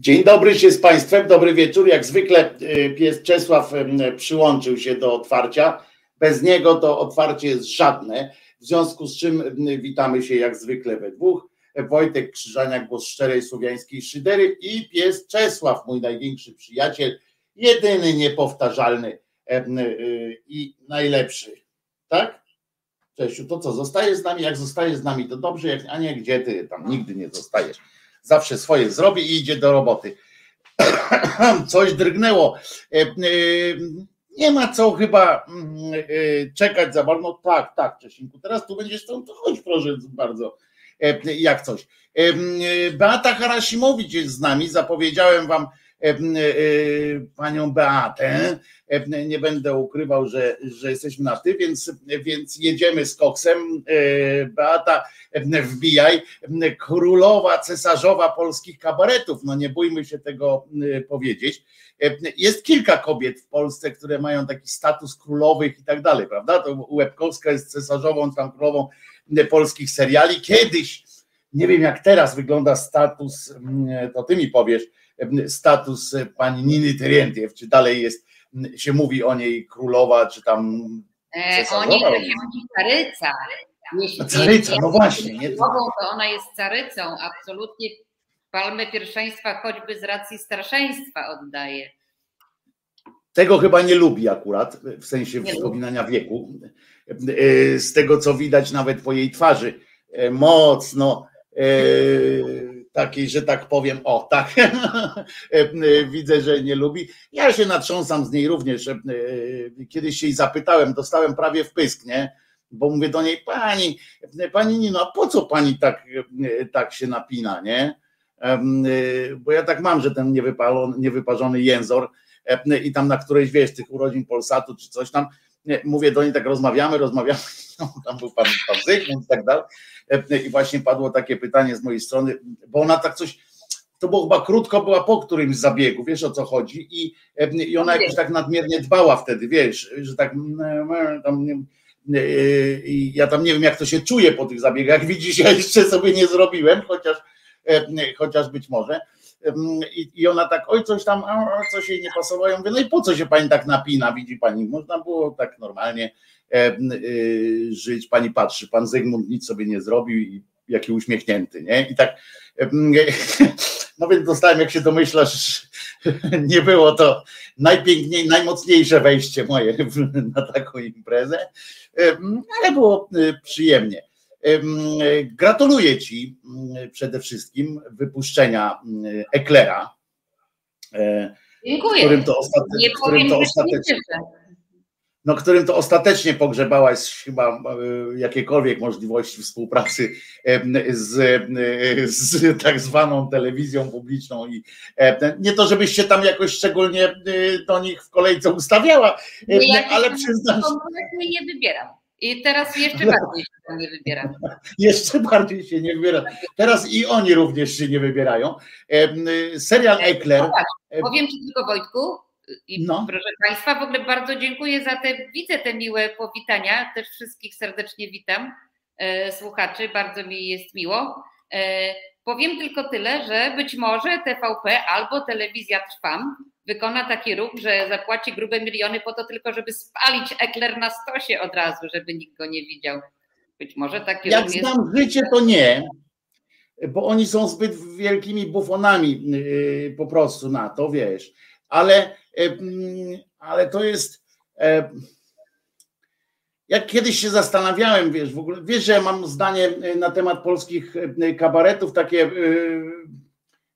Dzień dobry się z Państwem, dobry wieczór. Jak zwykle y, pies Czesław y, przyłączył się do otwarcia. Bez niego to otwarcie jest żadne, w związku z czym y, witamy się jak zwykle we dwóch. Wojtek Krzyżaniak, głos szczerej słowiańskiej szydery i pies Czesław, mój największy przyjaciel, jedyny, niepowtarzalny i najlepszy. Tak? Czesiu, to co, zostajesz z nami? Jak zostajesz z nami, to dobrze, a nie, gdzie ty tam nigdy nie zostajesz zawsze swoje zrobi i idzie do roboty. Coś drgnęło. E, e, nie ma co chyba mm, e, czekać za bardzo. No tak, tak, Czesinku, teraz tu będziesz stąd, to chodź proszę bardzo, jak coś. Beata Harasimowicz jest z nami, zapowiedziałem wam panią Beatę. Nie będę ukrywał, że, że jesteśmy na ty, więc, więc jedziemy z koksem. Beata wbijaj, królowa cesarzowa polskich kabaretów, no nie bójmy się tego powiedzieć. Jest kilka kobiet w Polsce, które mają taki status królowych i tak dalej, prawda? To Łebkowska jest cesarzową, tam królową polskich seriali. Kiedyś, nie wiem jak teraz wygląda status, to ty mi powiesz, status pani Niny Terentiew, czy dalej jest, się mówi o niej królowa, czy tam E, o niej to się mówi caryca. Jeśli caryca, no właśnie. Nie... to ona jest carycą, absolutnie palmę pierwszeństwa choćby z racji starszeństwa oddaje. Tego chyba nie lubi akurat, w sensie nie wspominania lubi. wieku. E, z tego co widać nawet po jej twarzy, e, mocno e, takiej, że tak powiem, o tak, widzę, że nie lubi. Ja się natrząsam z niej również. Kiedyś się jej zapytałem, dostałem prawie w pysk, nie? bo mówię do niej, pani, pani Nino, a po co pani tak, tak się napina, nie? Bo ja tak mam, że ten niewypalony, niewyparzony jęzor i tam na którejś, wiesz, tych urodzin Polsatu czy coś tam, mówię do niej, tak rozmawiamy, rozmawiamy, tam był pan, pan Zygmunt i tak dalej i właśnie padło takie pytanie z mojej strony, bo ona tak coś, to było chyba krótko, była po którymś zabiegu, wiesz o co chodzi i, i ona jakoś tak nadmiernie dbała wtedy, wiesz, że tak tam, i ja tam nie wiem, jak to się czuje po tych zabiegach. Widzisz, ja jeszcze sobie nie zrobiłem, chociaż, chociaż być może. I, ona tak, oj, coś tam, coś jej nie pasowało. Ja mówię, no i po co się pani tak napina, widzi pani? Można było tak normalnie żyć. Pani patrzy, pan Zygmunt nic sobie nie zrobił i jaki uśmiechnięty, nie? I tak, no więc dostałem, jak się domyślasz, nie było to najpiękniej, najmocniejsze wejście moje na taką imprezę ale było przyjemnie. Gratuluję Ci przede wszystkim wypuszczenia Eklera. E, Dziękuję. Którym to, ostatecznie, którym to ostatecznie, no, którym to ostatecznie pogrzebałaś chyba e, jakiekolwiek możliwości współpracy z, z tak zwaną telewizją publiczną i nie to, żebyś się tam jakoś szczególnie e, do nich w kolejce ustawiała, nie, ale przyznam, że... nie wybieram. I teraz jeszcze no. bardziej się nie wybieram. Jeszcze bardziej się nie wybieram. Teraz i oni również się nie wybierają. Serial Ekler. No tak, powiem Ci tylko Wojtku, i no. proszę Państwa, w ogóle bardzo dziękuję za te, widzę te miłe powitania, też wszystkich serdecznie witam, e, słuchaczy, bardzo mi jest miło. E, powiem tylko tyle, że być może TVP albo Telewizja Trwam wykona taki ruch, że zapłaci grube miliony po to tylko, żeby spalić ekler na stosie od razu, żeby nikt go nie widział. Być może taki Jak znam życie, to nie, bo oni są zbyt wielkimi bufonami yy, po prostu na to, wiesz. Ale, yy, ale to jest. Yy, jak kiedyś się zastanawiałem, wiesz, w ogóle, wiesz, że ja mam zdanie na temat polskich kabaretów, takie,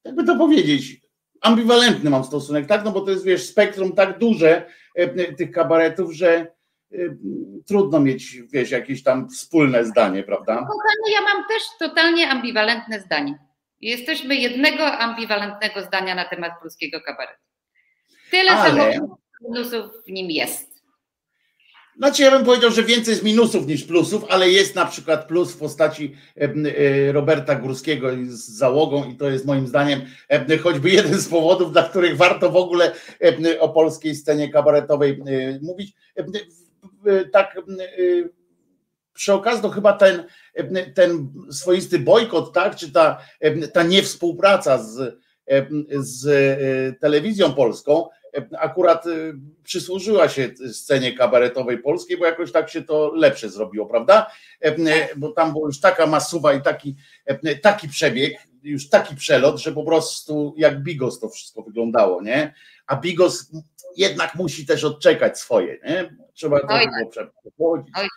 jakby to powiedzieć, ambiwalentny mam stosunek, tak? No bo to jest, wiesz, spektrum tak duże e, e, tych kabaretów, że e, trudno mieć, wiesz, jakieś tam wspólne zdanie, prawda? Kochany, ja mam też totalnie ambiwalentne zdanie. Jesteśmy jednego ambiwalentnego zdania na temat polskiego kabaretu. Tyle Ale... samo minusów w nim jest. Znaczy ja bym powiedział, że więcej jest minusów niż plusów, ale jest na przykład plus w postaci e, Roberta Górskiego z załogą i to jest moim zdaniem choćby jeden z powodów, dla których warto w ogóle o polskiej scenie kabaretowej e, mówić. Tak przy okazji to chyba ten, ten swoisty bojkot, tak, czy ta, ta niewspółpraca z z telewizją polską, akurat przysłużyła się scenie kabaretowej polskiej, bo jakoś tak się to lepsze zrobiło, prawda? Bo tam była już taka masuwa i taki, taki przebieg, już taki przelot, że po prostu jak bigos to wszystko wyglądało, nie? A bigos jednak musi też odczekać swoje, nie? Trzeba to Oj, było tak. przechodzić. Tak.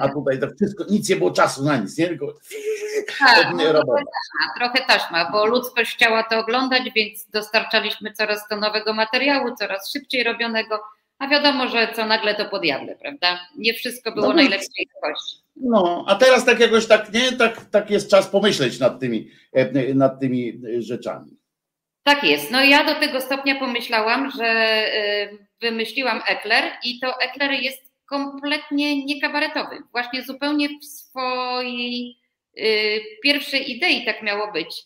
A tak. tutaj to wszystko, nic nie było czasu na nic, nie? Tylko no, trochę, taśma, trochę bo ludzkość chciała to oglądać, więc dostarczaliśmy coraz to nowego materiału, coraz szybciej robionego, a wiadomo, że co nagle to pod prawda? Nie wszystko było no, najlepszej jakości. No, a teraz tak jakoś tak, nie? Tak, tak jest czas pomyśleć nad tymi, e, nad tymi rzeczami. Tak jest. No ja do tego stopnia pomyślałam, że y, wymyśliłam Ekler i to Ekler jest kompletnie niekabaretowy. Właśnie zupełnie w swojej y, pierwszej idei tak miało być,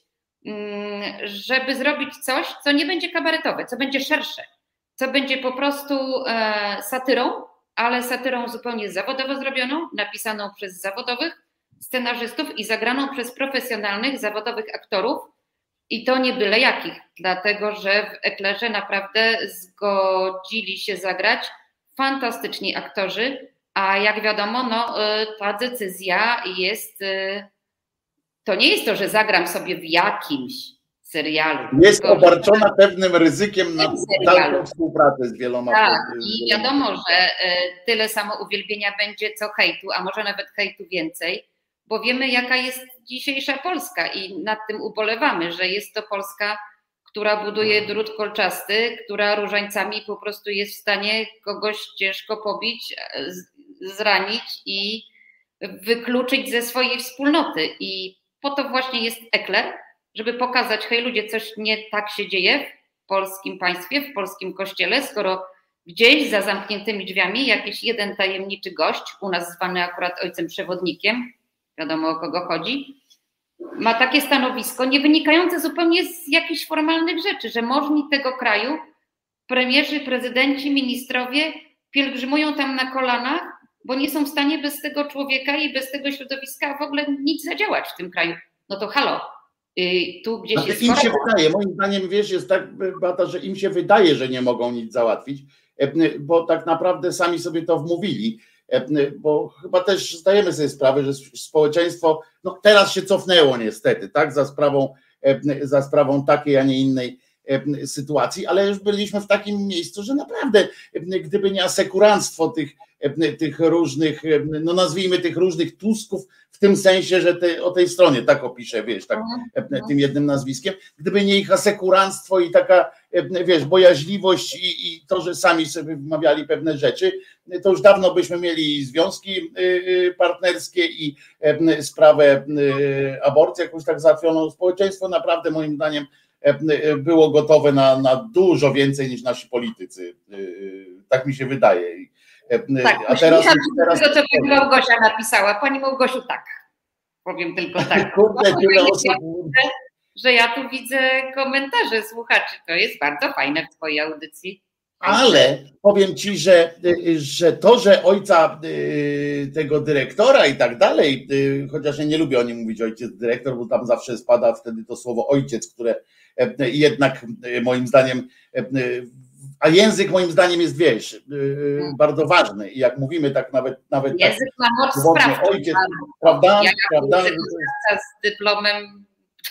mm, żeby zrobić coś, co nie będzie kabaretowe, co będzie szersze, co będzie po prostu e, satyrą, ale satyrą zupełnie zawodowo zrobioną, napisaną przez zawodowych scenarzystów i zagraną przez profesjonalnych, zawodowych aktorów i to nie byle jakich, dlatego że w Eklerze naprawdę zgodzili się zagrać fantastyczni aktorzy, a jak wiadomo, no, y, ta decyzja jest, y, to nie jest to, że zagram sobie w jakimś serialu. Jest obarczona pewnym ryzykiem na dalszą współpracę z wieloma. Tak, i wiadomo, że y, tyle samo uwielbienia będzie co hejtu, a może nawet hejtu więcej, bo wiemy, jaka jest dzisiejsza Polska i nad tym ubolewamy, że jest to Polska, która buduje mm. drut kolczasty, która różańcami po prostu jest w stanie kogoś ciężko pobić, zranić i wykluczyć ze swojej wspólnoty. I po to właśnie jest Ekler, żeby pokazać, hej ludzie, coś nie tak się dzieje w polskim państwie, w polskim kościele, skoro gdzieś za zamkniętymi drzwiami jakiś jeden tajemniczy gość, u nas zwany akurat ojcem przewodnikiem, wiadomo o kogo chodzi, ma takie stanowisko, nie wynikające zupełnie z jakichś formalnych rzeczy, że możni tego kraju, premierzy, prezydenci, ministrowie pielgrzymują tam na kolanach, bo nie są w stanie bez tego człowieka i bez tego środowiska w ogóle nic zadziałać w tym kraju. No to halo, y, tu gdzieś znaczy, jest. Im się wydaje, moim zdaniem, wiesz, jest tak, Bata, że im się wydaje, że nie mogą nic załatwić, e, bo tak naprawdę sami sobie to wmówili bo chyba też zdajemy sobie sprawę, że społeczeństwo no teraz się cofnęło niestety, tak, za sprawą, za sprawą takiej, a nie innej sytuacji, ale już byliśmy w takim miejscu, że naprawdę, gdyby nie asekuranstwo tych, tych różnych, no nazwijmy tych różnych Tusków, w tym sensie, że te, o tej stronie tak opiszę, wiesz, tak, mhm. tym jednym nazwiskiem, gdyby nie ich asekuranstwo i taka, wiesz, bojaźliwość i, i to, że sami sobie wymawiali pewne rzeczy, to już dawno byśmy mieli związki y, y, partnerskie i sprawę y, aborcji jakąś tak załatwioną. Społeczeństwo naprawdę moim zdaniem było gotowe na, na dużo więcej niż nasi politycy. Tak mi się wydaje. Tak, a teraz, teraz... tego, co pani Małgosia napisała. Pani Małgosiu, tak. Powiem tylko tak. Kurde, tyle osób... Że ja tu widzę komentarze słuchaczy. To jest bardzo fajne w twojej audycji. Ale powiem ci, że, że to, że ojca y, tego dyrektora i tak dalej, y, chociaż ja nie lubię o nim mówić ojciec dyrektor, bo tam zawsze spada wtedy to słowo ojciec, które e, jednak e, moim zdaniem, e, a język moim zdaniem jest, wiesz, hmm. bardzo ważny i jak mówimy tak nawet... nawet język tak, ma moc sprawczą. Ojciec, prawda? Ja prawda? z dyplomem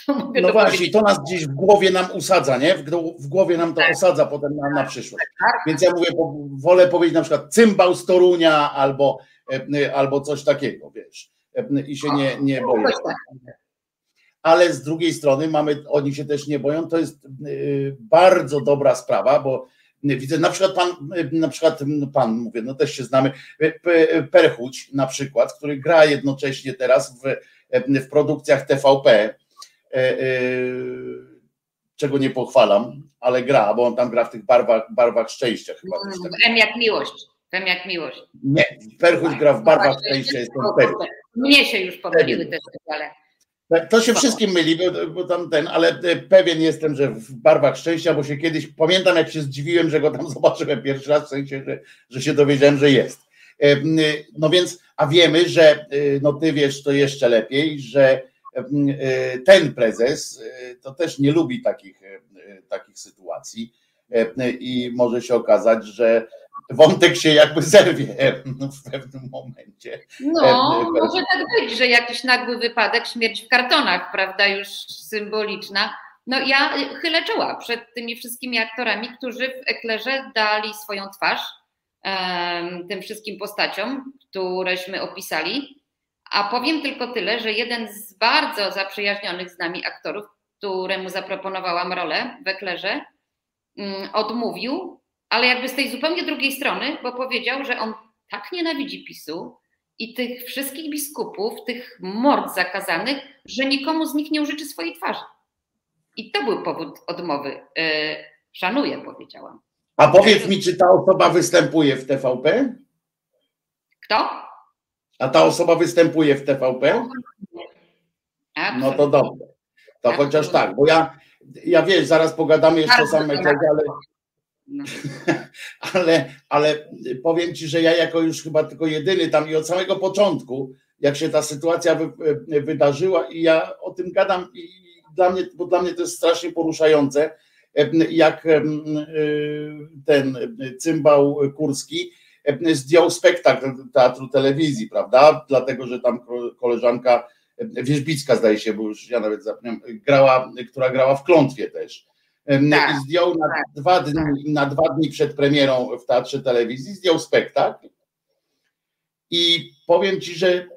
no właśnie, to nas gdzieś w głowie nam usadza, nie? W, głowie nam to tak. osadza potem na, na przyszłość. Tak. Więc ja mówię, wolę powiedzieć na przykład cymbał z Torunia albo, e, albo coś takiego, wiesz. E, I się nie, nie boję. Ale z drugiej strony mamy, oni się też nie boją, to jest e, bardzo dobra sprawa, bo widzę na przykład pan, na przykład pan, mówię, no też się znamy, Perchuć na przykład, który gra jednocześnie teraz w, w produkcjach TVP, czego nie pochwalam, ale gra, bo on tam gra w tych barwach, barwach szczęścia chyba. Mm, M jak miłość. M jak miłość. Nie, Perchuś gra w barwach szczęścia, jestem pewien. Mnie się już pomyliły te ale... To się wszystkim myli, bo, tam ten, ale e, pewien jestem, że w barwach szczęścia, bo się kiedyś pamiętam, jak się zdziwiłem, że go tam zobaczyłem pierwszy raz, w sensie, że, że się dowiedziałem, że jest. No więc, a wiemy, że no ty wiesz to jeszcze lepiej, że E, ten prezes e, to też nie lubi takich, e, takich sytuacji i może się okazać, że wątek się jakby zerwie w pewnym momencie. No, może tak być, że jakiś nagły wypadek, śmierć w kartonach, prawda, już symboliczna. No ja chylę czoła przed tymi wszystkimi aktorami, którzy w Eklerze dali swoją twarz tym wszystkim postaciom, któreśmy opisali. A powiem tylko tyle, że jeden z bardzo zaprzyjaźnionych z nami aktorów, któremu zaproponowałam rolę w Eklerze, um, odmówił, ale jakby z tej zupełnie drugiej strony, bo powiedział, że on tak nienawidzi PiSu i tych wszystkich biskupów, tych mord zakazanych, że nikomu z nich nie użyczy swojej twarzy. I to był powód odmowy. E, szanuję, powiedziałam. A powiedz mi, czy ta osoba występuje w TVP? Kto? A ta osoba występuje w TVP? No to dobrze. To chociaż tak, bo ja, ja wiesz, zaraz pogadamy jeszcze o samym ale no. ale, ale powiem ci, że ja jako już chyba tylko jedyny tam i od samego początku, jak się ta sytuacja wy, wydarzyła i ja o tym gadam i dla mnie, bo dla mnie to jest strasznie poruszające, jak ten cymbał Kurski zdjął spektakl Teatru Telewizji, prawda? Dlatego, że tam koleżanka Wierzbicka zdaje się, bo już ja nawet zapomniałem, grała, która grała w klątwie też tak, zdjął na, tak, dwa dni, tak. na dwa dni przed premierą w Teatrze Telewizji, zdjął spektakl i powiem Ci, że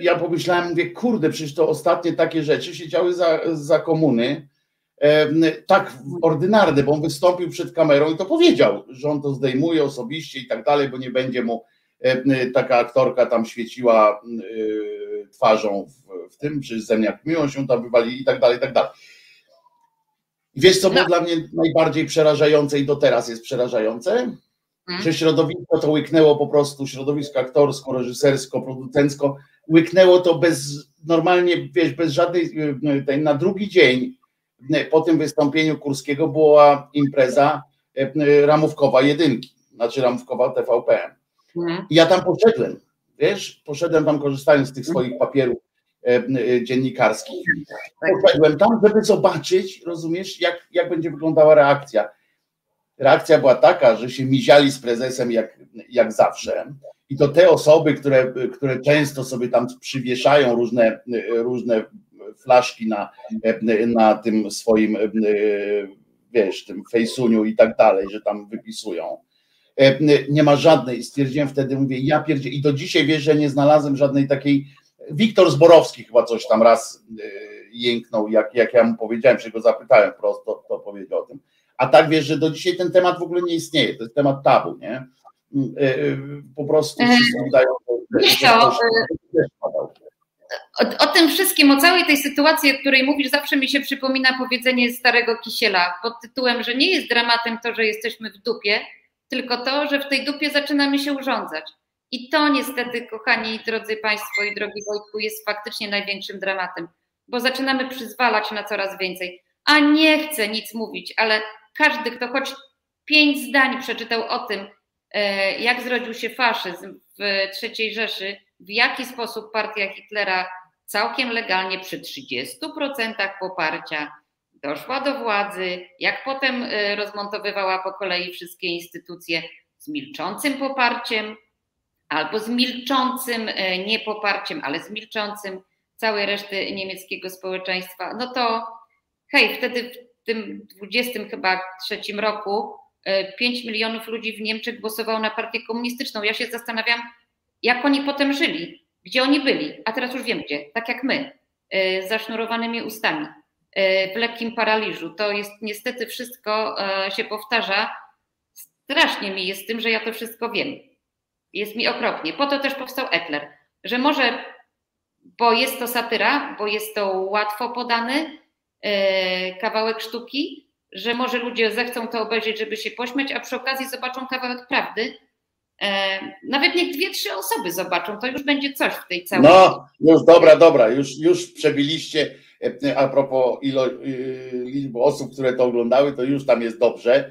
ja pomyślałem, mówię, kurde, przecież to ostatnie takie rzeczy się działy za, za komuny, tak ordynarne, bo on wystąpił przed kamerą i to powiedział, że on to zdejmuje osobiście i tak dalej, bo nie będzie mu taka aktorka tam świeciła twarzą w, w tym, czy zemniak miło się tam wywali i tak dalej, i tak dalej. I wiesz, co było no. dla mnie najbardziej przerażające i do teraz jest przerażające? Hmm. Że środowisko to łyknęło po prostu, środowisko aktorsko, reżysersko, producencko, łyknęło to bez, normalnie, wiesz, bez żadnej, y, na drugi dzień y, po tym wystąpieniu Kurskiego była impreza y, ramówkowa jedynki, znaczy ramówkowa TVP. Hmm. I ja tam poszedłem, wiesz, poszedłem tam korzystając z tych swoich papierów dziennikarskich. Poszedłem tam, żeby zobaczyć, rozumiesz, jak, jak będzie wyglądała reakcja. Reakcja była taka, że się miziali z prezesem jak, jak zawsze. I to te osoby, które, które często sobie tam przywieszają różne, różne flaszki na, na tym swoim, wiesz, tym fejsuniu i tak dalej, że tam wypisują. Nie ma żadnej, stwierdziłem wtedy, mówię, ja pierdzie i do dzisiaj wiesz, że nie znalazłem żadnej takiej Wiktor Zborowski chyba coś tam raz y, jęknął, jak, jak ja mu powiedziałem, że go zapytałem prosto, to powiedział o tym. A tak wiesz, że do dzisiaj ten temat w ogóle nie istnieje, to jest temat tabu, nie? Y, y, po prostu wszyscy udają. O, o, tym wszystkim, o całej tej sytuacji, o której mówisz, zawsze mi się przypomina powiedzenie starego Kisiela pod tytułem, że nie jest dramatem to, że jesteśmy w dupie, tylko to, że w tej dupie zaczynamy się urządzać. I to niestety, kochani drodzy Państwo i drogi Wojtku, jest faktycznie największym dramatem, bo zaczynamy przyzwalać na coraz więcej. A nie chcę nic mówić, ale każdy, kto choć pięć zdań przeczytał o tym, e, jak zrodził się faszyzm w III Rzeszy, w jaki sposób partia Hitlera całkiem legalnie przy 30% poparcia doszła do władzy, jak potem e, rozmontowywała po kolei wszystkie instytucje z milczącym poparciem, albo z milczącym e, nie poparciem, ale z milczącym całej reszty niemieckiego społeczeństwa, no to hej, wtedy w tym 20 chyba trzecim roku 5 e, milionów ludzi w Niemczech głosowało na partię komunistyczną. Ja się zastanawiam, jak oni potem żyli, gdzie oni byli, a teraz już wiem gdzie, tak jak my, e, zasznurowanymi ustami, w lekkim paraliżu. To jest niestety wszystko się powtarza. Strasznie mi jest z tym, że ja to wszystko wiem. Jest mi okropnie. Po to też powstał Ekler, że może, bo jest to satyra, bo jest to łatwo podany yy, kawałek sztuki, że może ludzie zechcą to obejrzeć, żeby się pośmiać, a przy okazji zobaczą kawałek prawdy. E, nawet niech dwie, trzy osoby zobaczą, to już będzie coś w tej całej. No, już dobra, dobra, już, już przebiliście e, a propos ilo, liczby osób, które to oglądały, to już tam jest dobrze.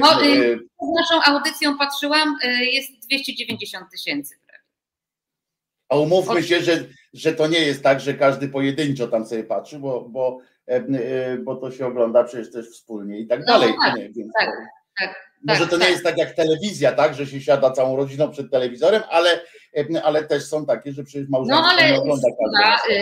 No, y, naszą audycją patrzyłam, y, jest 290 tysięcy. A umówmy się, że, że to nie jest tak, że każdy pojedynczo tam sobie patrzy, bo, bo bo to się ogląda przecież też wspólnie i tak no, dalej. Tak, nie, więc tak, tak, może tak, to nie tak. jest tak jak telewizja, tak, że się siada całą rodziną przed telewizorem, ale, ale też są takie, że przecież małżeństwo no, ale nie ogląda każdego.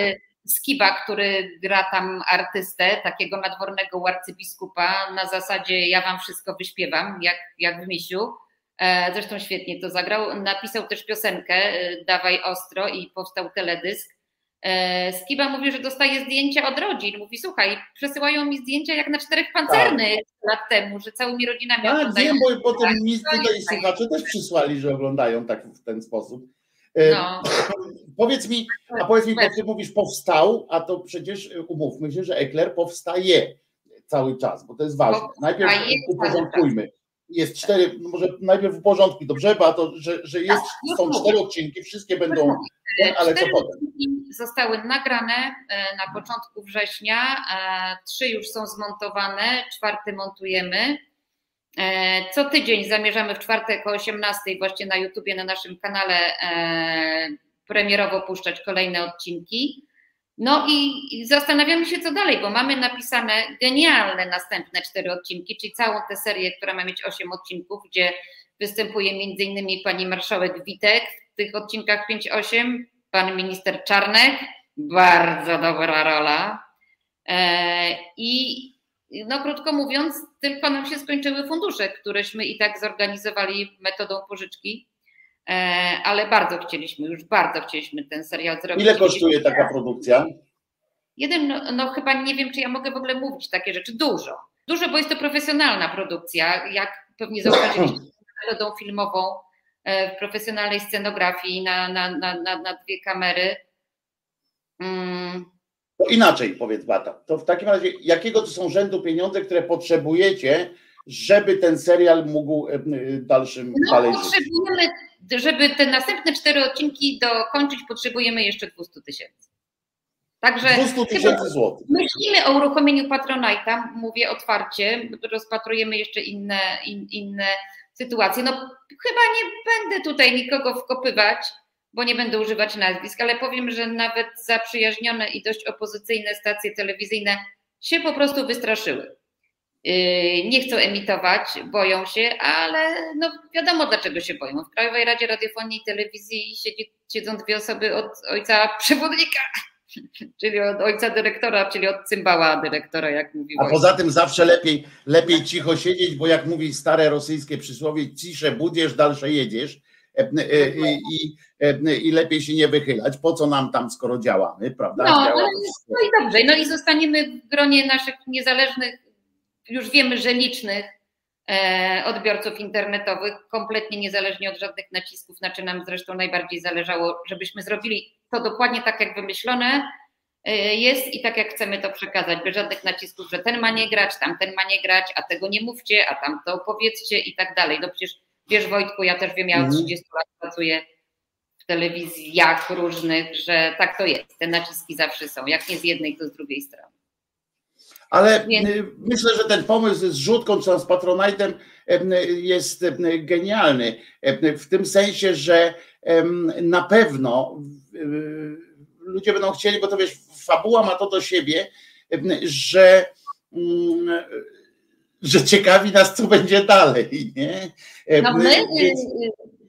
Skiba, który gra tam artystę, takiego nadwornego arcybiskupa, na zasadzie ja wam wszystko wyśpiewam, jak, jak w misiu. E, zresztą świetnie to zagrał. Napisał też piosenkę e, Dawaj Ostro i powstał teledysk. E, Skiba mówi, że dostaje zdjęcia od rodzin. Mówi, słuchaj, przesyłają mi zdjęcia jak na czterech pancernych tak. lat temu, że całymi rodzinami tak, oglądają. wiem, bo potem tak, mi tutaj słuchacze też przysłali, że oglądają tak w ten sposób. No. Powiedz mi, a powiedz mi, bo ty mówisz powstał, a to przecież umówmy się, że Ekler powstaje cały czas, bo to jest ważne. Najpierw uporządkujmy. Jest cztery, może najpierw w porządku, dobrze, bo to, że, że jest, tak, są cztery odcinki, wszystkie będą, ale co potem? Zostały nagrane e, na początku września, e, trzy już są zmontowane, czwarty montujemy. E, co tydzień zamierzamy w czwartek o 18 właśnie na YouTubie, na naszym kanale e, premierowo puszczać kolejne odcinki. No i zastanawiamy się, co dalej, bo mamy napisane genialne następne cztery odcinki, czyli całą tę serię, która ma mieć osiem odcinków, gdzie występuje innymi pani marszałek Witek w tych odcinkach 5-8, pan minister Czarnek, bardzo dobra rola. E, I no krótko mówiąc, tylko nam się skończyły fundusze, któreśmy i tak zorganizowali metodą pożyczki, e, ale bardzo chcieliśmy, już bardzo chcieliśmy ten serial zrobić. Ile kosztuje taka produkcja? Jeden, no, no, chyba nie wiem, czy ja mogę w ogóle mówić takie rzeczy. Dużo. Dużo, bo jest to profesjonalna produkcja, jak pewnie zauważyliście metodą filmową, e, w profesjonalnej scenografii na, na, na, na, na dwie kamery. Mm to inaczej powiedz Bata. To w takim razie, jakiego to są rzędu pieniądze, które potrzebujecie, żeby ten serial mógł e, dalszym no, dalej potrzebujemy, żeby te następne cztery odcinki dokończyć, potrzebujemy jeszcze 200 tysięcy. Także 200 tysięcy złotych. Myślimy o uruchomieniu Patronite'a, mówię otwarcie, rozpatrujemy jeszcze inne, in, inne sytuacje. No chyba nie będę tutaj nikogo wkopywać, bo nie będę używać nazwisk, ale powiem, że nawet zaprzyjaźnione i dość opozycyjne stacje telewizyjne się po prostu wystraszyły. Yy, nie chcą emitować, boją się, ale no wiadomo dlaczego się boją. W Krajowej Radzie Radiofonii i Telewizji siedzi, siedzą dwie osoby od ojca przewodnika, czyli od ojca dyrektora, czyli od cymbała dyrektora, jak mówił. A poza tym zawsze lepiej, lepiej cicho siedzieć, bo jak mówi stare rosyjskie przysłowie, cisze budziesz, dalsze jedziesz i, e, i lepiej się nie wychylać. Po co nam tam, skoro działamy, prawda? No, no, no i dobrze. No i zostaniemy w gronie naszych niezależnych, już wiemy, że licznych odbiorców internetowych, kompletnie niezależnie od żadnych nacisków, na czym nam zresztą najbardziej zależało, żebyśmy zrobili to dokładnie tak, jak wymyślone jest i tak, jak chcemy to przekazać, bez żadnych nacisków, że ten ma nie grać, tamten ma nie grać, a tego nie mówcie, a tam to opowiedzcie i tak dalej. No przecież Wiesz Wojtku, ja też wiem, ja od 30 mhm. lat pracuję w telewizjach różnych, że tak to jest. Te naciski zawsze są, jak nie z jednej, to z drugiej strony. Ale. Y, myślę, że ten pomysł z rzutką czy z Patronite'em jest genialny. W tym sensie, że na pewno y, ludzie będą chcieli, bo to wiesz, fabuła ma to do siebie, że mm, że ciekawi nas, co będzie dalej. Nie? No my, Więc...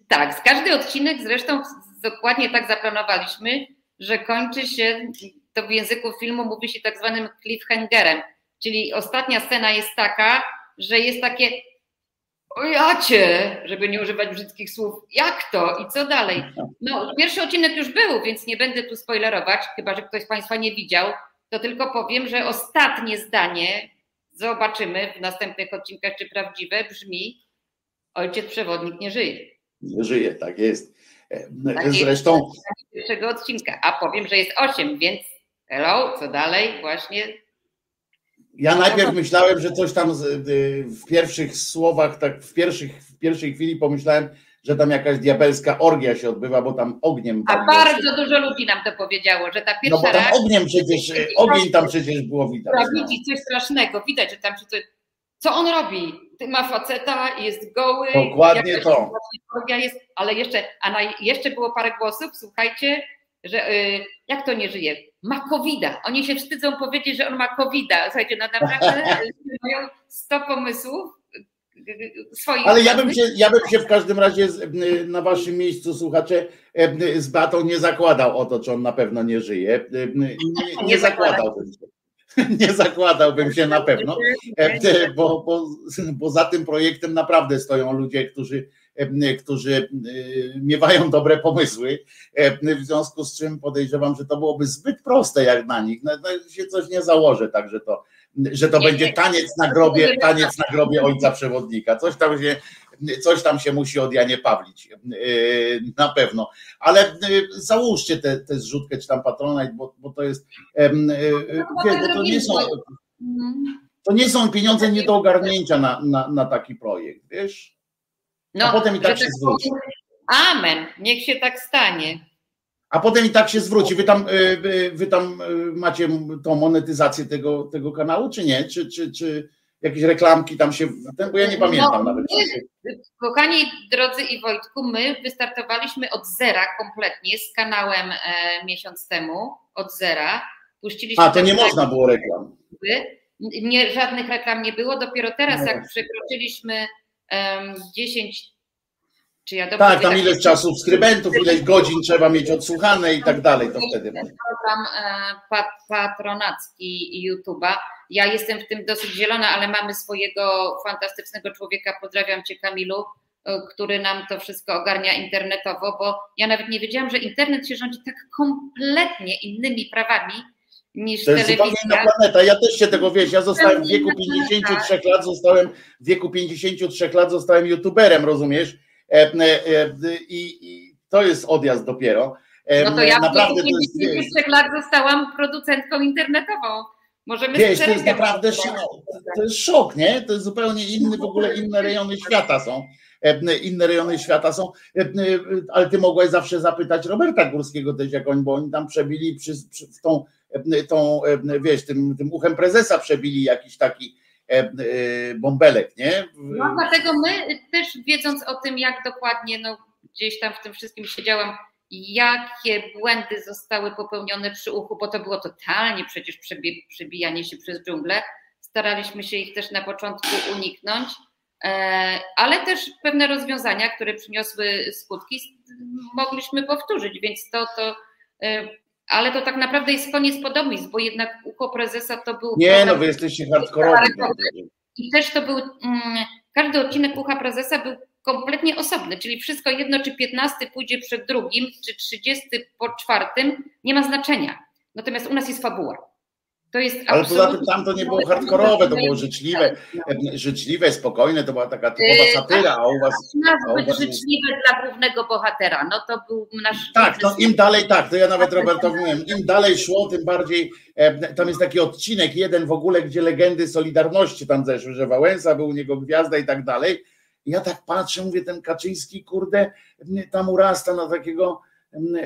tak, z każdy odcinek zresztą dokładnie tak zaplanowaliśmy, że kończy się, to w języku filmu mówi się tak zwanym cliffhangerem, czyli ostatnia scena jest taka, że jest takie o jacie, żeby nie używać brzydkich słów, jak to i co dalej? No, pierwszy odcinek już był, więc nie będę tu spoilerować, chyba że ktoś z Państwa nie widział, to tylko powiem, że ostatnie zdanie zobaczymy w następnych odcinkach, czy prawdziwe brzmi ojciec przewodnik nie żyje. Nie żyje, tak jest. Tak Zresztą. Jest pierwszego odcinka, a powiem, że jest osiem, więc hello, co dalej? Właśnie. Ja najpierw myślałem, że coś tam w pierwszych słowach, tak w, pierwszych, w pierwszej chwili pomyślałem, że tam jakaś diabelska orgia się odbywa, bo tam ogniem. A bardzo dużo ludzi nam to powiedziało, że ta pierwsza. No bo tam ogniem przecież, ogień tam przecież było widać. Tak, no. widzi coś strasznego, widać, że tam coś. Co on robi? Ma faceta, jest goły. Dokładnie to. Orgia jest, ale jeszcze, a na, jeszcze było parę głosów, słuchajcie, że y, jak to nie żyje? Ma covid -a. Oni się wstydzą powiedzieć, że on ma covid -a. Słuchajcie, no naprawdę mają 100 pomysłów, swoich. Ale ja bym, się, ja bym się w każdym razie na waszym miejscu, słuchacze, z Batą nie zakładał o to, czy on na pewno nie żyje. Nie, nie, zakładałbym się. Nie zakładałbym się na pewno, bo, bo, bo za tym projektem naprawdę stoją ludzie, którzy, którzy miewają dobre pomysły, w związku z czym podejrzewam, że to byłoby zbyt proste jak na nich. No, no się coś nie założę, także to że to nie, będzie taniec na grobie, taniec na grobie ojca przewodnika. Coś tam się, coś tam się musi od Janie Pawlić, yy, na pewno. Ale yy, załóżcie tę te, te zrzutkę czy tam patronat, bo, bo to jest, yy, wiesz, bo to nie są, to nie są pieniądze nie do ogarnięcia na, na, na taki projekt, wiesz? No, A potem i tak się zwróci. Amen, niech się tak stanie a potem i tak się zwróci. Wy tam, y, wy tam y, macie tą monetyzację tego, tego kanału, czy nie? Czy, czy, czy jakieś reklamki tam się, bo ja nie pamiętam no, nawet. My, kochani drodzy i Wojtku, my wystartowaliśmy od zera kompletnie z kanałem e, miesiąc temu, od zera. Puściliśmy A, to nie można było reklam. Nie, żadnych reklam nie było. Dopiero teraz, no jak przekroczyliśmy um, 10 czy ja tak, tam ileś czasu subskrybentów, ileś godzin trzeba mieć odsłuchane i tak dalej, to wtedy. Program e, patronacki YouTube'a. Ja jestem w tym dosyć zielona, ale mamy swojego fantastycznego człowieka, pozdrawiam Cię Kamilu, e, który nam to wszystko ogarnia internetowo, bo ja nawet nie wiedziałam, że internet się rządzi tak kompletnie innymi prawami, niż to jest telewizja. zupełnie planeta. Ja też się tego wiesz, ja zostałem w wieku 53 lat, zostałem w wieku 53 lat zostałem youtuberem, rozumiesz? E, e, e, I, I, to jest odjazd dopiero. No to ja naprawdę w 53 lat zostałam producentką internetową. Możemy Wiesz, to jest naprawdę szok. To jest szok, nie? To jest zupełnie inny, w ogóle inne rejony świata są. Inne rejony świata są, ale ty mogłeś zawsze zapytać Roberta Górskiego też, jak oni, bo oni tam przebili przy, przy, tą, tą, wiesz, tym, tym uchem prezesa przebili jakiś taki bąbelek, nie? No dlatego my też wiedząc o tym, jak dokładnie, no gdzieś tam w tym wszystkim siedziałam, jakie błędy zostały popełnione przy uchu, bo to było totalnie przecież przebijanie się przez dżunglę. Staraliśmy się ich też na początku uniknąć, e, ale też pewne rozwiązania, które przyniosły skutki, mogliśmy powtórzyć, więc to, to ale to tak naprawdę jest koniec podobizn, bo jednak ucho prezesa to był. Nie, no wy jesteście hardkorowi. I też to był, mm, każdy odcinek ucha prezesa był kompletnie osobny, czyli wszystko jedno, czy 15 pójdzie przed drugim, czy 30 po czwartym, nie ma znaczenia. Natomiast u nas jest fabuła. To jest Ale poza tym tam to nie było hardkorowe, to było życzliwe, życzliwe, spokojne, to była taka typowa yy, satyra, a u was... Nazbyt was... życzliwe dla głównego bohatera, no to był nasz... Tak, no im dalej, tak, to ja nawet Robertowi mówiłem, im dalej szło, tym bardziej, tam jest taki odcinek jeden w ogóle, gdzie legendy Solidarności tam zeszły, że Wałęsa był u niego gwiazda i tak dalej. ja tak patrzę, mówię, ten Kaczyński, kurde, tam urasta na takiego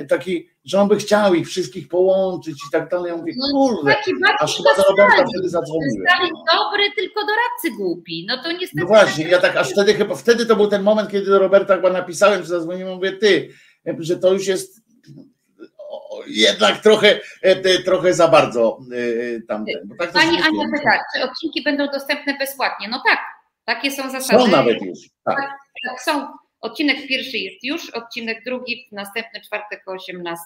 taki, że on by chciał ich wszystkich połączyć i tak dalej. Ja mówię, no, kurde, aż chyba do Roberta wtedy zadzwoniłem. Dobry, tylko doradcy głupi. No to niestety. No właśnie, ja tak aż wtedy chyba, wtedy to był ten moment, kiedy do Roberta chyba napisałem, czy zadzwoniłem, mówię, ty, że to już jest jednak trochę, e, trochę za bardzo e, tamten. Bo tak Pani Ania pyta, czy odcinki będą dostępne bezpłatnie? No tak, takie są zasady. Są nawet już. Tak, tak są Odcinek pierwszy jest już, odcinek drugi w następny czwartek o 18.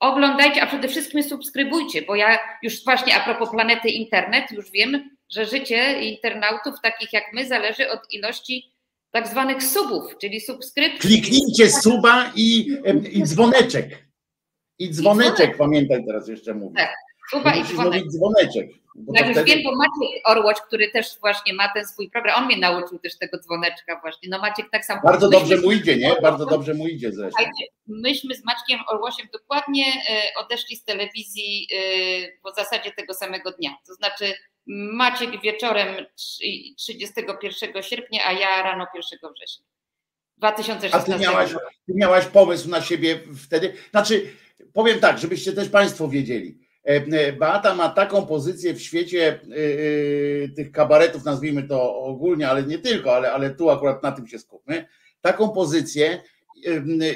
Oglądajcie, a przede wszystkim subskrybujcie, bo ja już właśnie a propos planety internet, już wiem, że życie internautów takich jak my zależy od ilości tak zwanych subów, czyli subskrypcji. Kliknijcie suba i, i dzwoneczek. I dzwoneczek, I dzwoneczek. pamiętaj teraz jeszcze mówię. Tak. Suba i dzwoneczek. dzwoneczek. Już wtedy... wiem, bo Maciek Orłoć, który też właśnie ma ten swój program, on mnie nauczył też tego dzwoneczka właśnie. No Maciek tak samo. Bardzo myśmy dobrze mu idzie, nie? Bardzo dobrze mu idzie zresztą. Myśmy z Maćkiem Orłosiem dokładnie e, odeszli z telewizji w e, zasadzie tego samego dnia. To znaczy Maciek wieczorem 31 sierpnia, a ja rano 1 września. 2016. A ty miałaś, ty miałaś pomysł na siebie wtedy? Znaczy, powiem tak, żebyście też Państwo wiedzieli Beata ma taką pozycję w świecie e, tych kabaretów, nazwijmy to ogólnie, ale nie tylko, ale, ale tu akurat na tym się skupmy, taką pozycję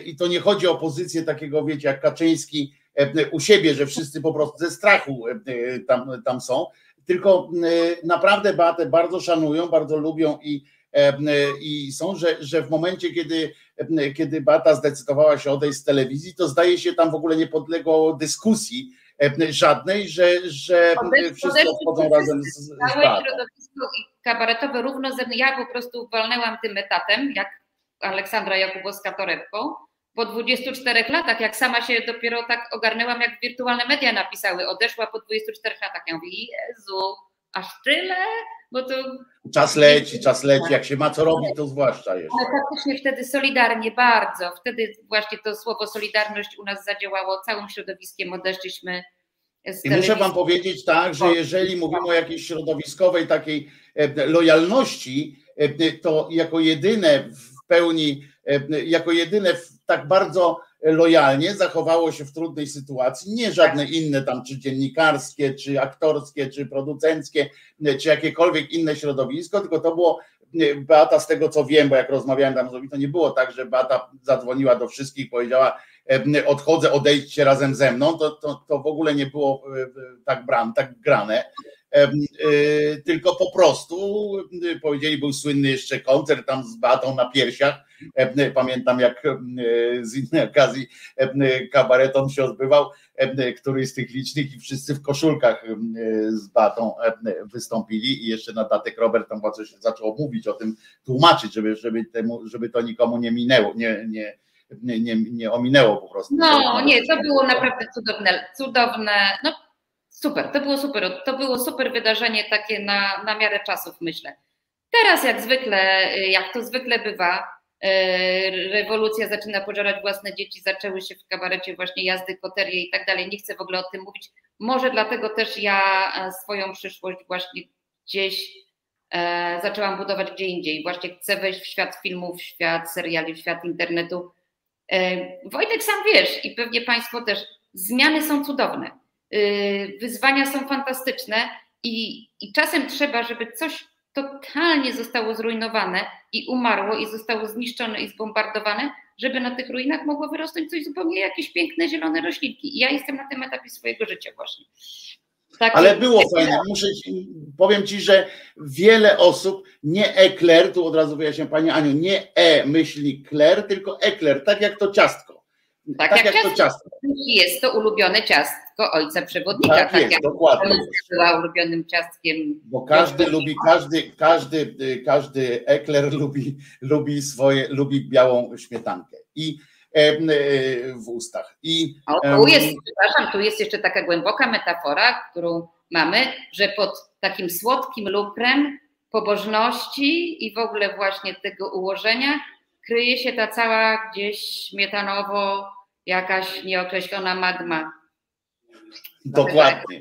i to nie chodzi o pozycję takiego, wiecie, jak Kaczyński u siebie, że wszyscy po prostu ze strachu tam, tam są, tylko naprawdę Beatę bardzo szanują, bardzo lubią i, i są, że, że w momencie, kiedy, kiedy Bata zdecydowała się odejść z telewizji, to zdaje się tam w ogóle nie podległo dyskusji żadnej, że, że wszyscy odchodzą razem z, z Batą. środowisko kabaretowe równo ze mną, ja po prostu walnęłam tym etatem, jak Aleksandra Jakubowska-Torebko, po 24 latach, jak sama się dopiero tak ogarnęłam, jak wirtualne media napisały, odeszła po 24 latach. Ja mówię, Jezu, aż tyle? Bo to... Czas leci, czas leci, jak się ma co robić, to zwłaszcza jeszcze. Ale faktycznie wtedy solidarnie, bardzo. Wtedy właśnie to słowo solidarność u nas zadziałało, całym środowiskiem odeszliśmy i muszę wam powiedzieć tak, że jeżeli mówimy o jakiejś środowiskowej takiej e, lojalności, e, to jako jedyne w pełni, e, jako jedyne tak bardzo lojalnie zachowało się w trudnej sytuacji, nie żadne inne tam, czy dziennikarskie, czy aktorskie, czy producenckie, czy jakiekolwiek inne środowisko, tylko to było Beata z tego co wiem, bo jak rozmawiałem tam z Zobi, to nie było tak, że Beata zadzwoniła do wszystkich, powiedziała odchodzę, odejdźcie razem ze mną, to, to, to w ogóle nie było tak, bram, tak grane. Y, tylko po prostu y, powiedzieli, był słynny jeszcze koncert tam z batą na piersiach. Pamiętam, jak z innej okazji kabareton się odbywał, któryś z tych licznych i wszyscy w koszulkach z batą wystąpili i jeszcze na datek Robert tam coś zaczął mówić o tym, tłumaczyć, żeby, żeby, temu, żeby to nikomu nie minęło, nie, nie, nie, nie ominęło po prostu. No nie, to było naprawdę cudowne, cudowne, no Super, to było super. To było super wydarzenie takie na, na miarę czasów, myślę. Teraz, jak zwykle, jak to zwykle bywa, e, rewolucja zaczyna pożerać własne dzieci, zaczęły się w kabarecie właśnie jazdy, koterie i tak dalej. Nie chcę w ogóle o tym mówić. Może dlatego też ja e, swoją przyszłość właśnie gdzieś e, zaczęłam budować gdzie indziej. Właśnie chcę wejść w świat filmów, w świat seriali, w świat internetu. Wojtek sam wiesz i pewnie Państwo też, zmiany są cudowne Y, wyzwania są fantastyczne i, i czasem trzeba, żeby coś totalnie zostało zrujnowane i umarło i zostało zniszczone i zbombardowane, żeby na tych ruinach mogło wyrosnąć coś zupełnie jakieś piękne zielone roślinki. I ja jestem na tym etapie swojego życia właśnie. Tak, Ale było fajne. Muszę ci, powiem ci, że wiele osób, nie ekler, tu od razu wyjaśniam Pani Aniu, nie e myśli kler, tylko ekler, tak jak to ciastko. Tak, tak jak, jak, to ciastko. Jest to ulubione ciastko ojca przewodnika. Tak, tak jest, jak dokładnie. była ulubionym ciastkiem. Bo każdy lubi, każdy, każdy, każdy ekler lubi, lubi swoje, lubi białą śmietankę. I e, w ustach. I, o, tu jest, przepraszam, tu jest jeszcze taka głęboka metafora, którą mamy, że pod takim słodkim lukrem pobożności i w ogóle właśnie tego ułożenia kryje się ta cała gdzieś śmietanowo jakaś nieokreślona magma. Dokładnie.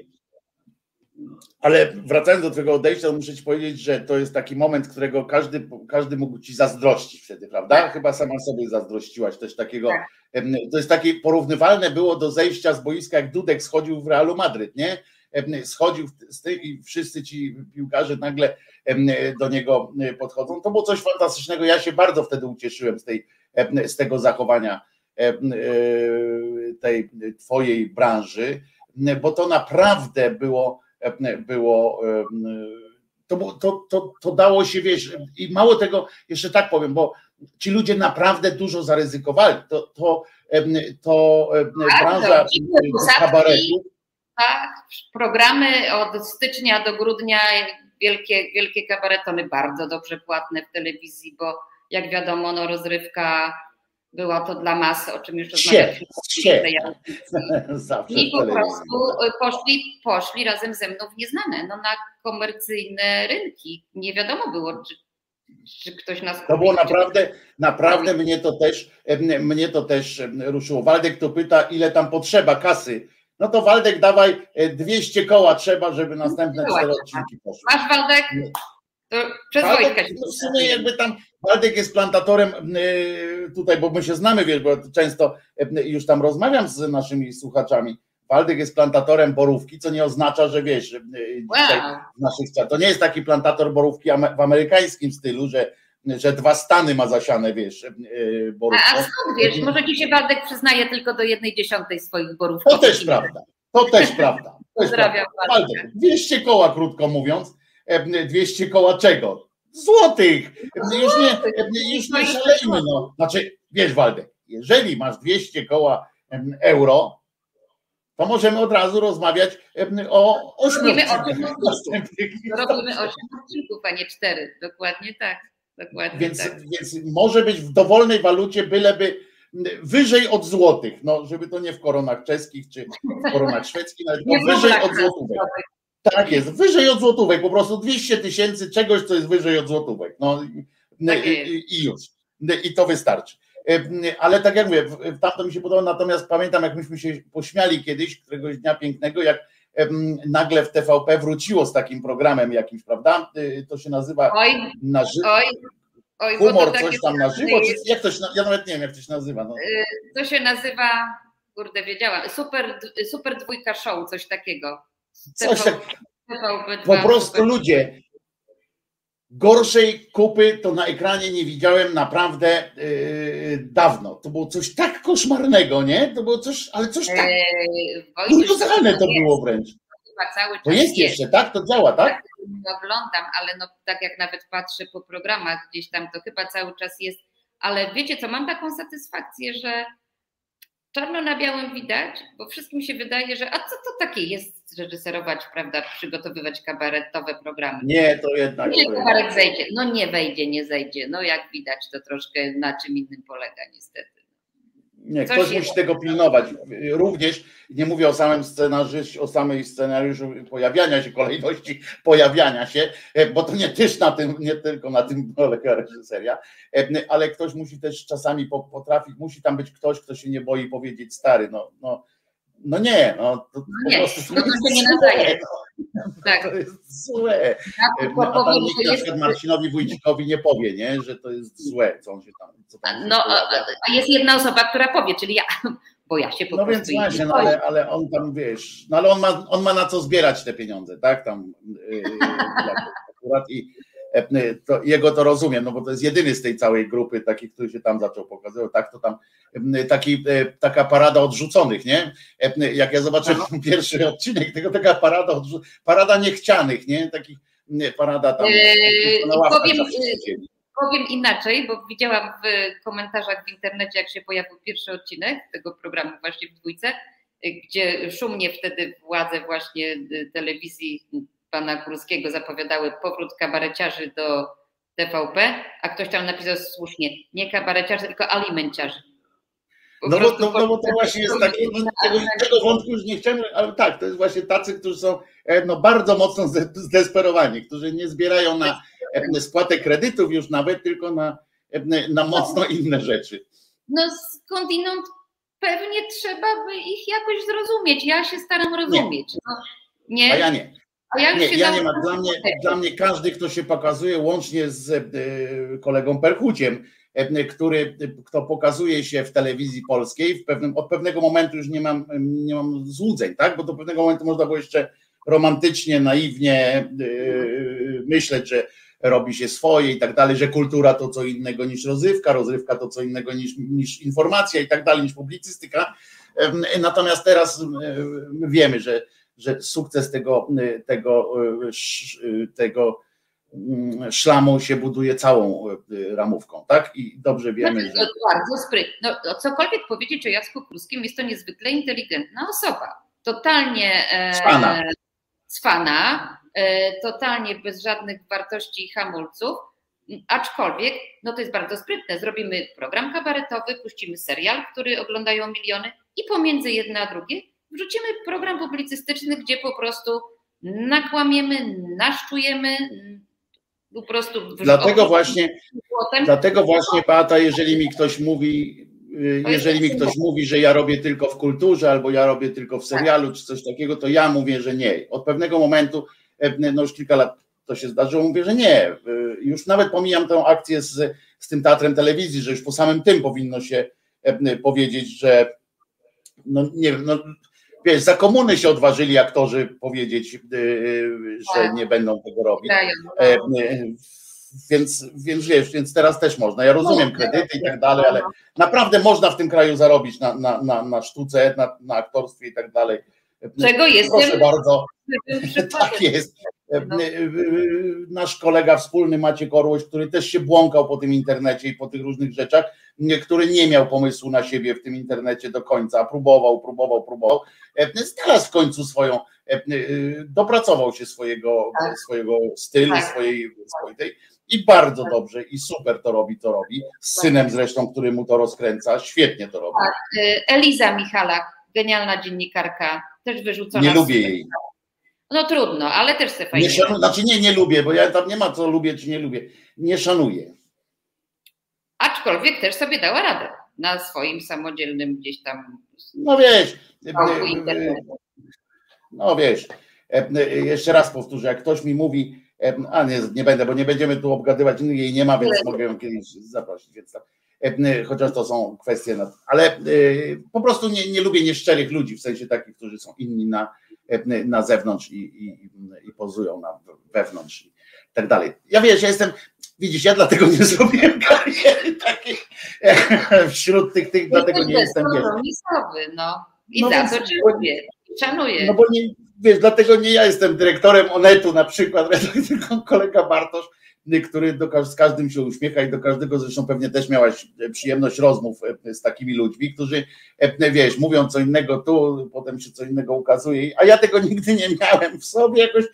Ale wracając do Twojego odejścia, to muszę Ci powiedzieć, że to jest taki moment, którego każdy, każdy mógł Ci zazdrościć wtedy, prawda? Tak. Chyba sama sobie zazdrościłaś też takiego. Tak. To jest takie porównywalne było do zejścia z boiska, jak Dudek schodził w Realu Madryt, nie? Schodził z tych i wszyscy ci piłkarze nagle do niego podchodzą. To było coś fantastycznego. Ja się bardzo wtedy ucieszyłem z, tej, z tego zachowania E, tej twojej branży, bo to naprawdę było, było to, to, to, to dało się, wiesz, i mało tego, jeszcze tak powiem, bo ci ludzie naprawdę dużo zaryzykowali. To, to, to tak, branża kabaretu. Tak, programy od stycznia do grudnia, wielkie, wielkie kabaretony, bardzo dobrze płatne w telewizji, bo jak wiadomo, no rozrywka była to dla masy, o czym już rozmawialiśmy. I po prostu y, poszli, poszli razem ze mną w nieznane, no na komercyjne rynki. Nie wiadomo było, czy, czy ktoś nas kupi. To było naprawdę, naprawdę mnie to też mnie to też ruszyło. Waldek to pyta, ile tam potrzeba kasy. No to Waldek dawaj 200 e, koła trzeba, żeby następne cztery odcinki poszły. Masz Waldek? Przez Wojtka się W sumie jakby tam Waldek jest plantatorem y, tutaj, bo my się znamy, wiesz, bo często y, już tam rozmawiam z naszymi słuchaczami. Waldek jest plantatorem borówki, co nie oznacza, że wiesz, wow. w naszych to nie jest taki plantator borówki w amerykańskim stylu, że że dwa stany ma zasiane, wiesz, borów. A, a skąd wiesz, może ci się Waldek przyznaje tylko do jednej dziesiątej swoich borów. To też prawda, to też prawda. Pozdrawiam Waldek. 200 koła, krótko mówiąc, 200 koła czego? Złotych! Już nie, już nie szalejmy, no. Znaczy, wiesz Waldek, jeżeli masz 200 koła euro, to możemy od razu rozmawiać o ośmiu. Robimy odcinków, a nie cztery. Dokładnie tak. Dokładnie więc, tak. więc może być w dowolnej walucie, byleby wyżej od złotych, no żeby to nie w koronach czeskich czy w koronach szwedzkich, ale wyżej od złotówek. Tak jest, wyżej od złotówek, po prostu 200 tysięcy czegoś, co jest wyżej od złotówek. No tak i, i już. I to wystarczy. Ale tak jak mówię, tamto mi się podoba, natomiast pamiętam, jak myśmy się pośmiali kiedyś, któregoś dnia pięknego, jak nagle w TVP wróciło z takim programem jakimś, prawda? Y, to się nazywa oj, na żywo. Oj, humor, coś tam na żywo, czy jak to się, ja nawet nie wiem, jak to się nazywa. No. Y, to się nazywa, kurde, wiedziałam, super, super dwójka show, coś takiego. Coś tak. Po prostu ludzie, Gorszej kupy to na ekranie nie widziałem naprawdę yy, dawno. To było coś tak koszmarnego, nie? To było coś, ale coś tak. Eee, to było wręcz. To jest, jest jeszcze, tak? To działa, tak? tak? Nie oglądam, ale no, tak jak nawet patrzę po programach gdzieś tam, to chyba cały czas jest. Ale wiecie co, mam taką satysfakcję, że czarno na białym widać, bo wszystkim się wydaje, że a co to takie jest reżyserować, prawda, przygotowywać kabaretowe programy. Nie, to jednak. Nie, kabaret zejdzie. No nie wejdzie, nie zejdzie. No jak widać, to troszkę na czym innym polega niestety. Nie, ktoś jest... musi tego pilnować. Również nie mówię o samym scenariuszu, o samej scenariuszu pojawiania się, kolejności pojawiania się, bo to nie też na tym, nie tylko na tym polega reżyseria, e, ale ktoś musi też czasami potrafić, musi tam być ktoś, kto się nie boi powiedzieć stary, no, no no nie, no to no nie, prostu no to się nie nadaje. No, tak. To jest złe. Ja A pan nikt na przykład Marcinowi Wójcikowi nie powie, nie, że to jest złe, co on się tam. Co tam no, a jest jedna osoba, która powie, czyli ja, bo ja się po no. Więc właśnie, no ale, ale on tam wiesz, no ale on ma, on ma na co zbierać te pieniądze, tak? Tam yy, akurat i to, jego to rozumiem, no bo to jest jedyny z tej całej grupy taki, który się tam zaczął pokazywać, tak to tam taki, e, taka parada odrzuconych, nie? E, jak ja zobaczyłem no. pierwszy odcinek, tego taka parada odrzuconych, parada niechcianych, nie? Takich parada tam na powiem, powiem inaczej, bo widziałam w komentarzach w internecie, jak się pojawił pierwszy odcinek tego programu właśnie w dwójce, gdzie szumnie wtedy władze właśnie telewizji pana Kurskiego zapowiadały powrót kabareciarzy do TVP, a ktoś tam napisał słusznie, nie kabareciarzy, tylko alimenciarzy. No bo, no, no bo, to właśnie jest taki, no, tego, tego wątku już nie chciałem, ale tak, to jest właśnie tacy, którzy są e, no, bardzo mocno zdesperowani, którzy nie zbierają na e, spłatę kredytów już nawet, tylko na, e, na mocno inne rzeczy. No skądinąd pewnie trzeba by ich jakoś zrozumieć. Ja się staram rozumieć. Nie. No, nie? A ja nie nie, ja nie ma. Dla mnie, dla mnie każdy, kto się pokazuje, łącznie z e, kolegą Perchuciem, e, który, kto pokazuje się w telewizji polskiej, w pewnym, od pewnego momentu już nie mam, nie mam złudzeń, tak? Bo do pewnego momentu można było jeszcze romantycznie, naiwnie e, myśleć, że robi się swoje i tak dalej, że kultura to co innego niż rozrywka, rozrywka to co innego niż, niż informacja i tak dalej, niż publicystyka. Natomiast teraz wiemy, że że sukces tego, tego, tego mm, szlamu się buduje całą y, ramówką, tak? I dobrze wiemy, znaczy, że... Bardzo sprytnie. No, no, cokolwiek powiedzieć o Jacku Pruskim, jest to niezwykle inteligentna osoba. Totalnie cwana, e, cwana e, totalnie bez żadnych wartości i hamulców, aczkolwiek no to jest bardzo sprytne. Zrobimy program kabaretowy, puścimy serial, który oglądają miliony i pomiędzy jedno a drugie wrzucimy program publicystyczny, gdzie po prostu nakłamiemy, naszczujemy, po prostu. Dlatego właśnie, dlatego właśnie, Pata, jeżeli mi ktoś mówi, y, jeżeli mi ktoś mówi, że ja robię tylko w kulturze, albo ja robię tylko w serialu, czy coś takiego, to ja mówię, że nie. Od pewnego momentu, e, no już kilka lat to się zdarzyło, mówię, że nie. Y, już nawet pomijam tę akcję z, z tym teatrem telewizji, że już po samym tym powinno się e, powiedzieć, że no nie wiem, no wiesz, za komuny się odważyli aktorzy powiedzieć, y, że tak. nie będą tego robić. E, więc, więc wiesz, więc teraz też można. Ja rozumiem no, kredyty i tak dalej, ale naprawdę można w tym kraju zarobić na, na, na, na sztuce, na, na aktorstwie i tak dalej. Czego jestem? Proszę bardzo. Tak jest. No. Nasz kolega wspólny Maciek Orłoś, który też się błąkał po tym internecie i po tych różnych rzeczach, który nie miał pomysłu na siebie w tym internecie do końca, próbował, próbował, próbował, znalazł w końcu swoją, dopracował się swojego, tak. swojego stylu, tak. swojej, swojej tej i bardzo dobrze i super to robi, to robi. Z synem zresztą, który mu to rozkręca, świetnie to robi. Tak. Eliza Michalak, genialna dziennikarka, też wyrzucona. Nie lubię jej. No trudno, ale też se fajnie. Nie szanu, znaczy nie, nie lubię, bo ja tam nie ma co lubię czy nie lubię. Nie szanuję. Aczkolwiek też sobie dała radę na swoim samodzielnym gdzieś tam. No wiesz. E, e, no wiesz. E, jeszcze raz powtórzę, jak ktoś mi mówi, a nie, nie będę, bo nie będziemy tu obgadywać, jej nie ma, więc mogę ją kiedyś zaprosić, więc tak. Chociaż to są kwestie, ale po prostu nie, nie lubię nieszczerych ludzi, w sensie takich, którzy są inni na, na zewnątrz i, i, i pozują na wewnątrz i tak dalej. Ja wiesz, ja jestem, widzisz, ja dlatego nie zrobiłem kariery takiej wśród tych, tych dlatego nie jestem. Wiesz. No. I no za to szanuję. No bo nie, wiesz, dlatego nie ja jestem dyrektorem Onetu na przykład, tylko kolega Bartosz, który do, z każdym się uśmiecha i do każdego zresztą pewnie też miałaś e, przyjemność rozmów e, z takimi ludźmi, którzy e, wiesz, mówią co innego tu, potem się co innego ukazuje, a ja tego nigdy nie miałem w sobie, jakoś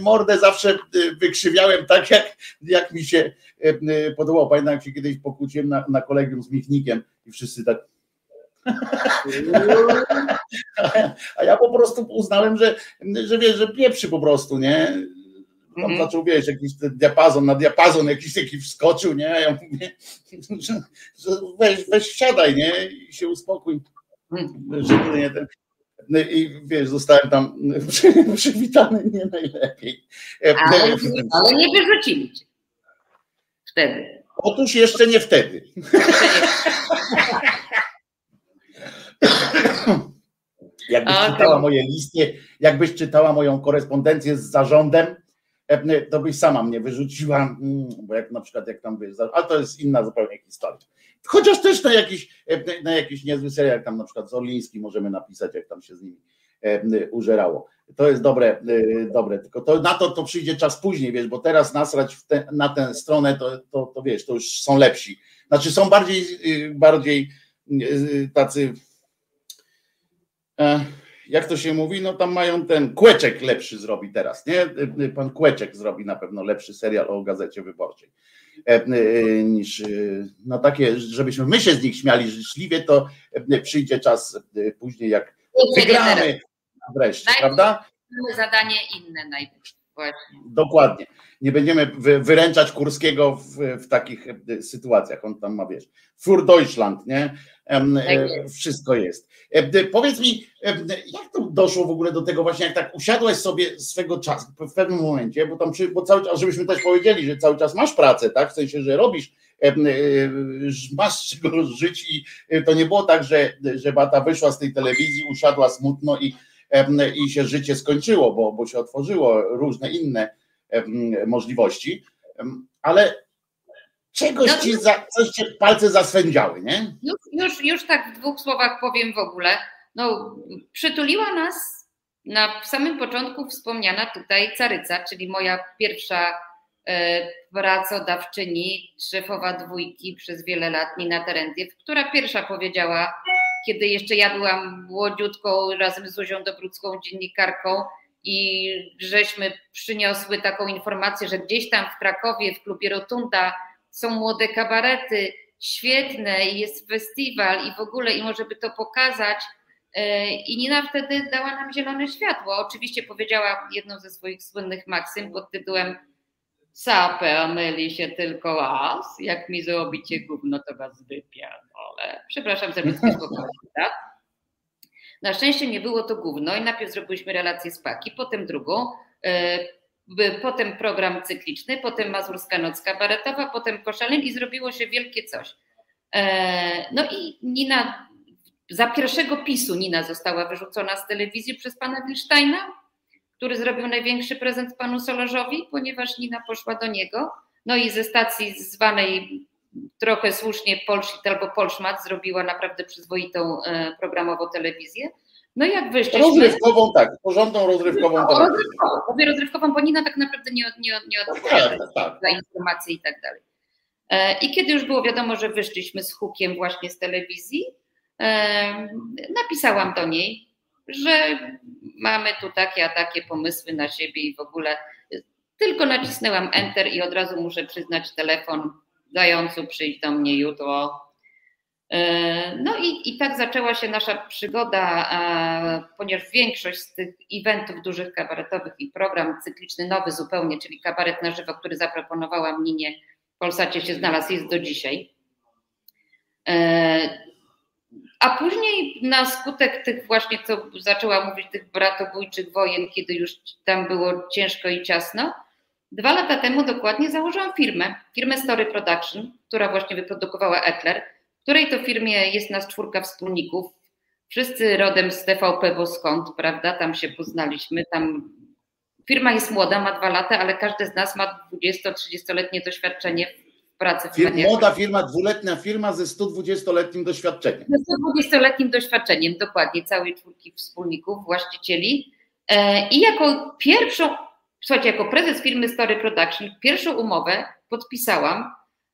mordę zawsze wykrzywiałem tak, jak, jak mi się podobało. Pamiętam, jak się kiedyś pokłóciłem na, na kolegium z Michnikiem i wszyscy tak a ja po prostu uznałem, że, że wiesz, że pieprzy po prostu, nie? Tam mm -hmm. zaczął, wiesz, jakiś diapazon, na diapazon jakiś taki wskoczył, nie? Ja mówię, że, że weź, weź siadaj, nie? I się uspokój. Że nie ten, no i wiesz, zostałem tam przywitany nie najlepiej. Ale, ale nie wyrzucili cię. Wtedy. Otóż jeszcze nie wtedy. Jakbyś czytała moje listy, jakbyś czytała moją korespondencję z zarządem, E, to byś sama mnie wyrzuciła, mm, bo jak na przykład jak tam wiesz, ale to jest inna zupełnie historia. Chociaż też na jakiś, e, na jakiś niezły serial, jak tam na przykład z Orliński możemy napisać, jak tam się z nimi e, użerało. To jest dobre, dobre, tylko to, na to, to przyjdzie czas później, wiesz, bo teraz nasrać te, na tę stronę, to, to, to wiesz, to już są lepsi. Znaczy są bardziej, bardziej tacy jak to się mówi, no tam mają ten Kłeczek lepszy zrobi teraz, nie? Pan Kłeczek zrobi na pewno lepszy serial o Gazecie Wyborczej e, e, niż no takie, żebyśmy my się z nich śmiali życzliwie, to e, przyjdzie czas później, jak wygramy wreszcie, prawda? Zadanie inne. Właśnie. Dokładnie. Nie będziemy wyręczać Kurskiego w, w takich sytuacjach. On tam ma, wiesz, Für Deutschland, nie? Tak wszystko jest. Powiedz mi, jak to doszło w ogóle do tego właśnie, jak tak usiadłeś sobie swego czasu w pewnym momencie, bo tam, bo cały czas, żebyśmy też powiedzieli, że cały czas masz pracę, tak? W sensie, że robisz, e, masz z czego żyć i e, to nie było tak, że, że Bata wyszła z tej telewizji, usiadła smutno i, i się życie skończyło, bo, bo się otworzyło różne inne możliwości, ale Czegoś no, ci za, coś cię palce zaswędziały, nie? Już, już, już tak w dwóch słowach powiem w ogóle. No, przytuliła nas na samym początku wspomniana tutaj Caryca, czyli moja pierwsza e, pracodawczyni, szefowa dwójki przez wiele lat, Nina Terentiew, która pierwsza powiedziała, kiedy jeszcze ja byłam młodziutką razem z Zuzią Dobrucką, dziennikarką, i żeśmy przyniosły taką informację, że gdzieś tam w Krakowie, w klubie Rotunda są młode kabarety, świetne i jest festiwal i w ogóle i może by to pokazać. E, I Nina wtedy dała nam zielone światło. Oczywiście powiedziała jedną ze swoich słynnych maksym pod tytułem Sapę myli się tylko was, jak mi zrobicie gówno, to was wypierdolę. Przepraszam za brzydkie słowa, tak? Na szczęście nie było to gówno i najpierw zrobiliśmy relację z Paki, potem drugą. E, potem program cykliczny, potem Mazurska Noc Kabaretowa, potem Koszalin i zrobiło się wielkie coś. E, no i Nina, za pierwszego PiSu Nina została wyrzucona z telewizji przez pana Wilsteina, który zrobił największy prezent panu Solarzowi, ponieważ Nina poszła do niego, No i ze stacji zwanej trochę słusznie Polszit albo Polszmat zrobiła naprawdę przyzwoitą e, programową telewizję. No i jak wyszliśmy... Rozrywkową, tak, porządną rozrywkową. No, rozrywkową, mówię rozrywkową, bo Nina tak naprawdę nie, nie, nie odpowiada tak, tak, tak. za informacje i tak dalej. E, I kiedy już było wiadomo, że wyszliśmy z hukiem właśnie z telewizji, e, napisałam do niej, że mamy tu takie a takie pomysły na siebie i w ogóle tylko nacisnęłam Enter i od razu muszę przyznać telefon Zającu przyjść do mnie jutro. E, no i, i tak zaczęła się nasza przygoda, ponieważ większość z tych eventów dużych kabaretowych i program cykliczny nowy zupełnie, czyli kabaret na żywo, który zaproponowałam Ninie w Polsacie się znalazł, jest do dzisiaj. A później na skutek tych właśnie, co zaczęła mówić, tych bratobójczych wojen, kiedy już tam było ciężko i ciasno, dwa lata temu dokładnie założyłam firmę, firmę Story Production, która właśnie wyprodukowała Ekler, w której to firmie jest nas czwórka wspólników, wszyscy rodem z TVP, bo skąd, prawda, tam się poznaliśmy, tam firma jest młoda, ma dwa lata, ale każdy z nas ma 20-30-letnie doświadczenie pracy w mediach. Młoda firma, dwuletnia firma ze 120-letnim doświadczeniem. Ze 120-letnim doświadczeniem, dokładnie, całej czwórki wspólników, właścicieli. E, I jako pierwszą, słuchajcie, jako prezes firmy Story Production, pierwszą umowę podpisałam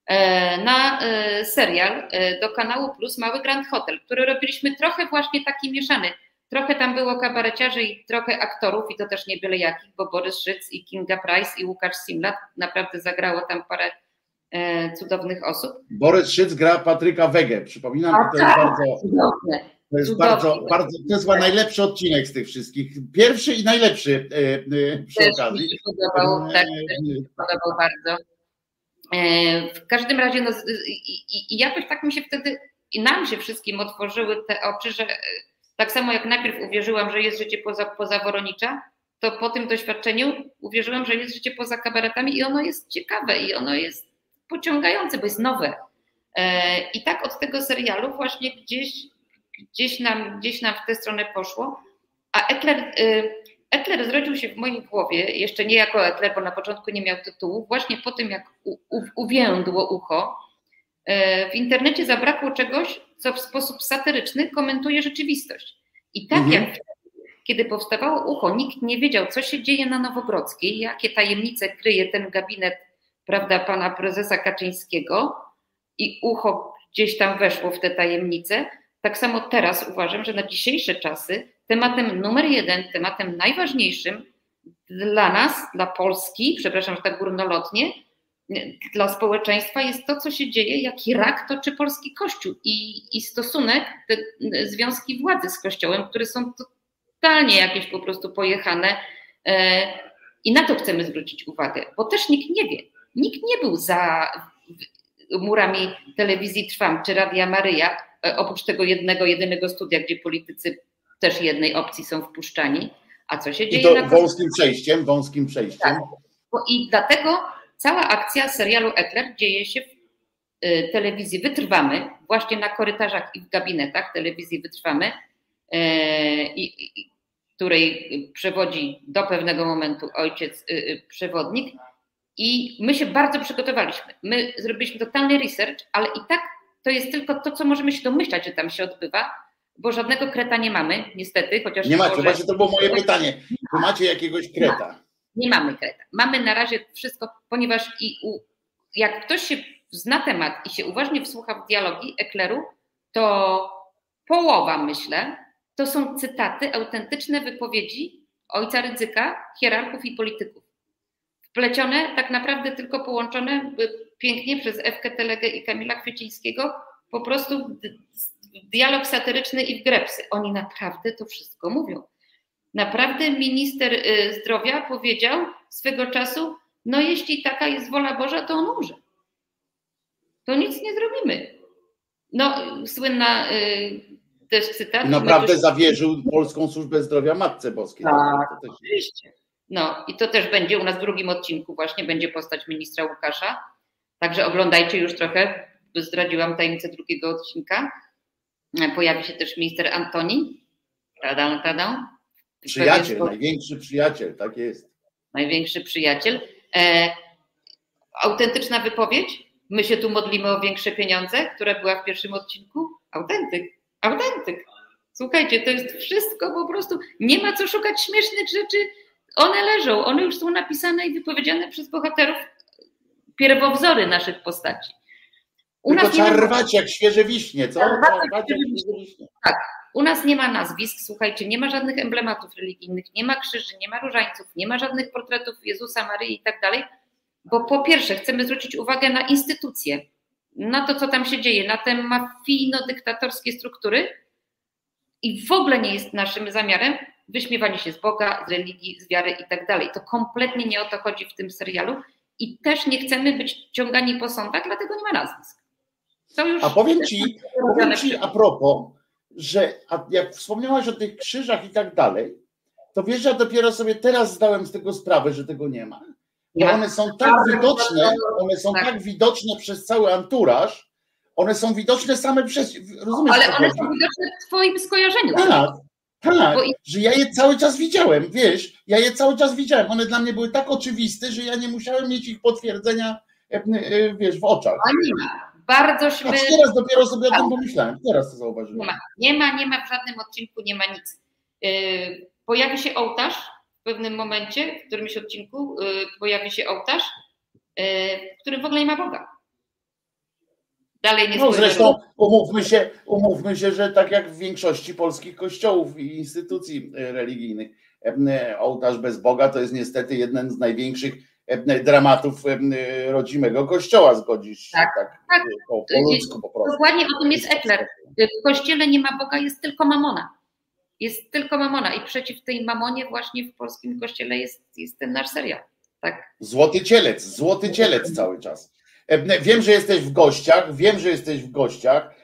e, na e, serial do kanału Plus Mały Grand Hotel, który robiliśmy trochę właśnie taki mieszany. Trochę tam było kabareciarzy i trochę aktorów, i to też nie byle jakich, bo Borys Szyc i Kinga Price i Łukasz Simlat naprawdę zagrało tam parę cudownych osób. Borys Szyc gra Patryka Wegę. Przypominam, A, to jest tak, bardzo. Cudowne. To jest bardzo, bardzo, to jest chyba najlepszy odcinek z tych wszystkich. Pierwszy i najlepszy e, e, przy też okazji. Mi się podobał, tak, też mi się podobał bardzo. W każdym razie, no, i, i jakoś tak mi się wtedy, i nam się wszystkim otworzyły te oczy, że tak samo jak najpierw uwierzyłam, że jest życie poza, poza Woronicza, to po tym doświadczeniu uwierzyłam, że jest życie poza kabaretami i ono jest ciekawe i ono jest pociągające, bo jest nowe. E, I tak od tego serialu właśnie gdzieś, gdzieś, nam, gdzieś nam w tę stronę poszło. A Ekler, e, Ekler zrodził się w mojej głowie, jeszcze nie jako Ekler, bo na początku nie miał tytułu, właśnie po tym jak u, u, uwiędło ucho. E, w internecie zabrakło czegoś, co w sposób satyryczny komentuje rzeczywistość. I tak mhm. jak kiedy powstawało ucho, nikt nie wiedział, co się dzieje na Nowogrodzkiej, jakie tajemnice kryje ten gabinet prawda, pana prezesa Kaczyńskiego i ucho gdzieś tam weszło w te tajemnice. Tak samo teraz uważam, że na dzisiejsze czasy tematem numer jeden, tematem najważniejszym dla nas, dla Polski, przepraszam, że tak górnolotnie, dla społeczeństwa jest to, co się dzieje, jaki rak toczy polski Kościół i, i stosunek, te związki władzy z Kościołem, które są totalnie jakieś po prostu pojechane. E, I na to chcemy zwrócić uwagę, bo też nikt nie wie, Nikt nie był za murami telewizji Trwam czy Radia Maryja, e, oprócz tego jednego, jedynego studia, gdzie politycy też jednej opcji są wpuszczani. A co się dzieje? I to wąskim przejściem, wąskim przejściem. Tak. I dlatego cała akcja serialu Ekler dzieje się w e, telewizji Wytrwamy, właśnie na korytarzach i w gabinetach telewizji Wytrwamy, e, i, i, której przewodzi do pewnego momentu ojciec przewodnik i my się bardzo przygotowaliśmy. My zrobiliśmy totalny research, ale i tak to jest tylko to, co możemy się domyślać, że tam się odbywa, bo żadnego kreta nie mamy, niestety, chociaż. Nie macie, właśnie to było moje pytanie. Czy macie jakiegoś kreta? Nie mamy kreta. Mamy na razie wszystko, ponieważ i u, jak ktoś się zna temat i się uważnie wsłucha w dialogi Ekleru, to połowa, myślę, to są cytaty, autentyczne wypowiedzi ojca ryzyka, hierarchów i polityków wplecione, tak naprawdę tylko połączone pięknie przez Ewkę Telegę i Kamila Kwiecińskiego, po prostu dialog satyryczny i w grepsy. Oni naprawdę to wszystko mówią. Naprawdę minister y, zdrowia powiedział swego czasu, no jeśli taka jest wola Boża, to on umrze. To nic nie zrobimy. No, słynna y, też cytat. Naprawdę zawierzył Polską Służbę Zdrowia Matce Boskiej. Tak, oczywiście. No i to też będzie u nas w drugim odcinku właśnie, będzie postać ministra Łukasza. Także oglądajcie już trochę, zdradziłam tajemnicę drugiego odcinka. Pojawi się też minister Antoni. Tada, tada. Przyjaciel, największy przyjaciel, tak jest. Największy przyjaciel. E, autentyczna wypowiedź? My się tu modlimy o większe pieniądze, które była w pierwszym odcinku? Autentyk, autentyk. Słuchajcie, to jest wszystko po prostu. Nie ma co szukać śmiesznych rzeczy. One leżą, one już są napisane i wypowiedziane przez bohaterów, pierwowzory naszych postaci. U Tylko nas trzeba ma... rwać jak świeże wiśnie, co? Rwać jak świeże wiśnie. Tak. U nas nie ma nazwisk, słuchajcie, nie ma żadnych emblematów religijnych, nie ma krzyży, nie ma różańców, nie ma żadnych portretów Jezusa, Maryi i tak dalej, bo po pierwsze chcemy zwrócić uwagę na instytucje, na to, co tam się dzieje, na te mafijno-dyktatorskie struktury i w ogóle nie jest naszym zamiarem wyśmiewanie się z Boga, z religii, z wiary i tak dalej. To kompletnie nie o to chodzi w tym serialu i też nie chcemy być ciągani po sądach, dlatego nie ma nazwisk. a powiem ci, powiem ci a propos, że jak wspomniałaś o tych krzyżach i tak dalej, to wiesz, ja dopiero sobie teraz zdałem z tego sprawę, że tego nie ma. Bo one są tak widoczne, one są tak, tak widoczne przez cały anturaż, one są widoczne same przez. Rozumiesz, Ale one są widoczne w Twoim skojarzeniu. Tak, tak, że ja je cały czas widziałem, wiesz, ja je cały czas widziałem. One dla mnie były tak oczywiste, że ja nie musiałem mieć ich potwierdzenia, e, e, wiesz, w oczach. A nie ma. Bardzo się. teraz dopiero sobie o tym pomyślałem, teraz to zauważyłem. Nie ma, nie ma, nie ma w żadnym odcinku, nie ma nic. Yy, pojawi się ołtarz w pewnym momencie, w którymś odcinku yy, pojawi się ołtarz, yy, w którym w ogóle nie ma Boga. Dalej nie no zresztą umówmy się, umówmy się, że tak jak w większości polskich kościołów i instytucji religijnych, ołtarz bez Boga to jest niestety jeden z największych dramatów rodzimego kościoła, zgodzisz tak, tak, tak. Po, po ludzku po prostu. Dokładnie o tym jest Ekler. W kościele nie ma Boga, jest tylko mamona. Jest tylko mamona i przeciw tej mamonie właśnie w polskim kościele jest, jest ten nasz serial. Tak. Złoty cielec, złoty cielec cały czas. Wiem, że jesteś w gościach, wiem, że jesteś w gościach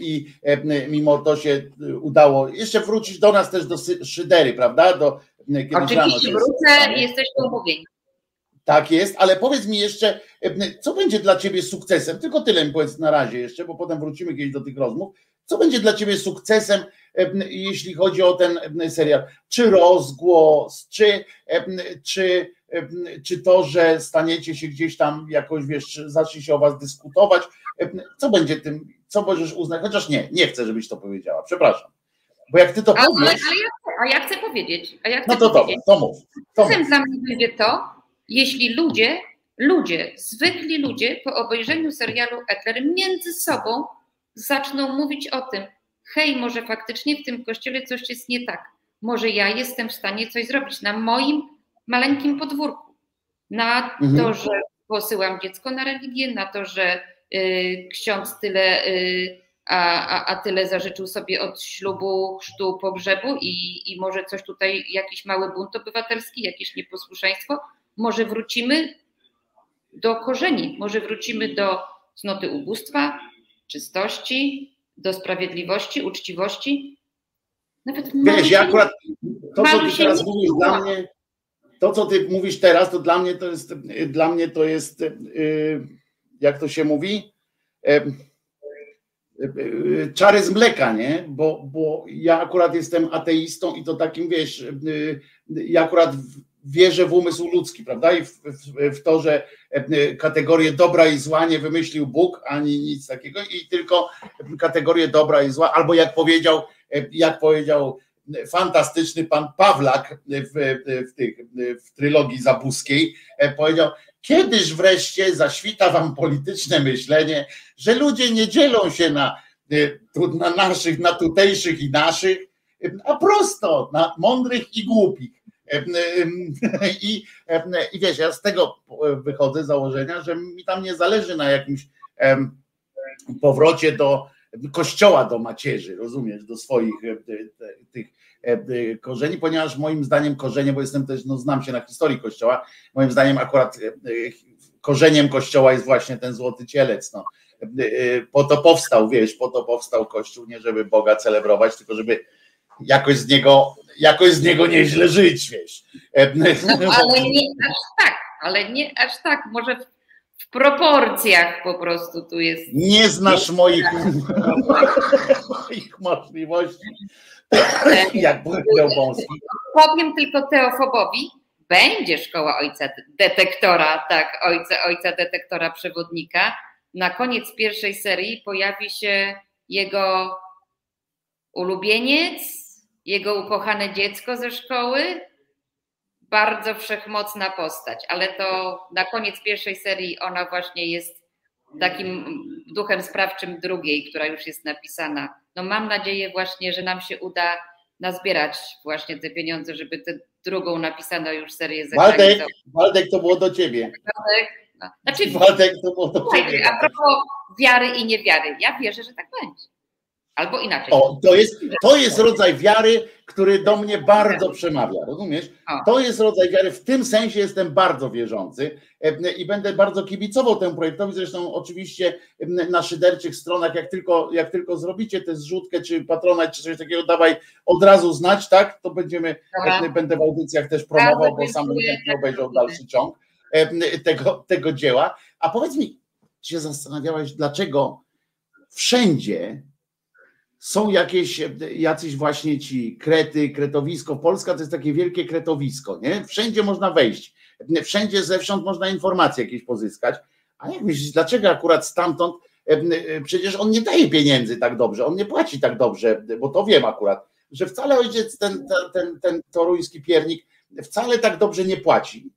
i mimo to się udało jeszcze wrócić do nas też do Szydery, prawda? Do, Oczywiście wrócę, jesteśmy umówieni. Tak jest, ale powiedz mi jeszcze, co będzie dla ciebie sukcesem? Tylko tyle mi powiedz na razie jeszcze, bo potem wrócimy kiedyś do tych rozmów. Co będzie dla ciebie sukcesem, jeśli chodzi o ten serial? Czy rozgłos, czy, czy, czy to, że staniecie się gdzieś tam jakoś, wiesz, zacznie się o was dyskutować? Co będzie tym, co możesz uznać? Chociaż nie, nie chcę, żebyś to powiedziała, przepraszam. Bo jak ty to ale, powiesz... Ale, ale ja, a ja chcę powiedzieć. A ja chcę no to dobra, to mów. To mów. dla mnie będzie to, jeśli ludzie, ludzie, zwykli ludzie po obejrzeniu serialu Ekler między sobą zaczną mówić o tym, hej, może faktycznie w tym kościele coś jest nie tak, może ja jestem w stanie coś zrobić na moim maleńkim podwórku, na mhm. to, że posyłam dziecko na religię, na to, że y, ksiądz tyle, y, a, a, a, tyle zażyczył sobie od ślubu, chrztu, pogrzebu i, i może coś tutaj, jakiś mały bunt obywatelski, jakieś nieposłuszeństwo, może wrócimy do korzeni, może wrócimy do cnoty ubóstwa, czystości, do sprawiedliwości, uczciwości. Nawet Wiesz, ja akurat to, co ty teraz mówisz dla mnie, to, co ty mówisz teraz, to dla mnie to jest, dla mnie to jest, y, jak to się mówi, y, y, czary z mleka, nie? Bo, bo ja akurat jestem ateistą i to takim, wiesz, ja akurat wierzę w umysł ludzki, prawda? I w, w, w, to, że e, kategorię dobra i zła nie wymyślił Bóg, ani nic takiego, i tylko kategorię dobra i zła, albo jak powiedział, e, jak powiedział fantastyczny pan Pawlak w, w, tych, w trylogii zabuskiej, e, powiedział, kiedyś wreszcie zaświta wam polityczne myślenie, że ludzie nie dzielą się na, na naszych, na tutejszych i naszych, a prosto na mądrych i głupich. I, I wiesz, ja z tego wychodzę z założenia, że mi tam nie zależy na jakimś powrocie do kościoła, do macierzy, rozumiesz, do swoich tych korzeni, ponieważ moim zdaniem korzenie, bo jestem też, no znam się na historii kościoła, moim zdaniem akurat korzeniem kościoła jest właśnie ten złoty cielec, no. Po to powstał, wiesz, po to powstał kościół, nie żeby Boga celebrować, tylko żeby jakoś z niego jakoś z niego nieźle żyć, wiesz. No, ale nie aż tak, ale nie aż tak, może w, proporcjach po prostu tu jest. Nie znasz moich, moich możliwości, jak powiedział Wąski. Powiem tylko Teofobowi, będzie szkoła ojca detektora, tak, ojca, ojca detektora przewodnika. Na koniec pierwszej serii pojawi się jego ulubieniec, jego ukochane dziecko ze szkoły. Bardzo wszechmocna postać, ale to na koniec pierwszej serii ona właśnie jest takim duchem sprawczym drugiej, która już jest napisana. No mam nadzieję właśnie, że nam się uda nazbierać właśnie te pieniądze, żeby tę drugą napisano już serię. Waldek, Waldek, to było do ciebie. Waldek, no. znaczy, Waldek, to było do ciebie. A propos wiary i niewiary, ja wierzę, że tak będzie. Albo inaczej. O, to jest, to jest rodzaj wiary, który do mnie bardzo przemawia, rozumiesz? To jest rodzaj wiary, w tym sensie jestem bardzo wierzący e, i będę bardzo kibicował temu projektowi, zresztą oczywiście na szyderczych stronach, jak tylko, jak tylko zrobicie tę zrzutkę, czy patronat, czy coś takiego, dawaj od razu znać, tak? To będziemy, Dobra. będę w audycjach też promował, bo sam będę obejrzał dalszy ciąg e, tego, tego dzieła. A powiedz mi, czy się zastanawiałeś, dlaczego wszędzie są jakieś, jacyś właśnie ci krety, kretowisko. Polska to jest takie wielkie kretowisko, nie? Wszędzie można wejść, wszędzie zewsząd można informacje jakieś pozyskać. A jak myślisz, dlaczego akurat stamtąd, przecież on nie daje pieniędzy tak dobrze, on nie płaci tak dobrze, bo to wiem akurat, że wcale ojciec, ten, ten, ten, ten toruński piernik, wcale tak dobrze nie płaci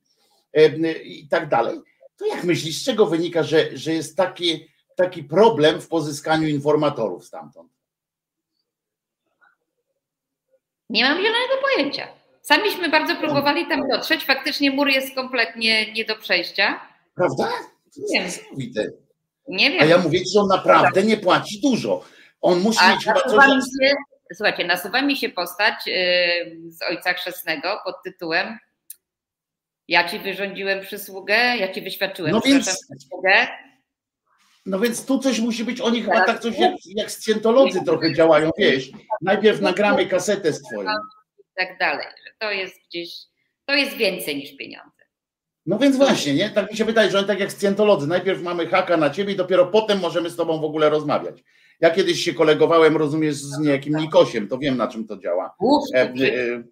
i tak dalej. To jak myślisz, z czego wynika, że, że jest taki, taki problem w pozyskaniu informatorów stamtąd? Nie mam zielonego pojęcia. Samiśmy bardzo próbowali tam dotrzeć. Faktycznie mur jest kompletnie nie do przejścia. Prawda? Nie wiem. Nie wiem. A ja mówię, że on naprawdę nie płaci dużo. On musi A mieć chyba coś. Się, słuchajcie, nasuwa mi się postać yy, z Ojca Chrzestnego pod tytułem Ja ci wyrządziłem przysługę, ja ci wyświadczyłem no więc, przysługę. No więc tu coś musi być, oni chyba tak coś jak, jak scjentolodzy trochę działają, wiesz. Najpierw nagramy kasetę z twoją. I tak dalej, że to jest gdzieś, to jest więcej niż pieniądze. No więc właśnie, nie? Tak mi się wydaje, że oni tak jak scjentolodzy, najpierw mamy haka na ciebie i dopiero potem możemy z tobą w ogóle rozmawiać. Ja kiedyś się kolegowałem, rozumiesz, z niejakim Nikosiem, to wiem na czym to działa. E, e,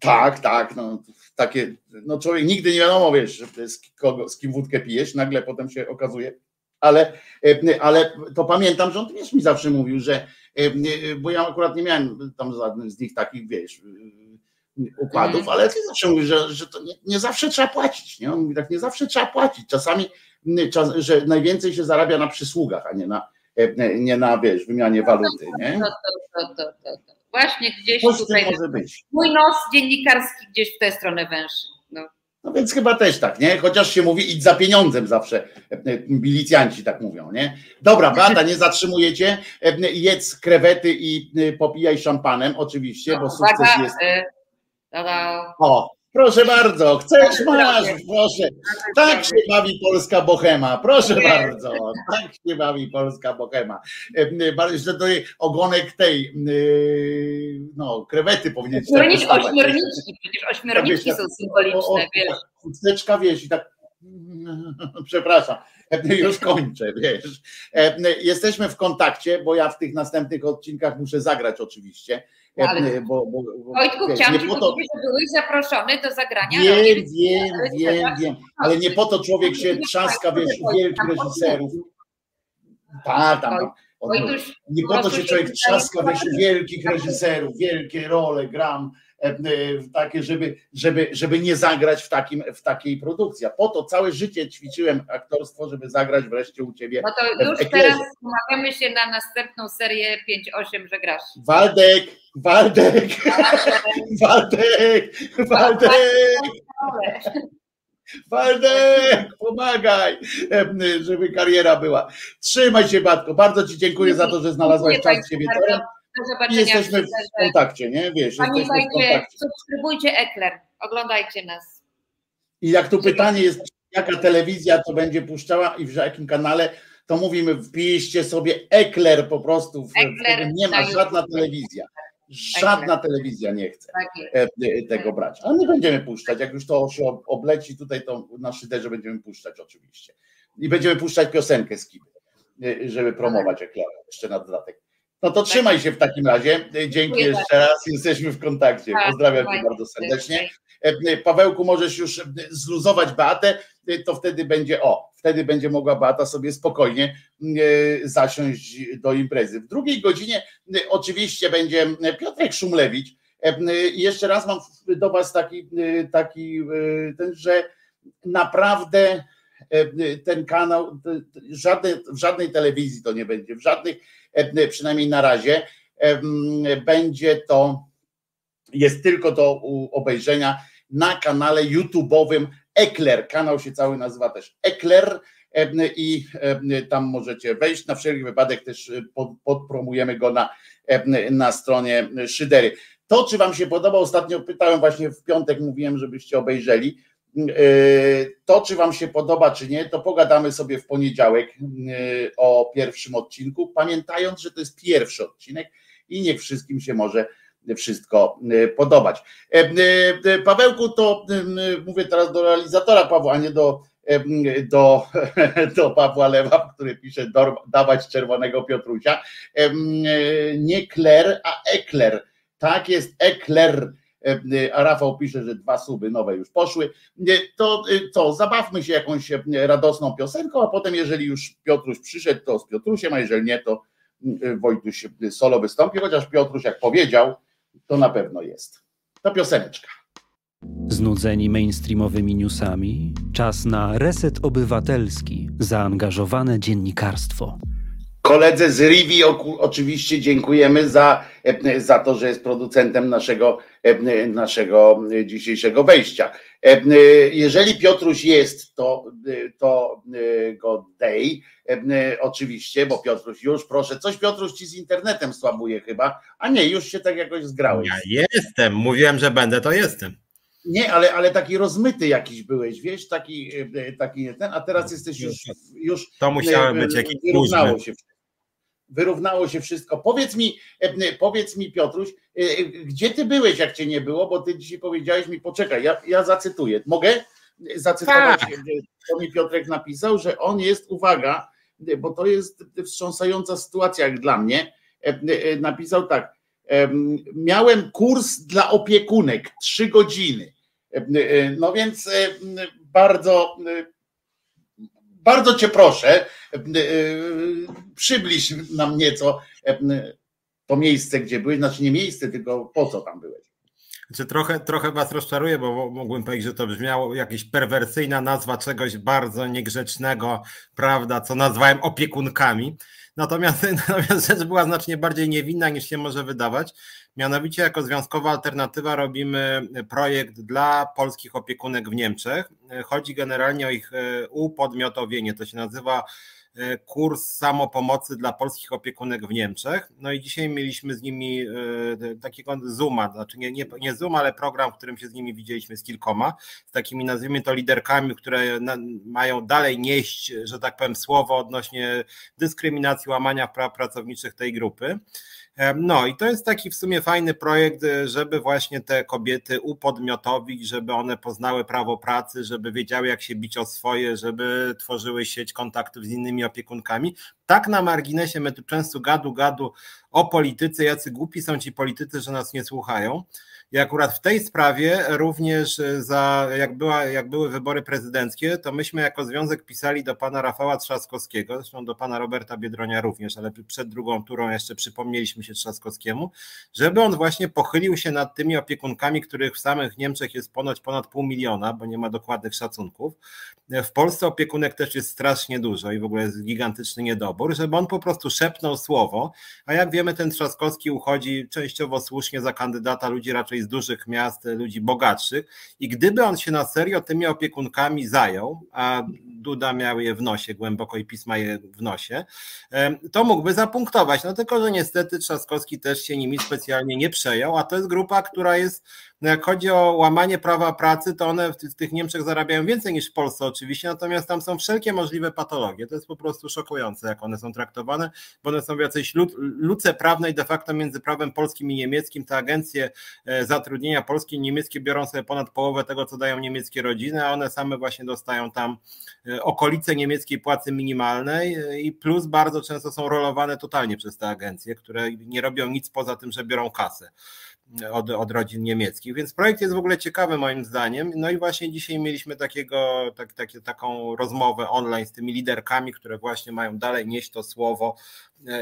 tak, tak, no takie, no człowiek nigdy nie wiadomo, wiesz, z, kogo, z kim wódkę pijesz, nagle potem się okazuje, ale, e, ale to pamiętam, że on też mi zawsze mówił, że, e, bo ja akurat nie miałem tam żadnych z nich takich, wiesz, układów, mhm. ale ty zawsze mówisz, że, że to nie, nie, zawsze trzeba płacić, nie? On mówi tak, nie zawsze trzeba płacić, czasami, że najwięcej się zarabia na przysługach, a nie na, e, nie na, wiesz, wymianie waluty, nie? To, to, to, Właśnie gdzieś Coś tutaj, może być. mój nos dziennikarski gdzieś w tę stronę węży. No więc chyba też tak, nie? Chociaż się mówi idź za pieniądzem zawsze, milicjanci tak mówią, nie? Dobra, Bata, nie zatrzymujecie, jedz krewety i popijaj szampanem oczywiście, bo sukces jest... Y, o, Proszę bardzo, chcesz, masz, proszę. Tak się bawi polska bohema, proszę bardzo. Tak się bawi polska bohema. Że to ogonek tej, no, krewety powinien się tak Ośmiorniczki, przecież ośmiorniczki są symboliczne, wiesz. Chusteczka, wiesz, i tak przepraszam, już kończę, wiesz. Jesteśmy w kontakcie, bo ja w tych następnych odcinkach muszę zagrać oczywiście ale... bo, bo, bo, Wojtku, wiesz, chciałam ci to... powiedzieć, że byłeś zaproszony do zagrania. Wiem, wiem, wiem, wiem, ale nie po to człowiek się trzaska, wiesz, wielkich reżyserów. Tak, tam, tam. Nie po to się człowiek trzaska, wiesz, wielkich reżyserów, wielkie role gram, takie, żeby, żeby, żeby nie zagrać w, takim, w takiej produkcji. A po to całe życie ćwiczyłem aktorstwo, żeby zagrać wreszcie u ciebie. No to już teraz umawiamy się na następną serię 5-8, że grasz. Waldek, Waldek, Waldek, Waldek. Waldek, pomagaj, e, żeby kariera była. Trzymaj się, Batko. Bardzo Ci dziękuję za to, że znalazłaś czas się wieczorem. Do zobaczenia. Jesteśmy w kontakcie, nie? Wiesz, Pamiętajcie, subskrybujcie Ekler, oglądajcie nas. I jak tu pytanie jest, jaka telewizja to będzie puszczała i w jakim kanale, to mówimy, wpiszcie sobie Ekler po prostu, w, Ekler nie ma żadna telewizja. Żadna Ekler. telewizja nie chce tak e, e, tego brać. Ale my będziemy puszczać. Jak już to się obleci tutaj, to na szyderze będziemy puszczać oczywiście. I będziemy puszczać piosenkę z Kiby, e, żeby promować Eklera jeszcze na dodatek. No to trzymaj się w takim razie. Dzięki jeszcze raz. Jesteśmy w kontakcie. Tak, Pozdrawiam cię bardzo serdecznie. E, Pawełku, możesz już zluzować Beatę, to wtedy będzie o, wtedy będzie mogła Beata sobie spokojnie zasiąść do imprezy. W drugiej godzinie oczywiście będzie Piotrek Szumlewicz. Jeszcze raz mam do Was taki, taki ten, że naprawdę ten kanał, żadne, w żadnej telewizji to nie będzie, w żadnych, przynajmniej na razie, będzie to, jest tylko do obejrzenia na kanale YouTube'owym Ekler. Kanał się cały nazywa też Ekler i tam możecie wejść. Na wszelki wypadek też podpromujemy go na, na stronie Szydery. To, czy Wam się podoba, ostatnio pytałem właśnie w piątek, mówiłem, żebyście obejrzeli. To, czy Wam się podoba, czy nie, to pogadamy sobie w poniedziałek o pierwszym odcinku, pamiętając, że to jest pierwszy odcinek i niech wszystkim się może wszystko podobać. Pawełku, to mówię teraz do realizatora Pawła, a nie do, do, do Pawła Lewa, który pisze dawać czerwonego Piotrusia. Nie Kler, a Ekler. Tak jest, Ekler E, a Rafał pisze, że dwa suby nowe już poszły, to co, zabawmy się jakąś e, radosną piosenką, a potem jeżeli już Piotruś przyszedł, to z Piotrusiem, a jeżeli nie, to e, Wojtuś solo wystąpi, chociaż Piotruś jak powiedział, to na pewno jest. To pioseneczka. Znudzeni mainstreamowymi newsami? Czas na reset obywatelski, zaangażowane dziennikarstwo. Koledze z Rivi oczywiście dziękujemy za, e, za to, że jest producentem naszego, e, naszego dzisiejszego wejścia. E, jeżeli Piotruś jest, to, to go dej, oczywiście, bo Piotruś już, proszę, coś Piotruś ci z internetem słabuje chyba, a nie, już się tak jakoś zgrałeś. Ja jestem, mówiłem, że będę, to jestem. Nie, ale, ale taki rozmyty jakiś byłeś, wiesz, taki, taki ten, a teraz jesteś już. już to musiało być jakiś wyrównało się wyrównało się wszystko. Powiedz mi, e, powiedz mi Piotruś, e, e, gdzie ty byłeś, jak cię nie było, bo ty dzisiaj powiedziałeś mi, poczekaj, ja, ja zacytuję. Mogę zacytować, tak. to mi Piotrek napisał, że on jest, uwaga, bo to jest wstrząsająca sytuacja jak dla mnie, napisał tak, miałem kurs dla opiekunek, trzy godziny. No więc bardzo bardzo cię proszę, e, e, przybliż nam nieco e, to miejsce, gdzie byłeś, znaczy nie miejsce, tylko po co tam byłeś. Znaczy trochę, trochę was rozczaruję, bo mógłbym powiedzieć, że to brzmiało jakaś perwersyjna nazwa czegoś bardzo niegrzecznego, prawda, co nazwałem opiekunkami. Natomiast, natomiast rzecz była znacznie bardziej niewinna niż się może wydawać. Mianowicie jako związkowa alternatywa robimy projekt dla polskich opiekunek w Niemczech. Chodzi generalnie o ich e, upodmiotowienie. To się nazywa kurs samopomocy dla polskich opiekunek w Niemczech. No i dzisiaj mieliśmy z nimi e, takiego Zooma, znaczy nie, nie, nie Zoom, ale program, w którym się z nimi widzieliśmy z kilkoma, z takimi nazwijmy to liderkami, które mają dalej nieść, że tak powiem, słowo odnośnie dyskryminacji, łamania praw pracowniczych tej grupy. No i to jest taki w sumie fajny projekt, e, żeby właśnie te kobiety upodmiotowić, żeby one poznały prawo pracy, żeby wiedziały jak się bić o swoje, żeby tworzyły sieć kontaktów z innymi opiekunkami. Tak na marginesie my tu często gadu gadu o polityce, jacy głupi są ci politycy, że nas nie słuchają. I akurat w tej sprawie również e, za, jak, była, jak były wybory prezydenckie, to myśmy jako związek pisali do pana Rafała Trzaskowskiego, zresztą do pana Roberta Biedronia również, ale przed drugą turą jeszcze przypomnieliśmy się Trzaskowskiemu, żeby on właśnie pochylił się nad tymi opiekunkami, których w samych Niemczech jest ponoć ponad pół miliona, bo nie ma dokładnych szacunków. W Polsce opiekunek też jest strasznie dużo i w ogóle jest gigantyczny niedobór, żeby on po prostu szepnął słowo, a jak wiemy ten Trzaskowski uchodzi częściowo słusznie za kandydata ludzi raczej z dużych miast, ludzi bogatszych i gdyby on się na serio tymi opiekunkami zajął, a Duda miał je w nosie głęboko i pisma je w nosie, to mógłby zapunktować. No tylko, że niestety Trzaskowski też się nimi specjalnie nie przejął, a to jest grupa, która jest No jak chodzi o łamanie prawa pracy, to one w, tych Niemczech zarabiają więcej niż w Polsce oczywiście, natomiast tam są wszelkie możliwe patologie. To jest po prostu szokujące, jak one są traktowane, bo one są w jakiejś luce prawnej de facto między prawem polskim i niemieckim. Te agencje e, zatrudnienia polskie i niemieckie biorą sobie ponad połowę tego, co dają niemieckie rodziny, a one same właśnie dostają tam e, okolice niemieckiej płacy minimalnej e, i plus bardzo często są rolowane totalnie przez te agencje, które nie robią nic poza tym, że biorą kasę od, od rodzin niemieckich. Więc projekt jest w ogóle ciekawy moim zdaniem. No i właśnie dzisiaj mieliśmy takiego, tak, takie, taką rozmowę online z tymi liderkami, które właśnie mają dalej nieść to słowo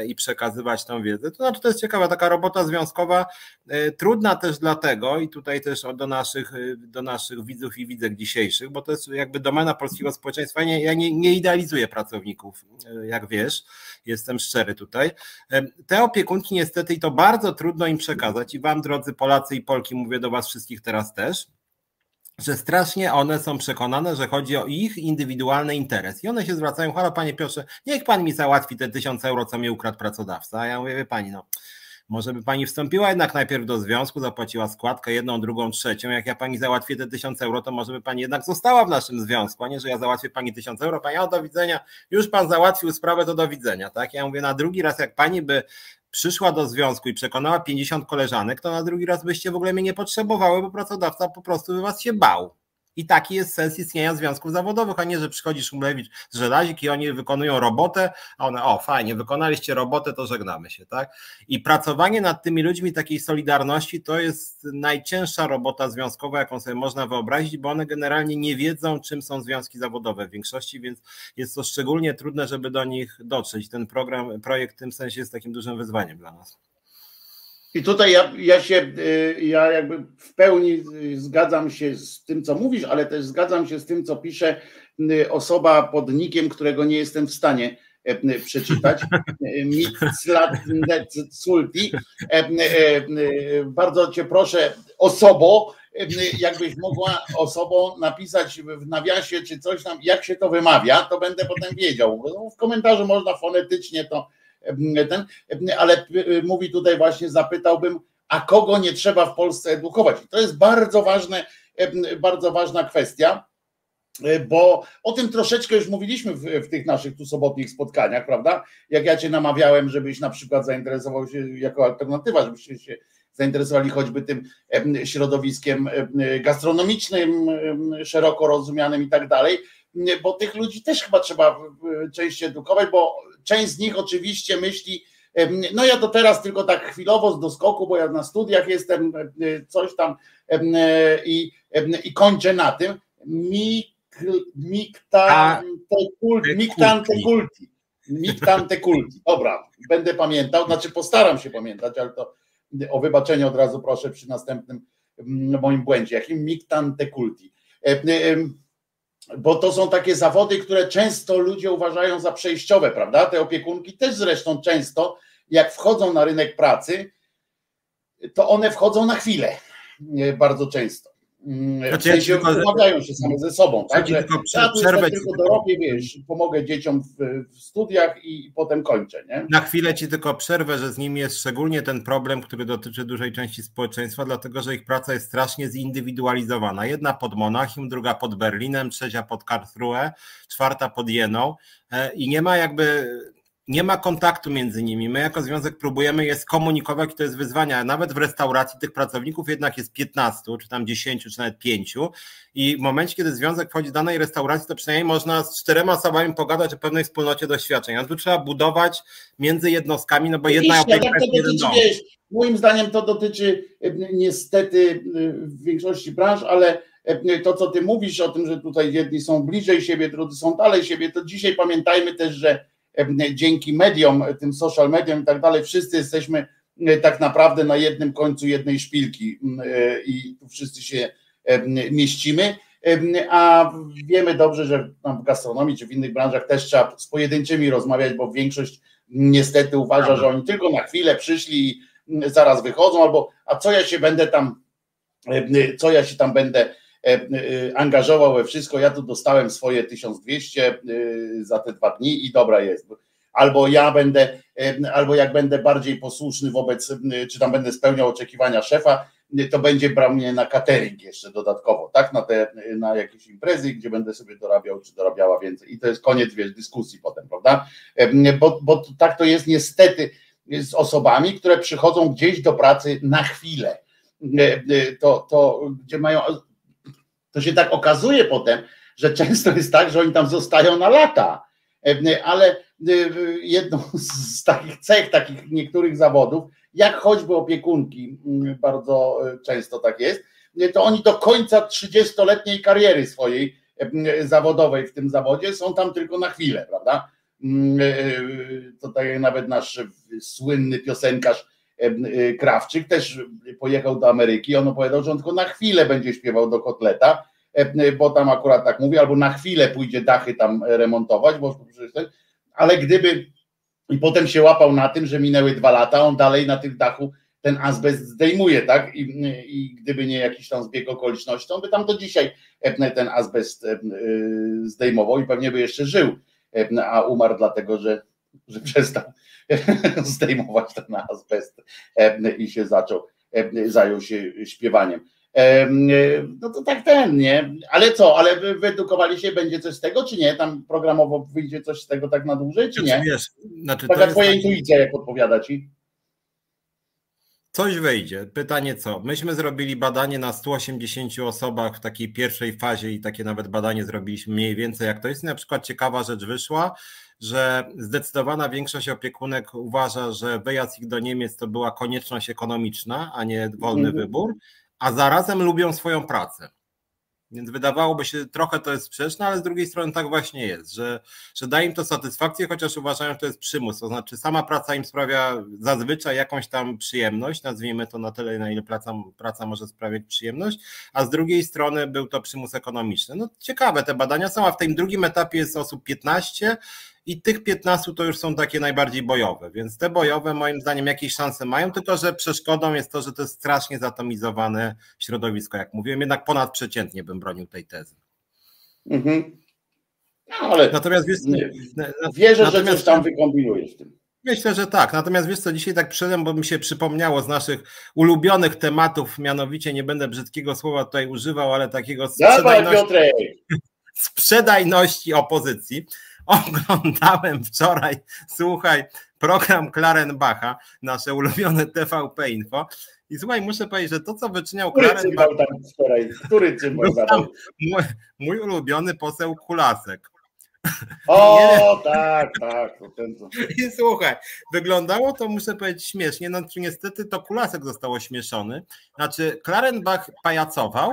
i przekazywać tą wiedzę. To znaczy, to jest ciekawa taka robota związkowa, e, trudna też dlatego, i tutaj też do naszych, e, do naszych widzów i widzek dzisiejszych, bo to jest jakby domena polskiego społeczeństwa. Nie, ja nie, nie idealizuję pracowników, jak wiesz, jestem szczery tutaj. Te opiekunki niestety, i to bardzo trudno im przekazać, i wam, drodzy Polacy i Polki, mówię do was wszystkich teraz też, że strasznie one są przekonane, że chodzi o ich indywidualny interes. I one się zwracają, halo panie Piotrze, niech pan mi załatwi te tysiąc euro, co mi ukradł pracodawca. A ja mówię, wie pani, no może by pani wstąpiła jednak najpierw do związku, zapłaciła składkę jedną, drugą, trzecią. Jak ja pani załatwię te tysiąc euro, to może by pani jednak została w naszym związku, a nie, że ja załatwię pani tysiąc euro. Pani, o do widzenia, już pan załatwił sprawę, to do widzenia. Tak? Ja mówię, na drugi raz, jak pani by przyszła do związku i przekonała 50 koleżanek, to na drugi raz byście w ogóle mnie nie potrzebowały, bo pracodawca po prostu by was się bał. I taki jest sens istnienia związków zawodowych, a nie, że przychodzi Szumlewicz z żelazik i oni wykonują robotę, a one, o fajnie, wykonaliście robotę, to żegnamy się, tak? I pracowanie nad tymi ludźmi takiej solidarności to jest najcięższa robota związkowa, jaką sobie można wyobrazić, bo one generalnie nie wiedzą, czym są związki zawodowe w większości, więc jest to szczególnie trudne, żeby do nich dotrzeć. Ten program, projekt w tym sensie jest takim dużym wyzwaniem dla nas. I tutaj ja, ja się, y, ja jakby w pełni zgadzam się z tym, co mówisz, ale też zgadzam się z tym, co pisze y, osoba pod nikiem, którego nie jestem w stanie y, przeczytać. Sulti. Bardzo cię proszę, osobo, jakbyś mogła osobą napisać w nawiasie czy coś tam, jak się to wymawia, to będę potem wiedział. W komentarzu można fonetycznie to ten, ale mówi tutaj właśnie, zapytałbym, a kogo nie trzeba w Polsce edukować? To jest bardzo ważne, bardzo ważna kwestia, bo o tym troszeczkę już mówiliśmy w, w, tych naszych tu sobotnich spotkaniach, prawda? Jak ja cię namawiałem, żebyś na przykład zainteresował się jako alternatywa, żebyście się zainteresowali choćby tym środowiskiem gastronomicznym, szeroko rozumianym i tak dalej, bo tych ludzi też chyba trzeba częściej edukować, bo część z nich oczywiście myśli, no ja to teraz tylko tak chwilowo z doskoku, bo ja na studiach jestem, coś tam i, i kończę na tym. Miktante kulti. Miktante kulti. Dobra, będę pamiętał, znaczy postaram się pamiętać, ale to o wybaczenie od razu proszę przy następnym moim błędzie. Jakim miktante kulti bo to są takie zawody, które często ludzie uważają za przejściowe, prawda? Te opiekunki też zresztą często, jak wchodzą na rynek pracy, to one wchodzą na chwilę, bardzo często. Mm, znaczy, w sensie ja tylko, pomagają się same ze sobą, tak? Że ja przerwę tylko dorobię, wiesz, pomogę dzieciom w, w, studiach i potem kończę, nie? Na chwilę ci tylko przerwę, że z nimi jest szczególnie ten problem, który dotyczy dużej części społeczeństwa, dlatego że ich praca jest strasznie zindywidualizowana. Jedna pod Monachium, druga pod Berlinem, trzecia pod Karlsruhe, czwarta pod Jeną e, i nie ma jakby nie ma kontaktu między nimi. My jako związek próbujemy je skomunikować, to jest wyzwanie. Nawet w restauracji tych pracowników jednak jest 15, czy tam 10, czy nawet 5. I w momencie, kiedy związek wchodzi do danej restauracji, to przynajmniej można z czterema osobami pogadać o pewnej wspólnocie doświadczeń. A tu trzeba budować między jednostkami, no bo jedna opieka tak dom. Wiesz, moim zdaniem to dotyczy e, niestety e, w większości branż, ale e, to, co ty mówisz o tym, że tutaj jedni są bliżej siebie, drudzy są dalej siebie, to dzisiaj pamiętajmy też, że dzięki mediom, tym social mediom i tak dalej, wszyscy jesteśmy e, tak naprawdę na jednym końcu jednej szpilki e, i tu wszyscy się mieścimy. A wiemy dobrze, że w gastronomii czy w innych branżach też trzeba z pojedynczymi rozmawiać, bo większość niestety uważa, że oni tylko na chwilę przyszli i zaraz wychodzą, albo a co ja się będę tam, co ja się tam będę E, e, angażował we wszystko. Ja tu dostałem swoje 1200 e, za te dwa dni i dobra jest. Albo ja będę, albo jak będę bardziej posłuszny wobec, czy tam będę spełniał oczekiwania szefa, to będzie brał mnie na catering jeszcze dodatkowo, tak? Na te, na jakieś imprezy, gdzie będę sobie dorabiał, czy dorabiała więcej. I to jest koniec, wiesz, dyskusji potem, prawda? Bo, bo tak to jest niestety z osobami, które przychodzą gdzieś do pracy na chwilę. To, to gdzie mają. To się tak okazuje potem, że często jest tak, że oni tam zostają na lata. Ale jedną z takich cech, takich niektórych zawodów jak choćby opiekunki, mm, bardzo e, często tak jest, to oni do końca 30-letniej kariery swojej e, zawodowej w tym zawodzie są tam tylko na chwilę, prawda? E, to tak jak nawet nasz słynny piosenkarz Krawczyk też pojechał do Ameryki, on opowiadał, że on tylko na chwilę będzie śpiewał do kotleta, bo tam akurat tak mówi, albo na chwilę pójdzie dachy tam remontować, bo ale gdyby i potem się łapał na tym, że minęły dwa lata, on dalej na tych dachu ten azbest zdejmuje, tak? I, I, gdyby nie jakiś tam zbieg okoliczności, to on by tam do dzisiaj ten azbest zdejmował i pewnie by jeszcze żył, a umarł dlatego, że, że przestał zdejmować ten azbest i się zaczął, zajął się śpiewaniem. No to tak ten, nie? Ale co, ale wy wyedukowali się, będzie coś z tego, czy nie? Tam programowo wyjdzie coś z tego tak na dłużej, czy nie? Wiesz, znaczy Taka twoja intuicja, jak odpowiada ci? Coś wyjdzie. Pytanie co? Myśmy zrobili badanie na 180 osobach w takiej pierwszej fazie i takie nawet badanie zrobiliśmy mniej więcej jak to jest. Na przykład ciekawa rzecz wyszła, że zdecydowana większość opiekunek uważa, że wyjazd ich do Niemiec to była konieczność ekonomiczna, a nie wolny -hmm. wybór a zarazem lubią swoją pracę. Więc wydawałoby się, trochę to jest sprzeczne, ale z drugiej strony tak właśnie jest, że, że da im to satysfakcję, chociaż uważają, że to jest przymus. To znaczy, sama praca im sprawia zazwyczaj jakąś tam przyjemność, nazwijmy to na tyle, na ile praca, praca może sprawiać przyjemność, a z drugiej strony był to przymus ekonomiczny. No ciekawe te badania są, a w tym drugim etapie jest osób 15 i tych 15 to już są takie najbardziej bojowe, więc te bojowe moim zdaniem jakieś szanse mają, tylko że przeszkodą jest to, że to jest strasznie zatomizowane środowisko, jak mówiłem, jednak ponadprzeciętnie bym bronił tej tezy. Mhm. No, ale natomiast wiesz, nie, wierzę, natomiast, że coś tam wykombinujesz w tym. Myślę, że tak. Natomiast wiesz co, dzisiaj tak przyszedłem, bo mi się przypomniało z naszych ulubionych tematów, mianowicie nie będę brzydkiego słowa tutaj używał, ale takiego sprzedajności, sprzedajności opozycji. Oglądałem wczoraj, słuchaj, program Klarenbacha, nasze ulubione TVP Info. I słuchaj, muszę powiedzieć, że to, co wyczyniał Który Klarenbach... tam wczoraj? Który cymbał mój, mój ulubiony poseł Kulasek. O, tak, tak. I słuchaj, wyglądało to, muszę powiedzieć, śmiesznie. No, niestety to Kulasek został ośmieszony. Znaczy, Klarenbach pajacował,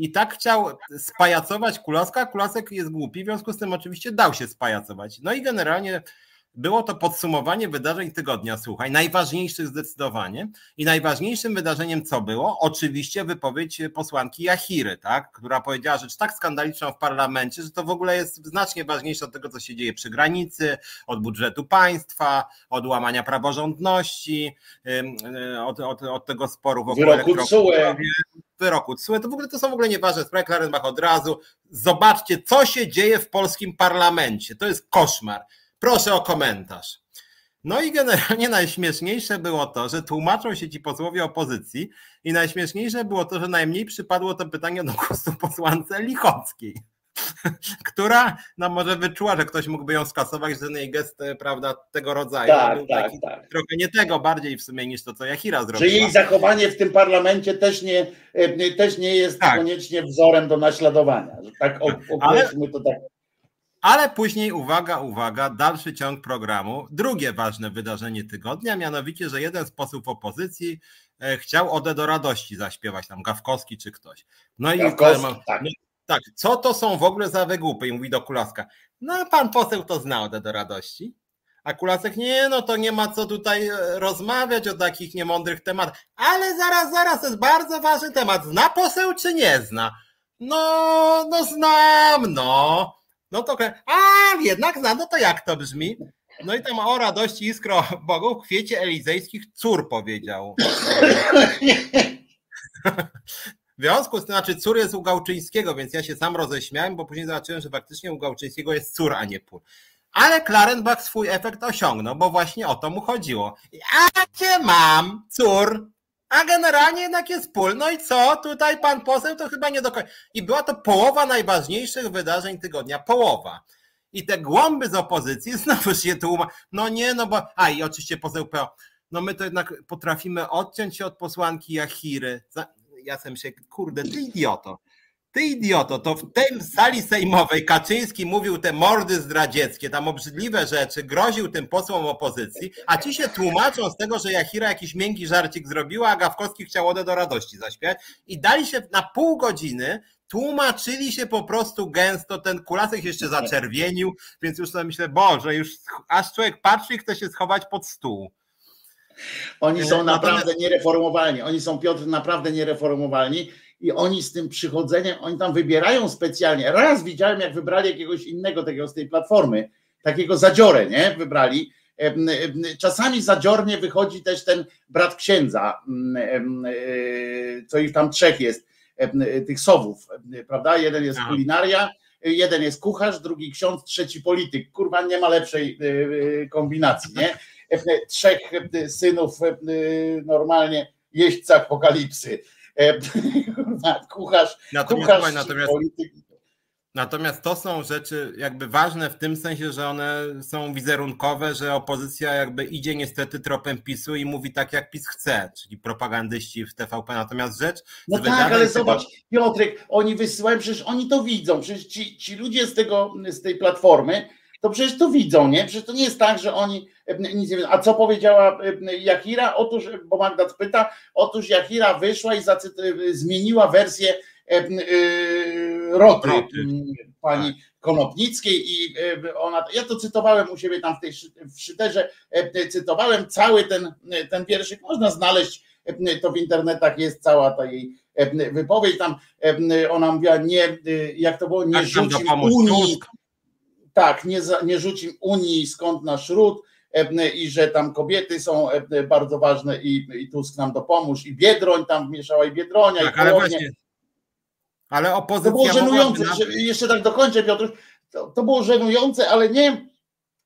i tak chciał spajacować Kulaska, Kulasek jest głupi, w związku z tym oczywiście dał się spajacować. No i generalnie było to podsumowanie wydarzeń tygodnia, słuchaj, najważniejszych zdecydowanie. I najważniejszym wydarzeniem co było? Oczywiście wypowiedź posłanki Jachiry, tak, która powiedziała rzecz tak skandaliczną w parlamencie, że to w ogóle jest znacznie ważniejsze od tego, co się dzieje przy granicy, od budżetu państwa, od łamania praworządności, od, od, od tego sporu w ogóle. Wyroku TSUE. To w ogóle to są w ogóle nieważne sprawy. Klarenbach od razu. Zobaczcie, co się dzieje w polskim parlamencie. To jest koszmar. Proszę o komentarz. No i generalnie najśmieszniejsze było to, że tłumaczą się ci posłowie opozycji i najśmieszniejsze było to, że najmniej przypadło to pytanie do głosu posłance Lichockiej, która no może wyczuła, że ktoś mógłby ją skasować, że jej gest, prawda, tego rodzaju. Tak, tak, tak. Trochę nie tego bardziej w sumie niż to, co Jachira zrobiła. Że jej zachowanie w tym parlamencie też nie, e, też nie jest tak. koniecznie wzorem do naśladowania. Że tak określmy to tak. Ale później, uwaga, uwaga, dalszy ciąg programu. Drugie ważne wydarzenie tygodnia, mianowicie, że jeden z posłów opozycji e, chciał Odę do radości zaśpiewać, tam Gawkowski czy ktoś. No i tak. Tak, co to są w ogóle za wygłupy? I mówi do Kulaska, no pan poseł to zna Odę do radości. A Kulasek, nie, no to nie ma co tutaj e, rozmawiać o takich niemądrych tematach. Ale zaraz, zaraz, to jest bardzo ważny temat. Zna poseł czy nie zna? No, no znam, no. No to, a jednak znam, no to jak to brzmi? No i tam o radości iskro Bogu w kwiecie elizejskich cór powiedział. W związku z tym, znaczy cór jest u Gałczyńskiego, więc ja się sam roześmiałem, bo później zobaczyłem, że faktycznie u Gałczyńskiego jest cór, a nie pór. Ale Klarenbach swój efekt osiągnął, bo właśnie o to mu chodziło. A cię mam, cór, A generalnie jednak jest pól. No i co? Tutaj pan poseł to chyba nie do końca. I była to połowa najważniejszych wydarzeń tygodnia. Połowa. I te głąby z opozycji znowu się tłumaczą. No nie, no bo. A i oczywiście poseł PO. No my to jednak potrafimy odciąć się od posłanki Jachiry. Ja sam się, kurde, ty idioto. Ty idioto, to w tej sali sejmowej Kaczyński mówił te mordy zdradzieckie, tam obrzydliwe rzeczy, groził tym posłom opozycji, a ci się tłumaczą z tego, że Jachira jakiś miękki żarcik zrobiła, a Gawkowski chciał ode do radości zaśpiewać i dali się na pół godziny tłumaczyli się po prostu gęsto, ten kulasek jeszcze zaczerwienił, więc już sobie myślę, Boże, już aż człowiek patrzy i chce się schować pod stół. Oni są naprawdę niereformowalni, oni są, Piotr, naprawdę niereformowalni i oni z tym przychodzeniem, oni tam wybierają specjalnie. Raz widziałem, jak wybrali jakiegoś innego takiego z tej platformy, takiego zadziorę, nie? Wybrali. Czasami zadziornie wychodzi też ten brat księdza, e, co ich tam trzech jest, tych sowów, prawda? Jeden jest kulinaria, jeden jest kucharz, drugi ksiądz, trzeci polityk. Kurwa, nie ma lepszej e, kombinacji, nie? Trzech synów normalnie jeźdźca apokalipsy E, kucharz, natomiast, kucharz natomiast, natomiast to są rzeczy jakby ważne w tym sensie, że one są wizerunkowe, że opozycja jakby idzie niestety tropem PiSu i mówi tak jak PiS chce, czyli propagandyści w TVP. Natomiast rzecz... No tak, ale zobacz, Piotrek, oni wysyłają, przecież oni to widzą, przecież ci, ci ludzie z, tego, z tej platformy to przecież to widzą, nie? Przecież to nie jest tak, że oni e, nic nie wiedzą. A co powiedziała e, Jakira? Otóż, bo Magda pyta, otóż Jakira wyszła i zmieniła wersję e, roty pani tak. Konopnickiej i ona, ja to cytowałem u siebie tam w tej w szyterze, cytowałem cały ten, ten wierszyk, można znaleźć to w internetach jest cała ta jej wypowiedź, tam ona mówiła nie, jak to było, nie rzucił Unii, tak, nie, nie rzuci Unii skąd nasz ród i że tam kobiety są bardzo ważne i, i Tusk nam dopomóż i Biedroń tam wmieszała i Biedronia tak, i ale właśnie, ale opozycja... To było żenujące, na... jeszcze tak dokończę Piotr, to, to było żenujące, ale nie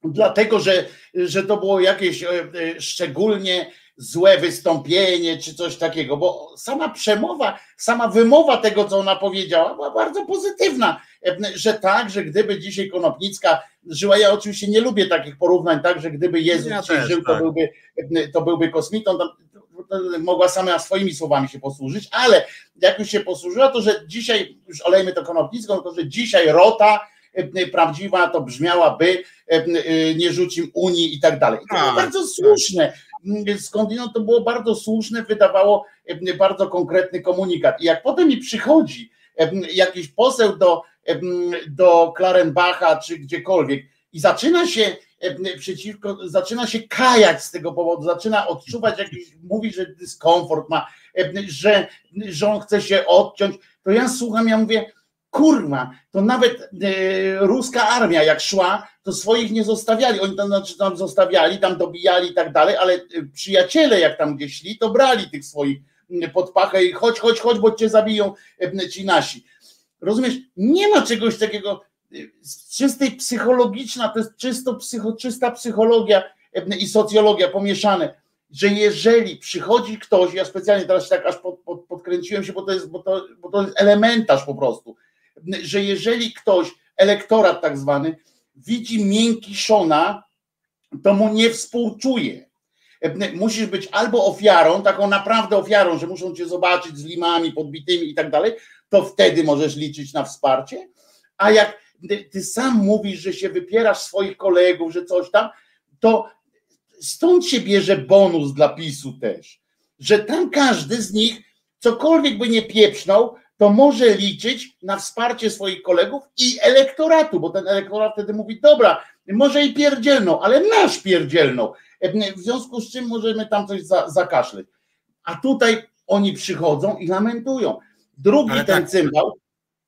dlatego, że, że to było jakieś e, e, szczególnie złe wystąpienie czy coś takiego, bo sama przemowa, sama wymowa tego, co ona powiedziała, była bardzo pozytywna, że tak, że gdyby dzisiaj Konopnicka żyła, ja oczywiście nie lubię takich porównań, tak, że gdyby Jezus ja dzisiaj też, żył, to, tak. byłby, to byłby kosmitą, to, to mogła sama swoimi słowami się posłużyć, ale jak już się posłużyła, to że dzisiaj, już olejmy to Konopnicką, to że dzisiaj Rota prawdziwa to brzmiałaby nie rzucim Unii i tak dalej. I to tak, bardzo tak. słuszne, skądinąd to było bardzo słuszne, wydawało bardzo konkretny komunikat. I jak potem mi przychodzi jakiś poseł do, do Klarenbacha czy gdziekolwiek i zaczyna się przeciwko, zaczyna się kajać z tego powodu, zaczyna odczuwać jakiś, mówi, że dyskomfort ma, że, że on chce się odciąć, to ja słucham, ja mówię, kurwa, to nawet e, ruska armia jak szła, to swoich nie zostawiali, oni tam, znaczy, tam zostawiali, tam dobijali i tak dalej, ale e, przyjaciele jak tam gdzieś szli, to brali tych swoich pod pachę i chodź, chodź, chodź, bo cię zabiją e, ci nasi. Rozumiesz, nie ma czegoś takiego, czystej psychologiczna, to jest czysto psycho, czysta psychologia i socjologia pomieszane, że jeżeli przychodzi ktoś, ja specjalnie teraz tak aż pod, pod, podkręciłem się, bo to, jest, bo, to, bo to jest elementarz po prostu, że jeżeli ktoś, elektorat tak zwany, widzi miękki szona, to mu nie współczuje. Musisz być albo ofiarą, taką naprawdę ofiarą, że muszą cię zobaczyć z limami podbitymi i tak dalej, to wtedy możesz liczyć na wsparcie. A jak ty sam mówisz, że się wypierasz swoich kolegów, że coś tam, to stąd się bierze bonus dla PiSu też, że tam każdy z nich cokolwiek by nie pieprznął, to może liczyć na wsparcie swoich kolegów i elektoratu, bo ten elektorat wtedy mówi, dobra, może i pierdzielną, ale nasz pierdzielną, w związku z czym możemy tam coś za, zakaszleć. A tutaj oni przychodzą i lamentują. Drugi ale ten tak. cymbał,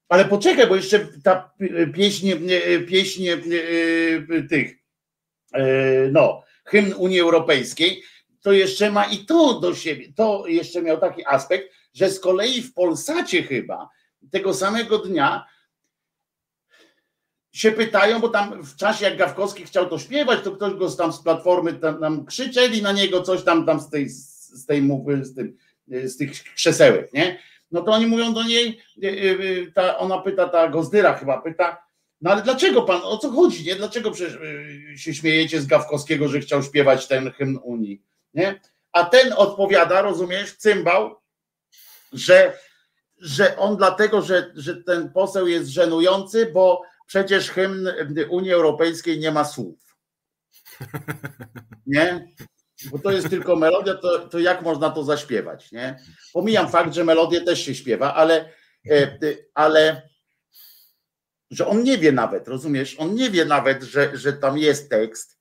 ale poczekaj, bo jeszcze ta pieśń, pieśń tych, no, hymn Unii Europejskiej, to jeszcze ma i to do siebie, to jeszcze miał taki aspekt, że z kolei w Polsacie chyba tego samego dnia się pytają, bo tam w czasie jak Gawkowski chciał to śpiewać, to ktoś go tam z platformy tam, tam krzyczeli na niego coś tam, tam z tej, z tej z tym, z tych krzesełek, nie? No to oni mówią do niej, ta, ona pyta, ta Gozdyra chyba pyta, no ale dlaczego pan, o co chodzi, nie? Dlaczego się śmiejecie z Gawkowskiego, że chciał śpiewać ten hymn Unii, nie? A ten odpowiada, rozumiesz, cymbał, że, że on dlatego, że, że ten poseł jest żenujący, bo przecież hymn Unii Europejskiej nie ma słów. Nie? Bo to jest tylko melodia, to, to jak można to zaśpiewać, nie? Pomijam fakt, że melodię też się śpiewa, ale, e, ale że on nie wie nawet, rozumiesz? On nie wie nawet, że, że tam jest tekst.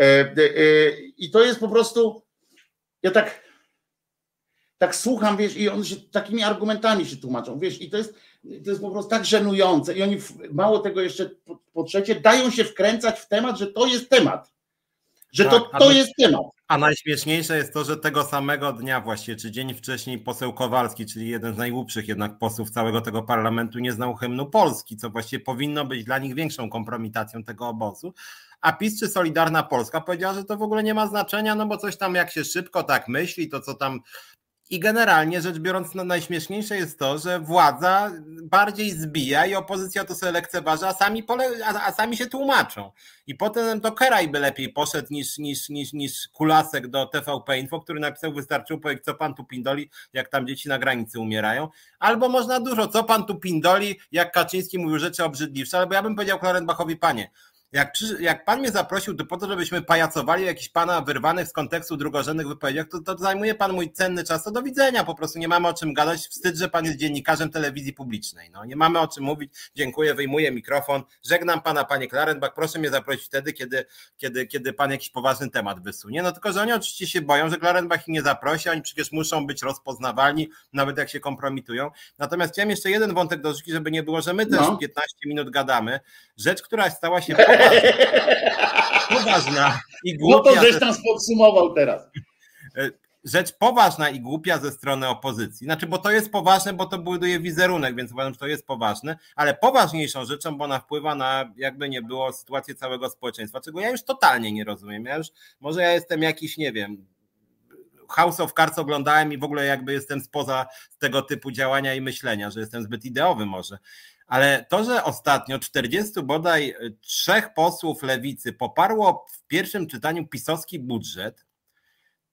E, e, I to jest po prostu. Ja tak tak słucham, wiesz, i on się takimi argumentami się tłumaczą, wiesz, i to jest, to jest po prostu tak żenujące. I oni mało tego jeszcze po, po trzecie dają się wkręcać w temat, że to jest temat, że tak, to, to jest temat. A najśmieszniejsze jest to, że tego samego dnia właściwie, czy dzień wcześniej poseł Kowalski, czyli jeden z najgłupszych jednak posłów całego tego parlamentu nie znał hymnu Polski, co właściwie powinno być dla nich większą kompromitacją tego obozu, a PiS czy Solidarna Polska powiedziała, że to w ogóle nie ma znaczenia, no bo coś tam jak się szybko tak myśli, to co tam i generalnie rzecz biorąc, no najśmieszniejsze jest to, że władza bardziej zbija i opozycja to sobie lekceważy, a sami, pole, a, a, sami się tłumaczą. I potem to Keraj by lepiej poszedł niż, niż, niż, niż Kulasek do TVP Info, który napisał, wystarczył powiedzieć, co pan tu pindoli, jak tam dzieci na granicy umierają. Albo można dużo, co pan tu pindoli, jak Kaczyński mówił rzeczy obrzydliwsze, albo ja bym powiedział Klarenbachowi, panie, jak, jak pan mnie zaprosił to po to, żebyśmy pajacowali jakiś pana wyrwanych z kontekstu drugorzędnych wypowiedziach, to, to zajmuje pan mój cenny czas, to do widzenia, po prostu nie mamy o czym gadać, wstyd, że pan jest dziennikarzem telewizji publicznej, no nie mamy o czym mówić, dziękuję, wyjmuję mikrofon, żegnam pana panie Klarenbach, proszę mnie zaprosić wtedy, kiedy, kiedy, kiedy pan jakiś poważny temat wysunie, no tylko, że oni oczywiście się boją, że Klarenbach ich nie zaprosi, oni przecież muszą być rozpoznawalni, nawet jak się kompromitują, natomiast chciałem jeszcze jeden wątek dorzucić, żeby nie było, że my też no. 15 minut gadamy, rzecz, która stała się poważna i głupia. No to żeś tam podsumował teraz. E, rzecz poważna i głupia ze strony opozycji. Znaczy, bo to jest poważne, bo to buduje wizerunek, więc uważam, że to jest poważne, ale poważniejszą rzeczą, bo ona wpływa na, jakby nie było, sytuację całego społeczeństwa, czego ja już totalnie nie rozumiem. Ja już, może ja jestem jakiś, nie wiem, House of Cards oglądałem i w ogóle jakby jestem spoza tego typu działania i myślenia, że jestem zbyt ideowy może, ale to, że ostatnio 40 bodaj trzech posłów lewicy poparło w pierwszym czytaniu pisowski budżet,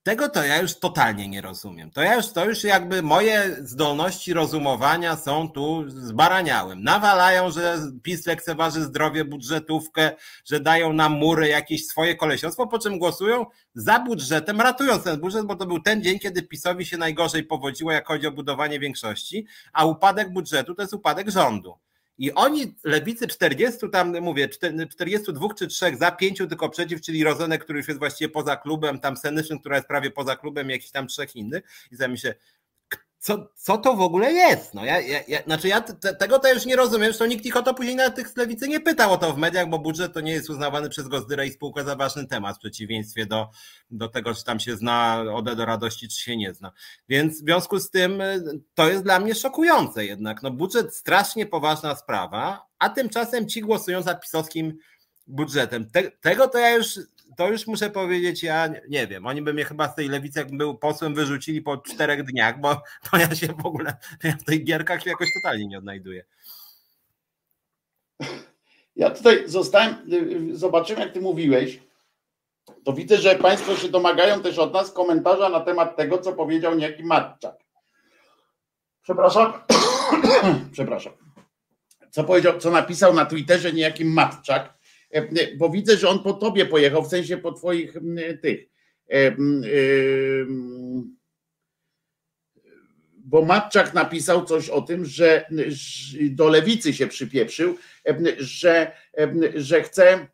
tego to ja już totalnie nie rozumiem. To, ja już, to już jakby moje zdolności rozumowania są tu zbaraniałym. Nawalają, że PiS lekceważy zdrowie, budżetówkę, że dają nam mury jakieś swoje kolesiostwo, po czym głosują za budżetem, ratując ten budżet, bo to był ten dzień, kiedy PiSowi się najgorzej powodziło, jak chodzi o budowanie większości, a upadek budżetu to jest upadek rządu. I oni, lewicy 40, tam mówię, 42 czy 3 za, 5 tylko przeciw, czyli Rozenek, który już jest właściwie poza klubem, tam Senyszyn, która jest prawie poza klubem, jakiś tam trzech innych. I zamiast się, co, co to w ogóle jest? No ja, ja, ja znaczy ja te, tego to już nie rozumiem, zresztą nikt ich o to później na tych z lewicy nie pytał o to w mediach, bo budżet to nie jest uznawany przez Gozdyrę i spółkę za ważny temat, w przeciwieństwie do, do tego, czy tam się zna ode do radości, czy się nie zna. Więc w związku z tym y, to jest dla mnie szokujące jednak. No budżet strasznie poważna sprawa, a tymczasem ci głosują za pisowskim budżetem. Te, tego to ja już to już muszę powiedzieć, ja nie wiem, oni by mnie chyba z tej lewicy, jak był posłem, wyrzucili po czterech dniach, bo, bo ja się w ogóle ja w tych gierkach jakoś totalnie nie odnajduję. Ja tutaj zostałem, zobaczymy jak ty mówiłeś, to widzę, że Państwo się domagają też od nas komentarza na temat tego, co powiedział niejaki Matczak. Przepraszam. Przepraszam. Co powiedział, co napisał na Twitterze niejaki Matczak bo widzę, że on po tobie pojechał, w sensie po twoich tych. E, bo Matczak napisał coś o tym, że do lewicy się przypieprzył, że, że chce,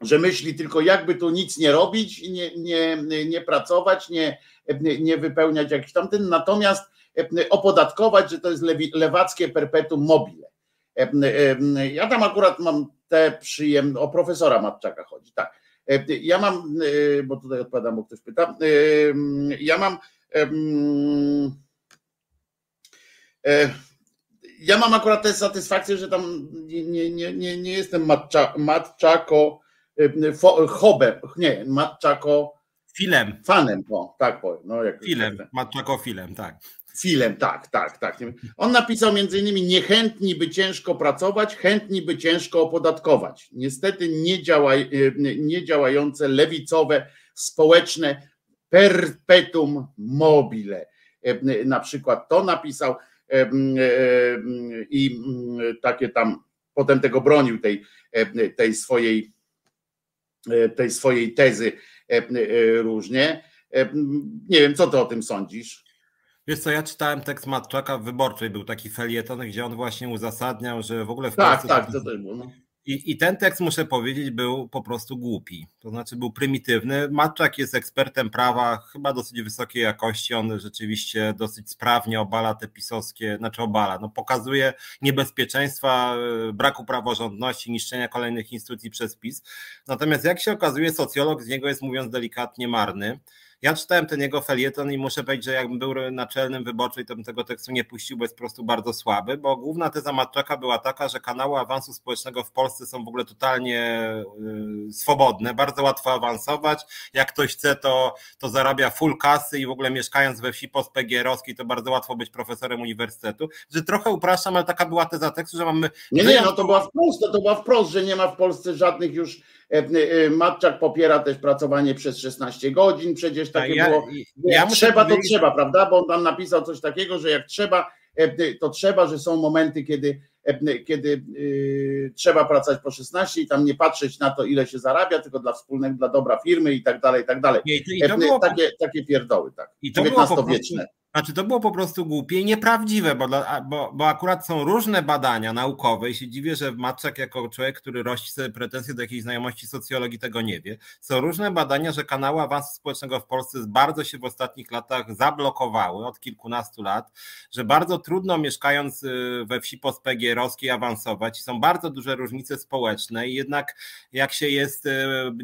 że myśli tylko jakby tu nic nie robić, nie, nie, nie pracować, nie, nie wypełniać jakiś tamten, natomiast opodatkować, że to jest lewackie perpetuum mobile. Ja tam akurat mam te przyjemne, o profesora Matczaka chodzi, tak. Ja mam, bo tutaj odpowiadam, bo ktoś pyta, ja mam ja mam akurat tę satysfakcję, że tam nie, nie, nie, nie jestem matcza, matczako, hobem, nie, matczako Filem. Fanem, o, tak powiem. No, jak filem, Matczako filem, tak. Filem, tak, tak, tak. On napisał między innymi niechętni by ciężko pracować, chętni by ciężko opodatkować. Niestety nie, działaj, nie działające lewicowe, społeczne perpetuum mobile. Na przykład to napisał i takie tam, potem tego bronił tej, tej swojej tej swojej tezy różnie. Nie wiem, co ty o tym sądzisz? Wiesz co, ja czytałem tekst Matczaka w Wyborczej, był taki felieton, gdzie on właśnie uzasadniał, że w ogóle w Tak, Polsce tak, to też było. No. I, I, ten tekst, muszę powiedzieć, był po prostu głupi. To znaczy był prymitywny. Matczak jest ekspertem prawa, chyba dosyć wysokiej jakości. On rzeczywiście dosyć sprawnie obala te pisowskie, znaczy obala, no pokazuje niebezpieczeństwa e, braku praworządności, niszczenia kolejnych instytucji przez PiS. Natomiast jak się okazuje, socjolog z niego jest, mówiąc delikatnie, marny. Ja czytałem ten jego felieton i muszę powiedzieć, że jakbym był naczelnym wyborczym, to bym tego tekstu nie puścił, bo jest po prostu bardzo słaby, bo główna teza Matczaka była taka, że kanały awansu społecznego w Polsce są w ogóle totalnie y, swobodne, bardzo łatwo awansować. Jak ktoś chce, to, to zarabia full kasy i w ogóle mieszkając we wsi postpgr to bardzo łatwo być profesorem uniwersytetu. Że trochę upraszczam, ale taka była teza tekstu, że mamy. Nie, nie, no to była wprost, to była wprost, że nie ma w Polsce żadnych już Matczak popiera też pracowanie przez 16 godzin, przecież tak, takie ja, było. Jak ja trzeba, to trzeba, prawda? Bo on tam napisał coś takiego, że jak trzeba, e, to trzeba, że są momenty, kiedy, kiedy trzeba pracować po 16 i tam nie patrzeć na to, ile się zarabia, tylko dla wspólnego, dla dobra firmy i tak dalej, i tak dalej. I to, i to było, takie, takie pierdoły, tak. XIX-wieczne. Znaczy, to było po prostu głupie i nieprawdziwe, bo, bo, bo akurat są różne badania naukowe i się dziwię, że Matczak jako człowiek, który rości sobie pretensje do jakiejś znajomości socjologii, tego nie wie. Są różne badania, że kanały awansu społecznego w Polsce bardzo się w ostatnich latach zablokowały, od kilkunastu lat, że bardzo trudno mieszkając y, we wsi postpegierowskiej awansować. Są bardzo duże różnice społeczne i jednak jak się jest y,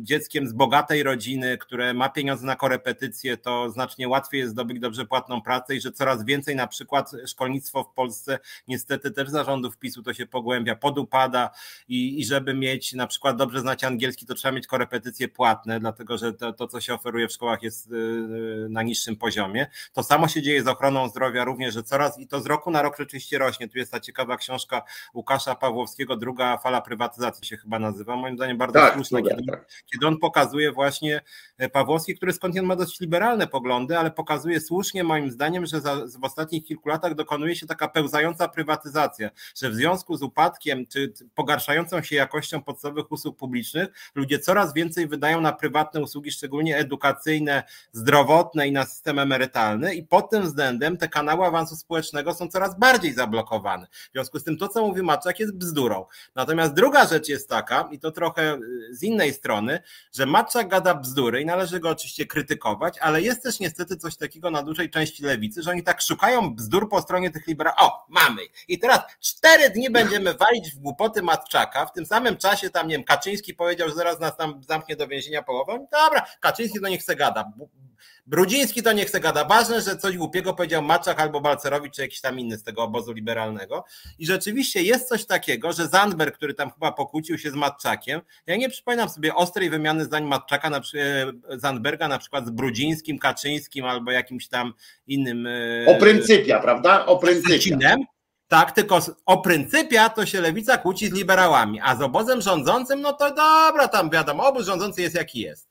dzieckiem z bogatej rodziny, które ma pieniądze na korepetycje, to znacznie łatwiej jest zdobyć dobrze płatną pracę pracę i że coraz więcej na przykład szkolnictwo w Polsce niestety też zarządów PiSu to się pogłębia, podupada i, i żeby mieć na przykład dobrze znać angielski, to trzeba mieć korepetycje płatne, dlatego że to, to, co się oferuje w szkołach jest y, na niższym poziomie. To samo się dzieje z ochroną zdrowia również, że coraz i to z roku na rok rzeczywiście rośnie. Tu jest ta ciekawa książka Łukasza Pawłowskiego, druga fala prywatyzacji się chyba nazywa, moim zdaniem bardzo tak, słuszna, kiedy, tak. kiedy on pokazuje właśnie e, Pawłowski, który skądinąd ma dość liberalne poglądy, ale pokazuje słusznie moim zdaniem, zdaniem, że za, w ostatnich kilku latach dokonuje się taka pełzająca prywatyzacja, że w związku z upadkiem czy pogarszającą się jakością podstawowych usług publicznych ludzie coraz więcej wydają na prywatne usługi, szczególnie edukacyjne, zdrowotne i na system emerytalny i pod tym względem te kanały awansu społecznego są coraz bardziej zablokowane. W związku z tym to, co mówi Maczak jest bzdurą. Natomiast druga rzecz jest taka, i to trochę y, z innej strony, że Maczak gada bzdury i należy go oczywiście krytykować, ale jest też niestety coś takiego na dużej części lewicy, lewicy, że oni tak szukają bzdur po stronie tych liberałów. O, mamy. I teraz cztery dni będziemy walić w głupoty Matczaka. W tym samym czasie tam, nie wiem, Kaczyński powiedział, że zaraz nas tam zamknie do więzienia połową. Dobra, Kaczyński to nie chce gada. Brudziński to nie chce gada. Ważne, że coś głupiego powiedział Maczak albo Balcerowicz, czy jakiś tam inny z tego obozu liberalnego. I rzeczywiście jest coś takiego, że Zandberg, który tam chyba pokłócił się z Matczakiem, ja nie przypominam sobie ostrej wymiany zdań Matczaka, na, Zandberga na przykład z Brudzińskim, Kaczyńskim albo jakimś tam innym. E, o pryncypia, prawda? O pryncypia. Tak, tylko o pryncypia to się lewica kłóci z liberałami, a z obozem rządzącym, no to dobra, tam wiadomo, obóz rządzący jest jaki jest.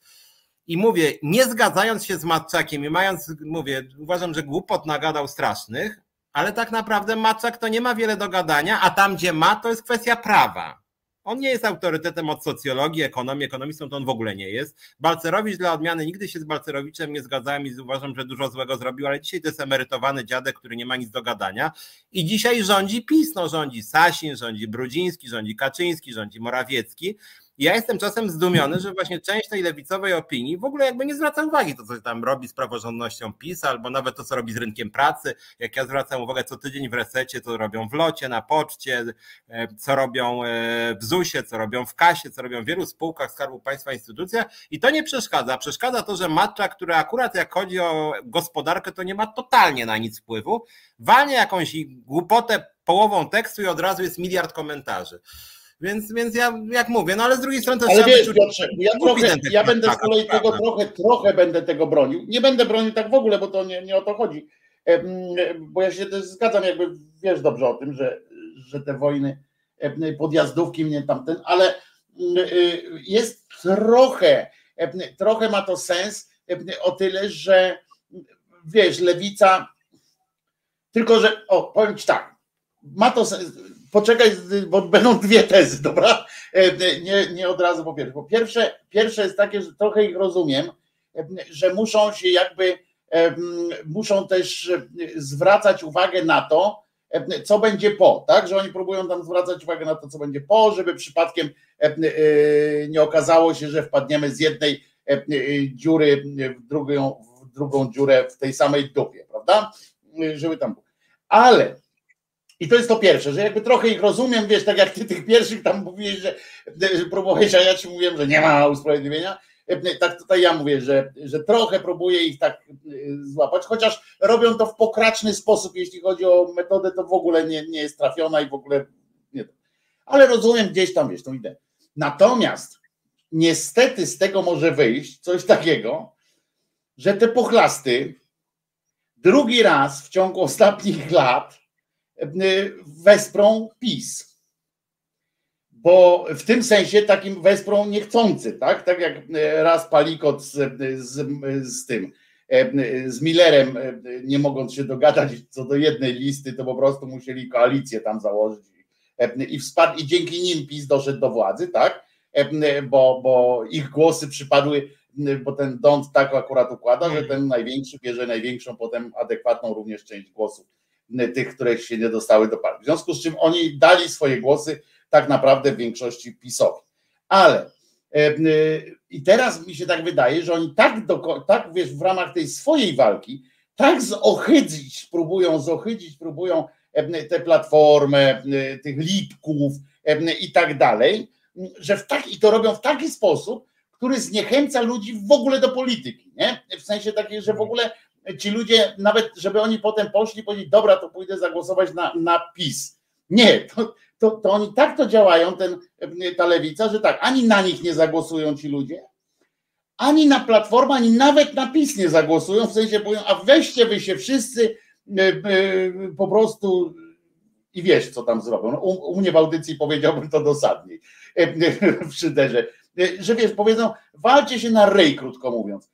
I mówię, nie zgadzając się z Matczakiem i mając, mówię, uważam, że głupot nagadał strasznych, ale tak naprawdę Matczak to nie ma wiele do gadania, a tam gdzie ma, to jest kwestia prawa. On nie jest autorytetem od socjologii, ekonomii, ekonomistą to on w ogóle nie jest. Balcerowicz dla odmiany, nigdy się z Balcerowiczem nie zgadzałem i uważam, że dużo złego zrobił, ale dzisiaj to jest emerytowany dziadek, który nie ma nic do gadania i dzisiaj rządzi PiS, no rządzi Sasin, rządzi Brudziński, rządzi Kaczyński, rządzi Morawiecki ja jestem czasem zdumiony, że właśnie część tej lewicowej opinii w ogóle jakby nie zwraca uwagi to, co tam robi z praworządnością PiS, albo nawet to, co robi z rynkiem pracy. Jak ja zwracam uwagę co tydzień w resecie, co robią w locie, na poczcie, e, co robią e, w ZUS-ie, co robią w kasie, co robią w wielu spółkach Skarbu Państwa, instytucjach i to nie przeszkadza. Przeszkadza to, że Matcza, który akurat jak chodzi o gospodarkę, to nie ma totalnie na nic wpływu, walnie jakąś głupotę połową tekstu i od razu jest miliard komentarzy. Więc, więc ja jak mówię, no ale z drugiej strony też ale wiesz, Piotrze, ja, trochę, ja będę z kolei tego trochę, trochę będę tego bronił. Nie będę bronił tak w ogóle, bo to nie, nie o to chodzi. Bo ja się też zgadzam, jakby wiesz dobrze o tym, że, że te wojny podjazdówki mnie tamten, ale y, jest trochę, trochę ma to sens o tyle, że wiesz, lewica, tylko że, o, powiem ci tak, ma to sens, poczekaj, bo będą dwie tezy, dobra? Nie, nie od razu po pierwsze. Po pierwsze, pierwsze jest takie, że trochę ich rozumiem, że muszą się jakby, muszą też zwracać uwagę na to, co będzie po, tak? Że oni próbują tam zwracać uwagę na to, co będzie po, żeby przypadkiem nie okazało się, że wpadniemy z jednej dziury w drugą, w drugą dziurę w tej samej dupie, prawda? Żeby tam. Ale i to jest to pierwsze, że jakby trochę ich rozumiem, wiesz, tak jak ty tych pierwszych tam mówiłeś, że, że próbowałeś, a ja ci mówiłem, że nie ma usprawiedliwienia. Tak tutaj ja mówię, że, że trochę próbuję ich tak y, złapać, chociaż robią to w pokraczny sposób, jeśli chodzi o metodę, to w ogóle nie, nie jest trafiona i w ogóle nie. Ale rozumiem gdzieś tam, wiesz, tą ideę. Natomiast niestety z tego może wyjść coś takiego, że te pochlasty drugi raz w ciągu ostatnich lat wesprą PiS. Bo w tym sensie takim wesprą niechcący, tak? Tak jak y, raz Palikot z, z, z tym, y, z Millerem, nie mogąc się dogadać co do jednej listy, to po prostu musieli koalicję tam założyć i wsparł, i dzięki nim PiS doszedł do władzy, tak? Bo, bo ich głosy przypadły, bo ten Dąd tak akurat układa, że ten największy bierze największą, potem adekwatną również część głosów tych, które się nie dostały do partii. W związku z czym oni dali swoje głosy tak naprawdę w większości PiSowi. Ale e, i teraz mi się tak wydaje, że oni tak, do, tak wiesz, w ramach tej swojej walki, tak zohydzić próbują, zohydzić próbują tę platformę, tych lipków i tak dalej, że w tak, i to robią w taki sposób, który zniechęca ludzi w ogóle do polityki, nie? W sensie takiej, że w ogóle ci ludzie, nawet żeby oni potem poszli i powiedzieli, dobra, to pójdę zagłosować na, na PiS. Nie, to, to, to oni tak to działają, ten, ta lewica, że tak, ani na nich nie zagłosują ci ludzie, ani na Platformę, ani nawet na PiS nie zagłosują, w sensie powiedzą, a weźcie wy się wszyscy e, e, po prostu i wiesz, co tam zrobią. No, u, u mnie w audycji powiedziałbym to dosadniej e, w szyderze, że wiesz, powiedzą, walcie się na ryj, krótko mówiąc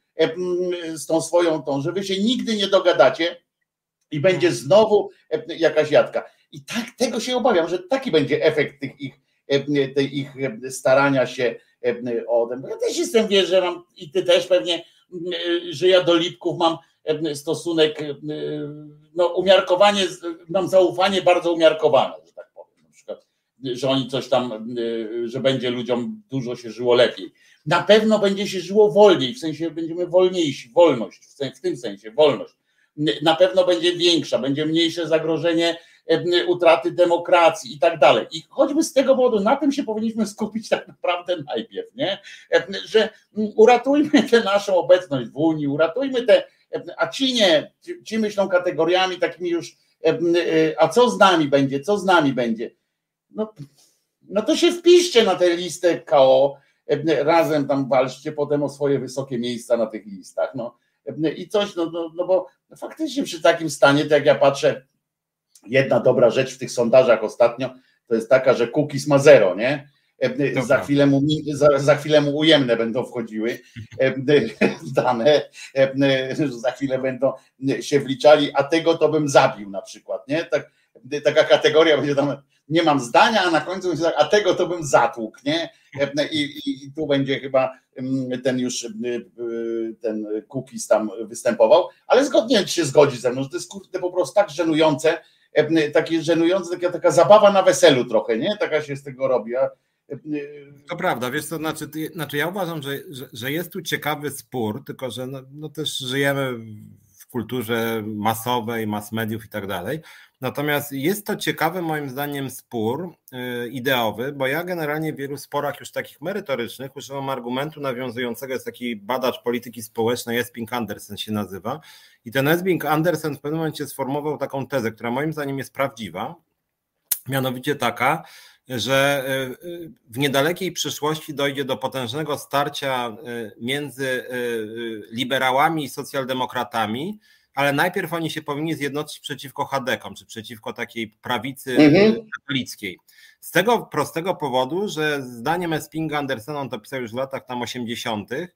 z tą swoją tą, że wy się nigdy nie dogadacie i będzie znowu jakaś jadka. I tak tego się obawiam, że taki będzie efekt tych ich, tej ich starania się o ten. Ja też jestem, wiesz, że mam i ty też pewnie, że ja do Lipków mam stosunek, no umiarkowanie, mam zaufanie bardzo umiarkowane, że tak powiem. Na przykład, że oni coś tam, że będzie ludziom dużo się żyło lepiej na pewno będzie się żyło wolniej, w sensie będziemy wolniejsi, wolność, w tym sensie wolność. Na pewno będzie większa, będzie mniejsze zagrożenie utraty demokracji i tak dalej. I choćby z tego powodu, na tym się powinniśmy skupić tak naprawdę najpierw, nie? Że uratujmy tę naszą obecność w Unii, uratujmy te, a ci nie, ci myślą kategoriami takimi już, a co z nami będzie, co z nami będzie? No, no to się wpiszcie na tę listę KO, razem tam walczcie potem o swoje wysokie miejsca na tych listach. No. I coś, no, no, no bo faktycznie przy takim stanie, to jak ja patrzę, jedna dobra rzecz w tych sondażach ostatnio, to jest taka, że Cookies ma zero, nie? Za chwilę, mu, za, za chwilę mu ujemne będą wchodziły dane, za chwilę będą się wliczali, a tego to bym zabił na przykład, nie? Tak, taka kategoria będzie tam, nie mam zdania, a na końcu będzie tak, a tego to bym zatłukł, nie? I, i, I, tu będzie chyba mm, ten już y, y, ten cookies tam występował, ale zgodnie się zgodzi ze mną, że to jest kurde po prostu tak żenujące, takie żenujące, taka, taka zabawa na weselu trochę, nie? Taka się z tego robi. A, to prawda, wiesz, to znaczy, znaczy ja uważam, że, że, że jest tu ciekawy spór, tylko że no, no też żyjemy w kulturze masowej, mass mediów i tak dalej. Natomiast jest to ciekawy moim zdaniem spór y, ideowy, bo ja generalnie w wielu sporach już takich merytorycznych używam argumentu nawiązującego, jest taki badacz polityki społecznej, Esping Andersen się nazywa i ten Esping Andersen w pewnym momencie sformułował taką tezę, która moim zdaniem jest prawdziwa, mianowicie taka, że w niedalekiej przyszłości dojdzie do potężnego starcia między liberałami i socjaldemokratami, ale najpierw oni się powinni zjednoczyć przeciwko Hadekom, czy przeciwko takiej prawicy mhm. katolickiej. Z tego prostego powodu, że zdaniem Espinga Andersena, on to pisał już w latach tam 80., y,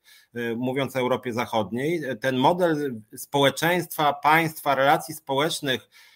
mówiąc o Europie Zachodniej, ten model społeczeństwa, państwa, relacji społecznych, E,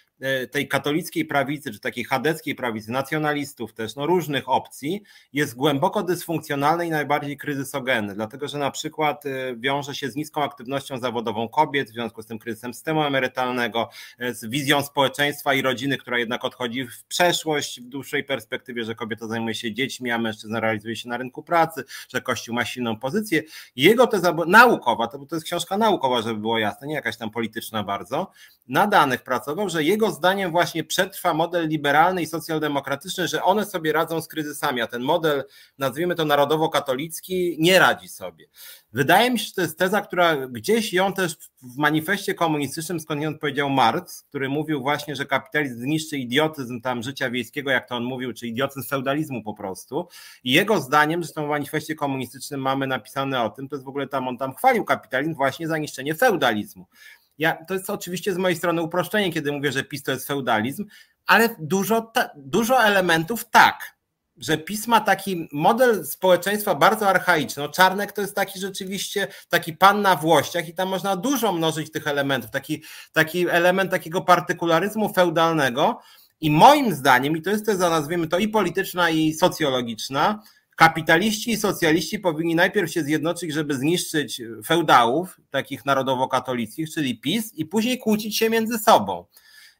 tej katolickiej prawicy, czy takiej chadeckiej prawicy, nacjonalistów też, no różnych opcji, jest głęboko dysfunkcjonalny i najbardziej kryzysogenny, dlatego że na przykład e, wiąże się z niską aktywnością zawodową kobiet, w związku z tym kryzysem systemu emerytalnego, e, z wizją społeczeństwa i rodziny, która jednak odchodzi w przeszłość w dłuższej perspektywie, że kobieta zajmuje się dziećmi, a mężczyzna realizuje się na rynku pracy, że Kościół ma silną pozycję. Jego teza naukowa, to, to jest książka naukowa, żeby było jasne, nie jakaś tam polityczna bardzo, na danych pracował, że jego zdaniem właśnie przetrwa model liberalny i socjaldemokratyczny, że one sobie radzą z kryzysami, a ten model, nazwijmy to narodowo-katolicki, nie radzi sobie. Wydaje mi się, że to jest teza, która gdzieś ją też w manifestie komunistycznym skądinąd powiedział Marx, który mówił właśnie, że kapitalizm zniszczy idiotyzm tam życia wiejskiego, jak to on mówił, czy idiotyzm feudalizmu po prostu. I jego zdaniem, zresztą w manifestie komunistycznym mamy napisane o tym, to jest w ogóle tam, on tam chwalił kapitalizm właśnie za niszczenie feudalizmu. Ja, to jest oczywiście z mojej strony uproszczenie, kiedy mówię, że PiS to jest feudalizm, ale dużo, ta, dużo elementów tak, że PiS ma taki model społeczeństwa bardzo archaiczny. No Czarnek to jest taki rzeczywiście taki pan na włościach i tam można dużo mnożyć tych elementów, taki, taki element takiego partykularyzmu feudalnego i moim zdaniem, i to jest teza nazwijmy to i polityczna i socjologiczna, kapitaliści i socjaliści powinni najpierw się zjednoczyć, żeby zniszczyć feudałów, takich narodowo-katolickich, czyli PiS, i później kłócić się między sobą.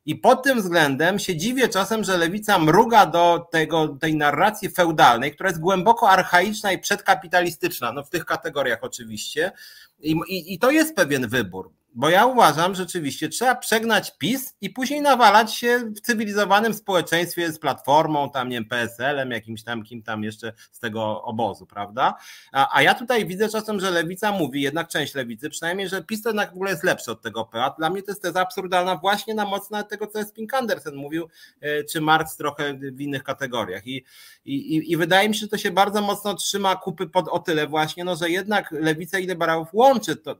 I pod tym względem się dziwię czasem, że lewica mruga do tego, tej narracji feudalnej, która jest głęboko archaiczna i przedkapitalistyczna, no w tych kategoriach oczywiście. I, i, i to jest pewien wybór. Bo ja uważam, rzeczywiście trzeba przegnać PiS i później nawalać się w cywilizowanym społeczeństwie z platformą, tam nie PSL-em, jakimś tam, kim tam jeszcze z tego obozu, prawda? A, a ja tutaj widzę czasem, że lewica mówi, jednak część lewicy, przynajmniej, że PiS to jednak w ogóle jest lepszy od tego PA. Dla mnie to jest teza absurdalna właśnie na moc nawet tego, co jest Pink Andersen mówił, e, czy Marx trochę w innych kategoriach. I, i, I wydaje mi się, że to się bardzo mocno trzyma kupy pod o tyle właśnie, no, że jednak lewica i liberałów łączy to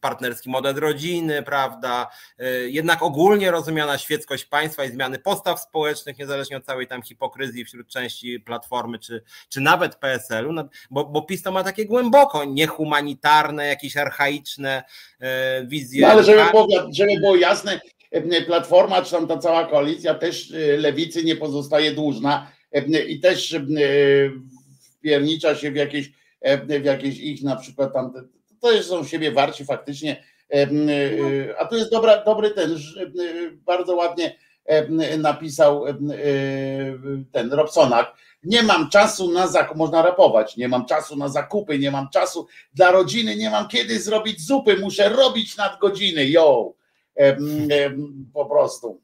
partnerski model rodziny, prawda, e, jednak ogólnie rozumiana świeckość państwa i zmiany postaw społecznych, niezależnie od całej tam hipokryzji wśród części Platformy, czy, czy nawet PSL-u, no, bo, bo PiS to ma takie głęboko niehumanitarne, jakieś archaiczne e, wizje. No ale żeby było, żeby było jasne, e, Platforma, czy tam ta cała koalicja też lewicy nie pozostaje dłużna i też wpiernicza się w jakieś, w jakieś ich na przykład tam, to też są siebie warci faktycznie, a tu jest dobra, dobry ten, y, bardzo ładnie napisał y, ten Robsonak. Nie mam czasu na zakupy, można rapować, nie mam czasu na zakupy, nie mam czasu dla rodziny, nie mam kiedy zrobić zupy, muszę robić nadgodziny, yo. Po prostu.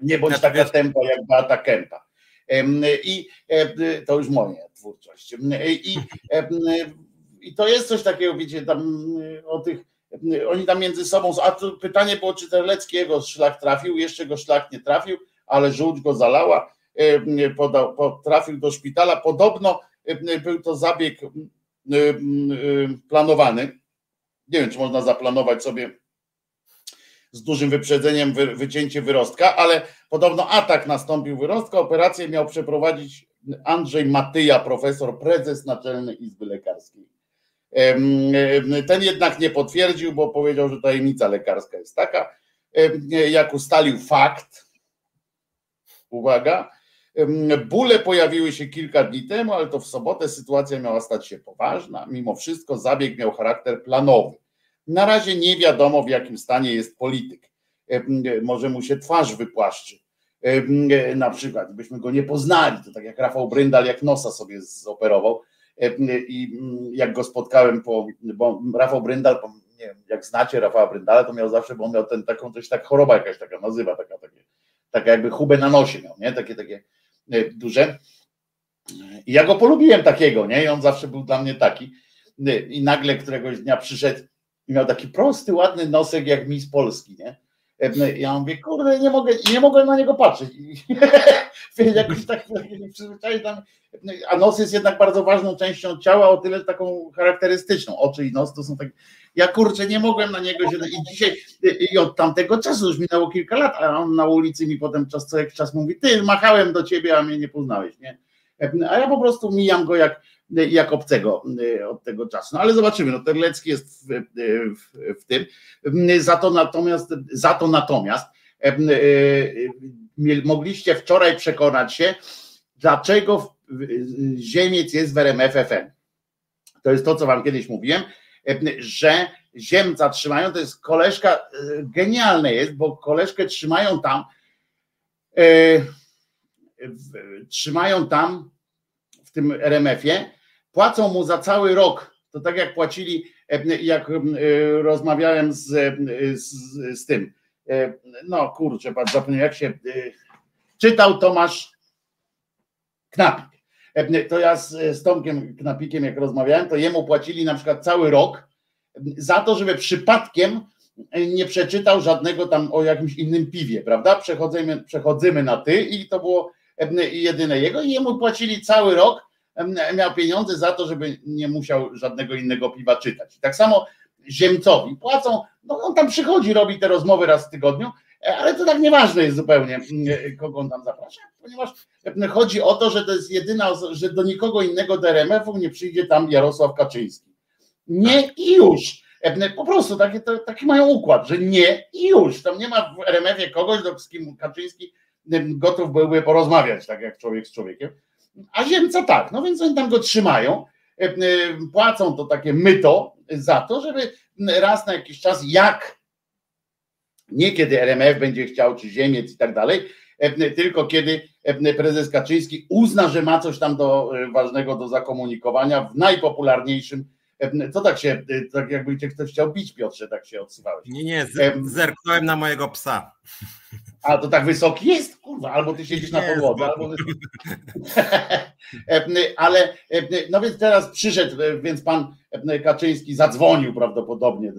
Nie bądź taka tempa jak Beata Kępa. I to już moja twórczość. I, I to jest coś takiego, wiecie, tam o tych oni tam między sobą, a tu pytanie było, czy Terleckiego szlak trafił, jeszcze go szlak nie trafił, ale żółć go zalała, e, podał, trafił do szpitala. Podobno e, był to zabieg e, planowany. Nie wiem, czy można zaplanować sobie z dużym wyprzedzeniem wycięcie wyrostka, ale podobno atak nastąpił wyrostka. Operację miał przeprowadzić Andrzej Matyja, profesor, prezes Naczelnej Izby Lekarskiej. Ten jednak nie potwierdził, bo powiedział, że tajemnica lekarska jest taka, jak ustalił fakt, uwaga, bóle pojawiły się kilka dni temu, ale to w sobotę sytuacja miała stać się poważna. Mimo wszystko zabieg miał charakter planowy. Na razie nie wiadomo, w jakim stanie jest polityk. Może mu się twarz wypłaszczy. Na przykład, byśmy go nie poznali, to tak jak Rafał Bryndal, jak nosa sobie zoperował, i mm, jak go spotkałem, po, bo Rafał Bryndal, nie wiem, jak znacie Rafała Bryndala, to miał zawsze, bo on miał ten, taką coś tak choroba jakaś taka nazywa, taka, takie, taka jakby chubę na nosie miał, nie? Takie, takie e, duże. I ja go polubiłem takiego, nie? I on zawsze był dla mnie taki. I nagle któregoś dnia przyszedł i miał taki prosty, ładny nosek jak Miss Polski, nie? Ja mówię, kurde, nie mogę, nie mogłem na niego patrzeć. jakoś tak tam. A nos jest jednak bardzo ważną częścią ciała, o tyle taką charakterystyczną. Oczy i nos to są tak. Ja kurczę, nie mogłem na niego się. I dzisiaj, i od tamtego czasu już minęło kilka lat, a on na ulicy mi potem czas co jakiś czas mówi, ty machałem do ciebie, a mnie nie poznałeś, nie? A ja po prostu mijam go jak, jak obcego od tego czasu. No ale zobaczymy, no Terlecki jest w, w, w tym. Za to natomiast, za to natomiast mogliście wczoraj przekonać się, dlaczego Ziemiec jest w RMFFM. To jest to, co wam kiedyś mówiłem, że Ziemca trzymają, to jest koleżka, genialne jest, bo koleżkę trzymają tam, trzymają tam w tym RMF-ie, płacą mu za cały rok. To tak jak płacili, jak rozmawiałem z, z, z tym, no kurczę, patrz, zapomniałem jak się czytał Tomasz Knapik. To ja z, z Tomkiem Knapikiem jak rozmawiałem, to jemu płacili na przykład cały rok za to, żeby przypadkiem nie przeczytał żadnego tam o jakimś innym piwie, prawda? Przechodzimy, przechodzimy na ty i to było jedyne jego i jemu płacili cały rok, miał pieniądze za to, żeby nie musiał żadnego innego piwa czytać. Tak samo Ziemcowi płacą, no on tam przychodzi, robi te rozmowy raz w tygodniu, ale to tak nieważne jest zupełnie, kogo on tam zaprasza, ponieważ chodzi o to, że to jest jedyna, że do nikogo innego do RMF-u nie przyjdzie tam Jarosław Kaczyński. Nie i już. Po prostu taki, taki mają układ, że nie i już. Tam nie ma w RMF-ie kogoś, z kim Kaczyński gotów byłby porozmawiać, tak jak człowiek z człowiekiem. A Ziemca tak, no więc oni tam go trzymają, płacą to takie myto za to, żeby raz na jakiś czas, jak nie kiedy RMF będzie chciał, czy Ziemiec i tak dalej, tylko kiedy prezes Kaczyński uzna, że ma coś tam do, ważnego do zakomunikowania w najpopularniejszym co tak się, tak jakby cię ktoś chciał bić, Piotrze, tak się odsywałeś. Nie, nie, zerknąłem na mojego psa. A to tak wysoki jest? Kurwa, albo ty siedzisz na podłodze, albo... Ale, no więc teraz przyszedł, więc pan Kaczyński zadzwonił prawdopodobnie.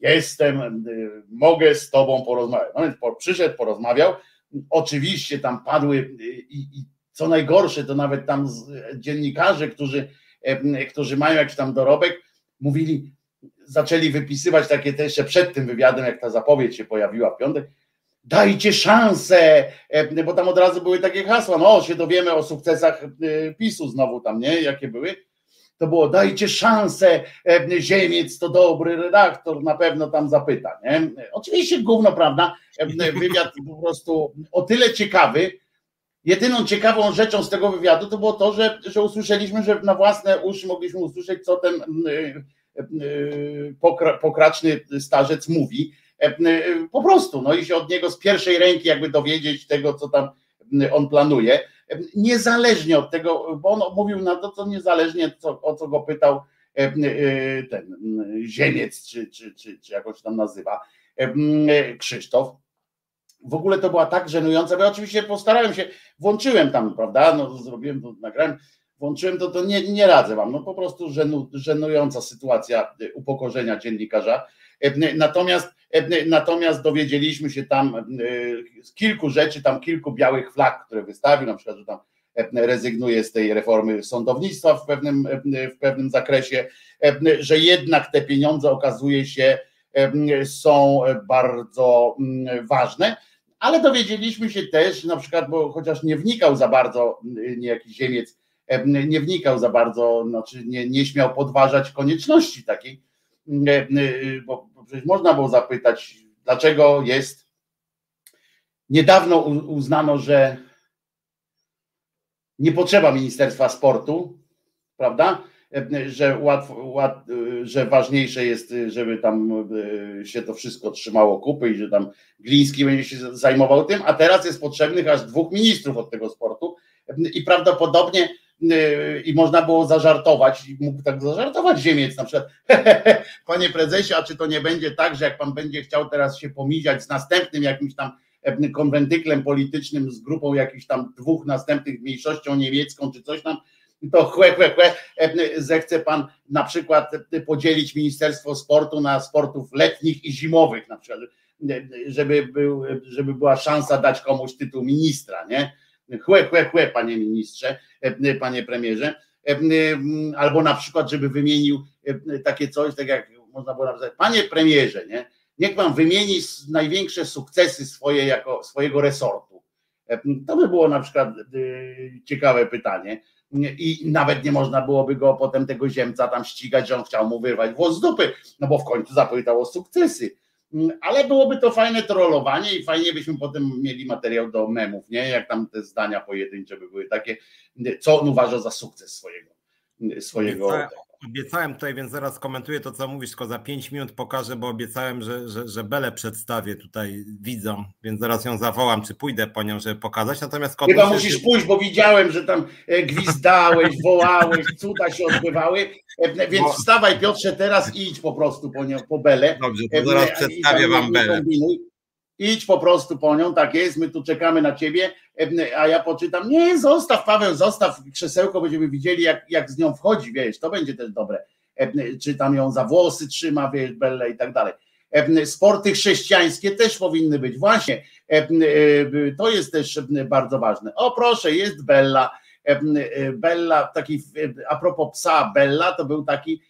Jestem, mogę z tobą porozmawiać. No więc przyszedł, porozmawiał. Oczywiście tam padły i, i co najgorsze, to nawet tam dziennikarze, którzy którzy mają jakiś tam dorobek, mówili, zaczęli wypisywać takie też jeszcze przed tym wywiadem, jak ta zapowiedź się pojawiła w piątek, dajcie szansę, bo tam od razu były takie hasła, no się dowiemy o sukcesach PiSu znowu tam, nie, jakie były, to było dajcie szansę, Ziemiec to dobry redaktor, na pewno tam zapyta, nie? Oczywiście gówno, prawda, wywiad po prostu o tyle ciekawy, Jedyną ciekawą rzeczą z tego wywiadu to było to, że, że usłyszeliśmy, że na własne uszy mogliśmy usłyszeć, co ten mm, y, y, pokraczny starzec mówi. E, y, po prostu, no i się od niego z pierwszej ręki jakby dowiedzieć tego, co tam on planuje. E, niezależnie od tego, bo on mówił na to, co niezależnie co, o co go pytał e, ten Ziemiec, czy, czy, czy, czy jakoś tam nazywa, Krzysztof w ogóle to była tak żenująca, bo ja oczywiście postarałem się, włączyłem tam, prawda, no zrobiłem to, nagrałem, włączyłem to, to nie, nie radzę wam, no po prostu żenu, żenująca sytuacja y, upokorzenia dziennikarza. E, natomiast, e, natomiast dowiedzieliśmy się tam z kilku rzeczy, tam kilku białych flag, które wystawił, na przykład, że tam e, rezygnuje z tej reformy sądownictwa w pewnym, w pewnym zakresie, że jednak te pieniądze okazuje się są bardzo mm, ważne ale dowiedzieliśmy się też, na przykład, bo chociaż nie wnikał za bardzo, y, nie jakiś ziemiec, nie wnikał za bardzo, znaczy nie, nie śmiał podważać konieczności takiej, y, bo przecież można było zapytać, dlaczego jest. Niedawno uznano, że nie potrzeba Ministerstwa Sportu, prawda? że, łatwo, że ważniejsze jest, żeby tam e, się to wszystko trzymało kupy i że tam Gliński będzie się zajmował tym, a teraz jest potrzebnych aż dwóch ministrów od tego sportu. I prawdopodobnie e, i można było zażartować, mógł tak zażartować Ziemiec na przykład, panie prezesie, a czy to nie będzie tak, że jak pan będzie chciał teraz się pomiziać z następnym jakimś tam konwentyklem politycznym, z grupą jakichś tam dwóch następnych mniejszością niemiecką czy coś tam, to chłe, chłe, chłe, zechce pan na przykład podzielić Ministerstwo Sportu na sportów letnich i zimowych na przykład. żeby, był, żeby była szansa dać komuś tytuł ministra, nie? Chłe, chłe, chłe, panie ministrze, panie premierze. Albo na przykład, żeby wymienił takie coś, tak jak można było napisać, panie premierze, nie? Niech pan wymieni największe sukcesy swoje jako swojego resortu. To by było na przykład ciekawe pytanie i nawet nie można byłoby go potem tego ziemca tam ścigać, że on chciał mu wyrwać włos z dupy, no bo w końcu zapytał o sukcesy. Ale byłoby to fajne trollowanie i fajnie byśmy potem mieli materiał do memów, nie? Jak tam te zdania pojedyncze by były takie, co on uważa za sukces swojego. swojego Obiecałem tutaj, więc zaraz komentuję to, co mówisz, tylko za 5 minut pokażę, bo obiecałem, że, że, że Belę przedstawię tutaj widzom, więc zaraz ją zawołam, czy pójdę po nią, żeby pokazać. Natomiast Chyba musisz pójść, bo widziałem, że tam e, gwizdałeś, wołałeś, cuda się odbywały, e, więc wstawaj Piotrze teraz i idź po prostu po nią, po Belę. Dobrze, to zaraz e, przedstawię wam Belę. Idź po prostu po nią, tak jest, my tu czekamy na ciebie, a ja poczytam, nie, zostaw Paweł, zostaw krzesełko, będziemy widzieli jak, jak z nią wchodzi, wiesz, to będzie też dobre, czy tam ją za włosy trzyma, wiesz, Belle i tak dalej. Sporty chrześcijańskie też powinny być, właśnie, to jest też bardzo ważne. O proszę, jest Bella, Bella, taki, a propos psa Bella, to był taki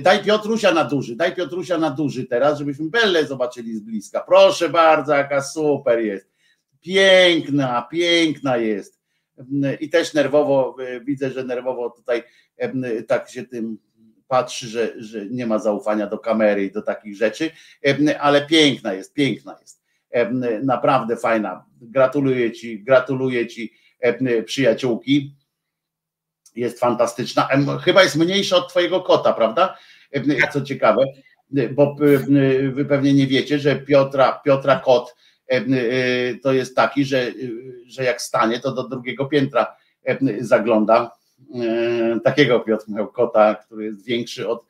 Daj Piotrusia na duży, daj Piotrusia na duży teraz, żebyśmy Bellę zobaczyli z bliska. Proszę bardzo, jaka super jest. Piękna, piękna jest. I też nerwowo, e, widzę, że nerwowo tutaj tak się tym patrzy, że, że nie ma zaufania do kamery i do takich rzeczy, ale piękna jest, piękna jest. Naprawdę fajna. Gratuluję Ci, gratuluję Ci przyjaciółki jest fantastyczna. Chyba jest mniejsza od twojego kota, prawda? Co ciekawe, bo wy pewnie nie wiecie, że Piotra, Piotra kot to jest taki, że, że jak stanie, to do drugiego piętra zagląda. Takiego Piotr kota, który jest większy od,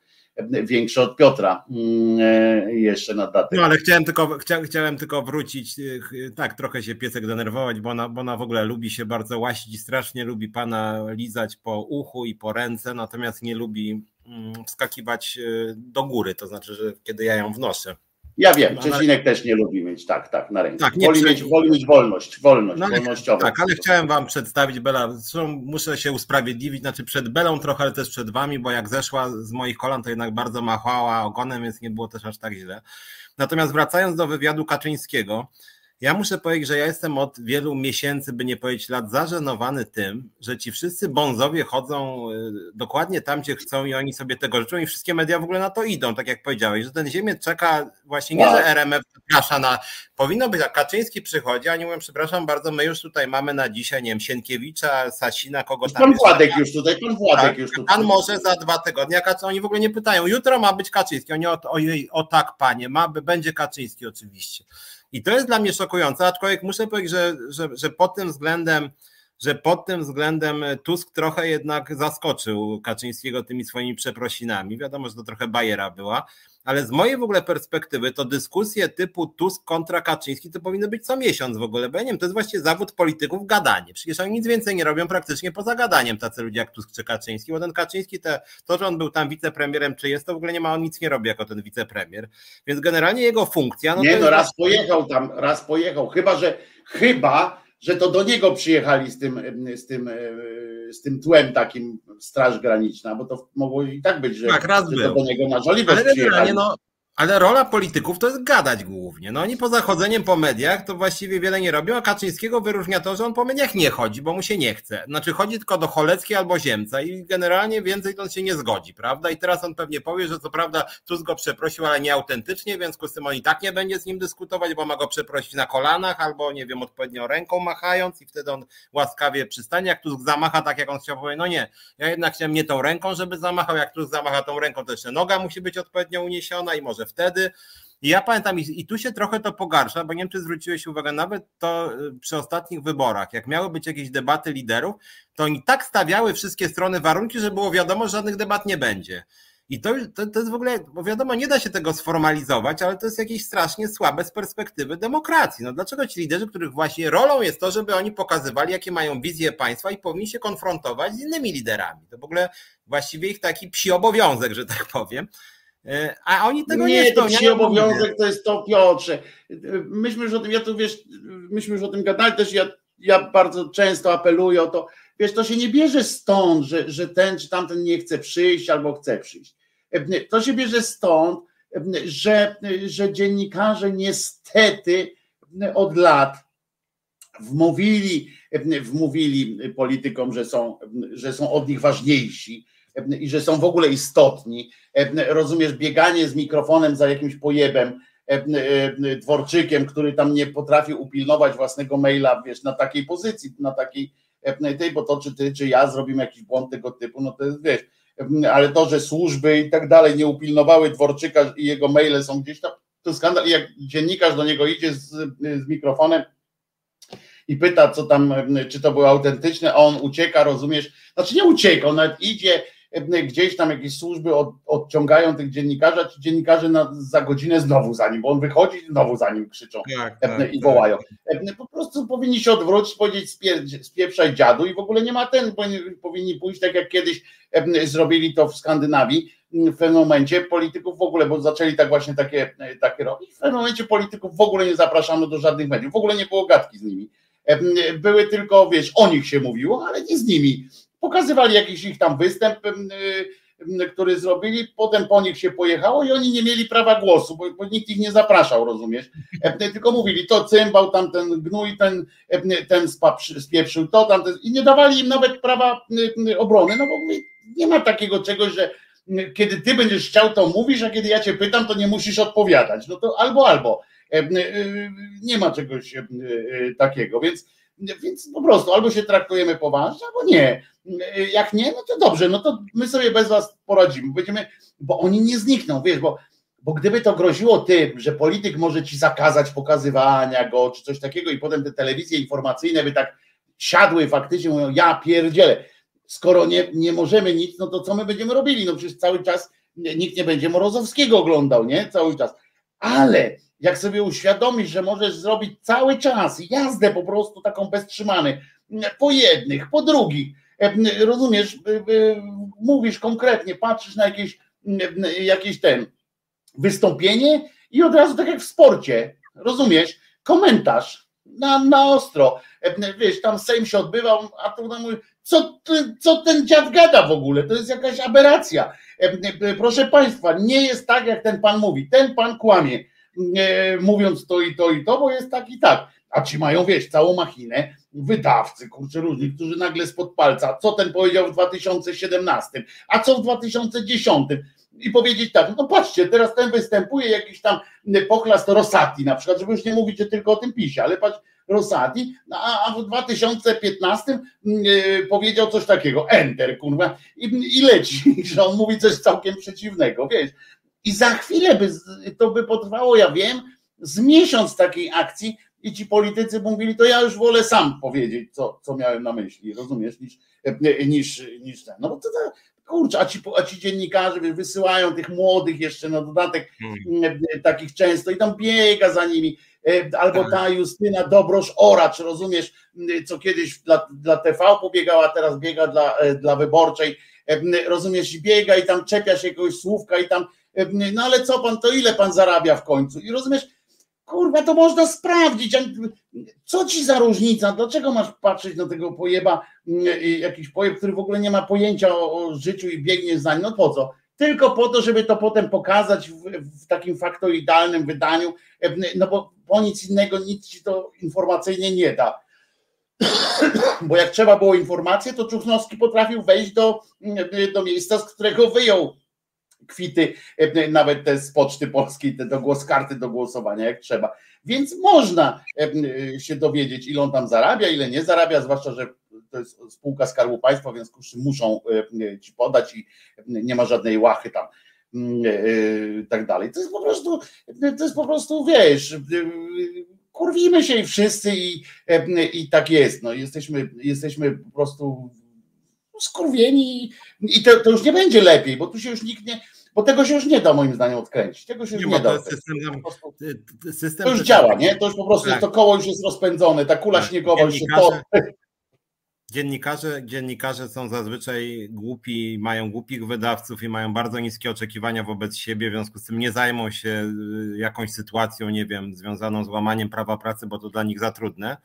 większy od Piotra mm, jeszcze na datę. No ale chciałem tylko, chcia, chciałem tylko wrócić, tak, trochę się piesek denerwować, bo ona, bo ona w ogóle lubi się bardzo łasić i strasznie lubi pana lizać po uchu i po ręce, natomiast nie lubi mm, wskakiwać do góry, to znaczy, że kiedy ja ją wnoszę. Ja wiem, Czesinek też nie lubi mieć tak, tak, na ręce. Tak, nie woli, mieć, woli mieć wolność, wolność, no, wolnościową. Tak, ale chciałem wam przedstawić Bela, muszę się usprawiedliwić, znaczy przed Belą trochę, ale też przed wami, bo jak zeszła z moich kolan, to jednak bardzo machała ogonem, więc nie było też aż tak źle. Natomiast wracając do wywiadu Kaczyńskiego, ja muszę powiedzieć, że ja jestem od wielu miesięcy, by nie powiedzieć lat, zażenowany tym, że ci wszyscy bonzowie chodzą y, dokładnie tam, gdzie chcą i oni sobie tego życzą i wszystkie media w ogóle na to idą, tak jak powiedziałeś, że ten ziemię czeka właśnie nie, że tak. RMF zaprasza na, powinno być, a Kaczyński przychodzi, a nie mówię, przepraszam bardzo, my już tutaj mamy na dzisiaj, nie wiem, Sienkiewicza, Sasina, kogo tam Pan Władek już tutaj, pan Władek tak, już tutaj. Pan może za dwa tygodnie, a oni w ogóle nie pytają, jutro ma być Kaczyński, oni o, o, o tak, panie, ma, będzie Kaczyński oczywiście. I to jest dla mnie szokujące, aczkolwiek muszę powiedzieć, że, że, że pod tym względem że pod tym względem Tusk trochę jednak zaskoczył Kaczyńskiego tymi swoimi przeprosinami. Wiadomo, że to trochę bajera była, ale z mojej w ogóle perspektywy to dyskusje typu Tusk kontra Kaczyński to powinno być co miesiąc w ogóle, bo ja nie wiem, to jest właśnie zawód polityków gadanie. Przecież oni nic więcej nie robią praktycznie poza gadaniem tacy ludzie jak Tusk czy Kaczyński, bo ten Kaczyński, te, to, że on był tam wicepremierem czy jest, to w ogóle nie ma, on nic nie robi jako ten wicepremier. Więc generalnie jego funkcja... No nie, no raz pojechał tam, raz pojechał, chyba, że chyba, że to do niego przyjechali z tym, z tym, z tym tłem takim Straż Graniczna, bo to mogło i tak być, że, tak, raz że to do niego na przyjechali. No, ale rola polityków to jest gadać głównie. No oni poza chodzeniem po mediach to właściwie wiele nie robią, a Kaczyńskiego wyróżnia to, że on po mediach nie chodzi, bo mu się nie chce. Znaczy chodzi tylko do Choleckiej albo Ziemca i generalnie więcej on się nie zgodzi, prawda? I teraz on pewnie powie, że co prawda Tusk go przeprosił, ale nieautentycznie, więc z tym on i tak nie będzie z nim dyskutować, bo ma go przeprosić na kolanach albo nie wiem, odpowiednio ręką machając i wtedy on łaskawie przystanie. Jak Tusk zamacha tak, jak on chciał powiedzieć, no nie, ja jednak chciałem nie tą ręką, żeby zamachał, jak Tusk zamacha tą ręką, to jeszcze noga musi być odpowiednio uniesiona i może wtedy. I ja pamiętam, i, tu się trochę to pogarsza, bo nie wiem, czy zwróciłeś uwagę, nawet to y, przy ostatnich wyborach, jak miały być jakieś debaty liderów, to oni tak stawiały wszystkie strony warunki, że było wiadomo, że żadnych debat nie będzie. I to, to, to jest w ogóle, bo wiadomo, nie da się tego sformalizować, ale to jest jakieś strasznie słabe z perspektywy demokracji. No dlaczego ci liderzy, których właśnie rolą jest to, żeby oni pokazywali, jakie mają wizje państwa i powinni się konfrontować z innymi liderami. To w ogóle właściwie ich taki psi obowiązek, że tak powiem. A oni tego nie, nie spełniają. Nie, obowiązek to jest to, Piotrze. Myśmy już o tym, ja tu wiesz, myśmy już o tym gadali, też ja, ja bardzo często apeluję o to, wiesz, to się nie bierze stąd, że, że ten czy tamten nie chce przyjść albo chce przyjść. To się bierze stąd, że, że dziennikarze niestety od lat wmówili, wmówili politykom, że są, że są od nich ważniejsi i że są w ogóle istotni. Rozumiesz, bieganie z mikrofonem za jakimś pojebem, dworczykiem, który tam nie potrafi upilnować własnego maila, wiesz, na takiej pozycji, na takiej tej, bo to czy ty, czy ja zrobimy jakiś błąd tego typu, no to jest, wiesz, ale to, że służby i tak dalej nie upilnowały Dworczyka i jego maile są gdzieś tam, to skandal. I jak dziennikarz do niego idzie z, z mikrofonem i pyta, co tam, czy to było autentyczne, on ucieka, rozumiesz? Znaczy nie ucieka, on nawet idzie, gdzieś tam jakieś służby od, odciągają tych dziennikarzy, a ci dziennikarze na, za godzinę znowu za nim, bo on wychodzi znowu za nim krzyczą tak, tak, i wołają. Tak. Po prostu powinni się odwrócić, powiedzieć spieprzaj dziadu i w ogóle nie ma ten, powinni pójść tak jak kiedyś zrobili to w Skandynawii, w pewnym momencie polityków w ogóle, bo zaczęli tak właśnie takie, takie robić, w pewnym momencie polityków w ogóle nie zapraszano do żadnych mediów, w ogóle nie było gadki z nimi. Były tylko, wiesz, o nich się mówiło, ale nie z nimi Pokazywali jakiś ich tam występ, który zrobili, potem po nich się pojechało i oni nie mieli prawa głosu, bo, bo nikt ich nie zapraszał, rozumiesz? Tylko mówili, to cymbał, tam ten gnój, ten, ten spieprzył to, tamten, i nie dawali im nawet prawa obrony, no bo nie ma takiego czegoś, że kiedy ty będziesz chciał, to mówisz, a kiedy ja cię pytam, to nie musisz odpowiadać. No to albo, albo. Nie ma czegoś takiego, więc, więc po prostu albo się traktujemy poważnie, albo nie. Jak nie, no to dobrze, no to my sobie bez was poradzimy. Będziemy, bo oni nie znikną, wiesz, bo, bo gdyby to groziło tym, że polityk może ci zakazać pokazywania go, czy coś takiego, i potem te telewizje informacyjne by tak siadły faktycznie, mówią, ja pierdzielę, skoro nie, nie możemy nic, no to co my będziemy robili? No przecież cały czas nikt nie będzie Morozowskiego oglądał, nie? Cały czas. Ale jak sobie uświadomisz, że możesz zrobić cały czas jazdę po prostu taką bez trzymany, po jednych, po drugich, E, rozumiesz, e, e, mówisz konkretnie, patrzysz na jakieś, jakieś ten wystąpienie i od razu tak jak w sporcie, rozumiesz, komentarz na, na ostro, wiesz, tam Sejm się odbywał, a tu mówi, co, co ten dziad gada w ogóle, to jest jakaś aberracja. Proszę Państwa, nie jest tak, jak ten pan mówi, ten pan kłamie, mówiąc to i to i to, bo jest tak i tak. A ci mają, wiesz, całą machinę, wydawcy, kurczę, różni, którzy nagle spod palca, co ten powiedział w 2017, a co w 2010 i powiedzieć tak, no patrzcie, teraz ten występuje jakiś tam pochlast Rosati na przykład, żeby już nie mówić tylko o tym pisie, ale patrz, Rosati, no, a, w 2015 yy, powiedział coś takiego, enter, kurwa, i, i leci, że on mówi coś całkiem przeciwnego, wiesz, i za chwilę by, to by potrwało, ja wiem, z miesiąc takiej akcji, i ci politycy mówili, to ja już wolę sam powiedzieć, co, co miałem na myśli, rozumiesz, niż, niż, niż ten. No bo to, to kurczę, a ci, a ci dziennikarze wysyłają tych młodych jeszcze na dodatek hmm. takich często i tam biega za nimi. E, albo tak. ta Justyna Dobrosz Oracz, rozumiesz, co kiedyś dla, dla TV pobiegała, teraz biega dla, e, dla wyborczej, rozumiesz, biega i tam czepia się jakiegoś słówka i tam, no ale co pan, to ile pan zarabia w końcu? I rozumiesz, Kurwa, to można sprawdzić. Co ci za różnica? Dlaczego masz patrzeć na tego pojeba, mm, jakiś pojeb, który w ogóle nie ma pojęcia o, o życiu i biegnie za nim? No po co? Tylko po to, żeby to potem pokazać w, w takim faktoidalnym wydaniu, no bo po nic innego nic ci to informacyjnie nie da. Bo jak trzeba było informację, to Czuchnowski potrafił wejść do, do miejsca, z którego wyjął kwity, e, nawet te z Poczty Polskiej, te do głos, karty do głosowania, jak trzeba. Więc można e, się dowiedzieć, ile on tam zarabia, ile nie zarabia, zwłaszcza, że to jest spółka Skarbu Państwa, więc muszą e, ci podać i nie ma żadnej łachy tam tak dalej. To jest po prostu, to jest po prostu, wiesz, kurwimy się i wszyscy i, i tak jest. No, jesteśmy, jesteśmy po prostu skurwieni i to, to, już nie będzie lepiej, bo tu się już nikt nie, bo tego się już nie da moim zdaniem odkręcić. Tego się już nie, nie da. System, system to już działa, nie? To już po prostu tak. to koło już jest rozpędzone, ta kula tak. śniegowa już się to. Dziennikarze, dziennikarze są zazwyczaj głupi, mają głupich wydawców i mają bardzo niskie oczekiwania wobec siebie, w związku z tym nie zajmą się y, jakąś sytuacją, nie wiem, związaną z łamaniem prawa pracy, bo to dla nich za trudne.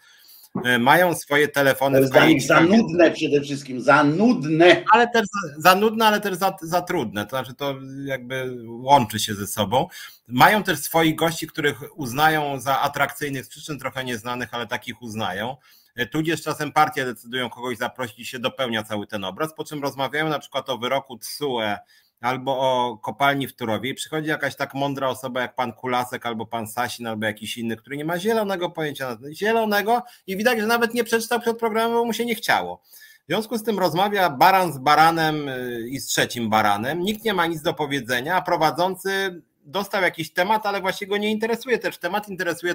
E, mają swoje telefony. Za, za nudne przede wszystkim, za nudne. Ale też za, za nudne, ale też za, za trudne. To znaczy to jakby łączy się ze sobą. Mają też swoich gości, których uznają za atrakcyjnych z przyczyn trochę nieznanych, ale takich uznają. E, tudzież czasem partie decydują kogoś zaprosić i się dopełnia cały ten obraz, po czym rozmawiają na przykład o wyroku TSUE albo o kopalni w Turowie i przychodzi jakaś tak mądra osoba jak pan Kulasek albo pan Sasin albo jakiś inny, który nie ma zielonego pojęcia, zielonego i widać, że nawet nie przeczytał przed programem, bo mu się nie chciało. W związku z tym rozmawia baran z baranem y, i z trzecim baranem. Nikt nie ma nic do powiedzenia, a prowadzący dostał jakiś temat, ale właśnie go nie interesuje też. Temat, interesuje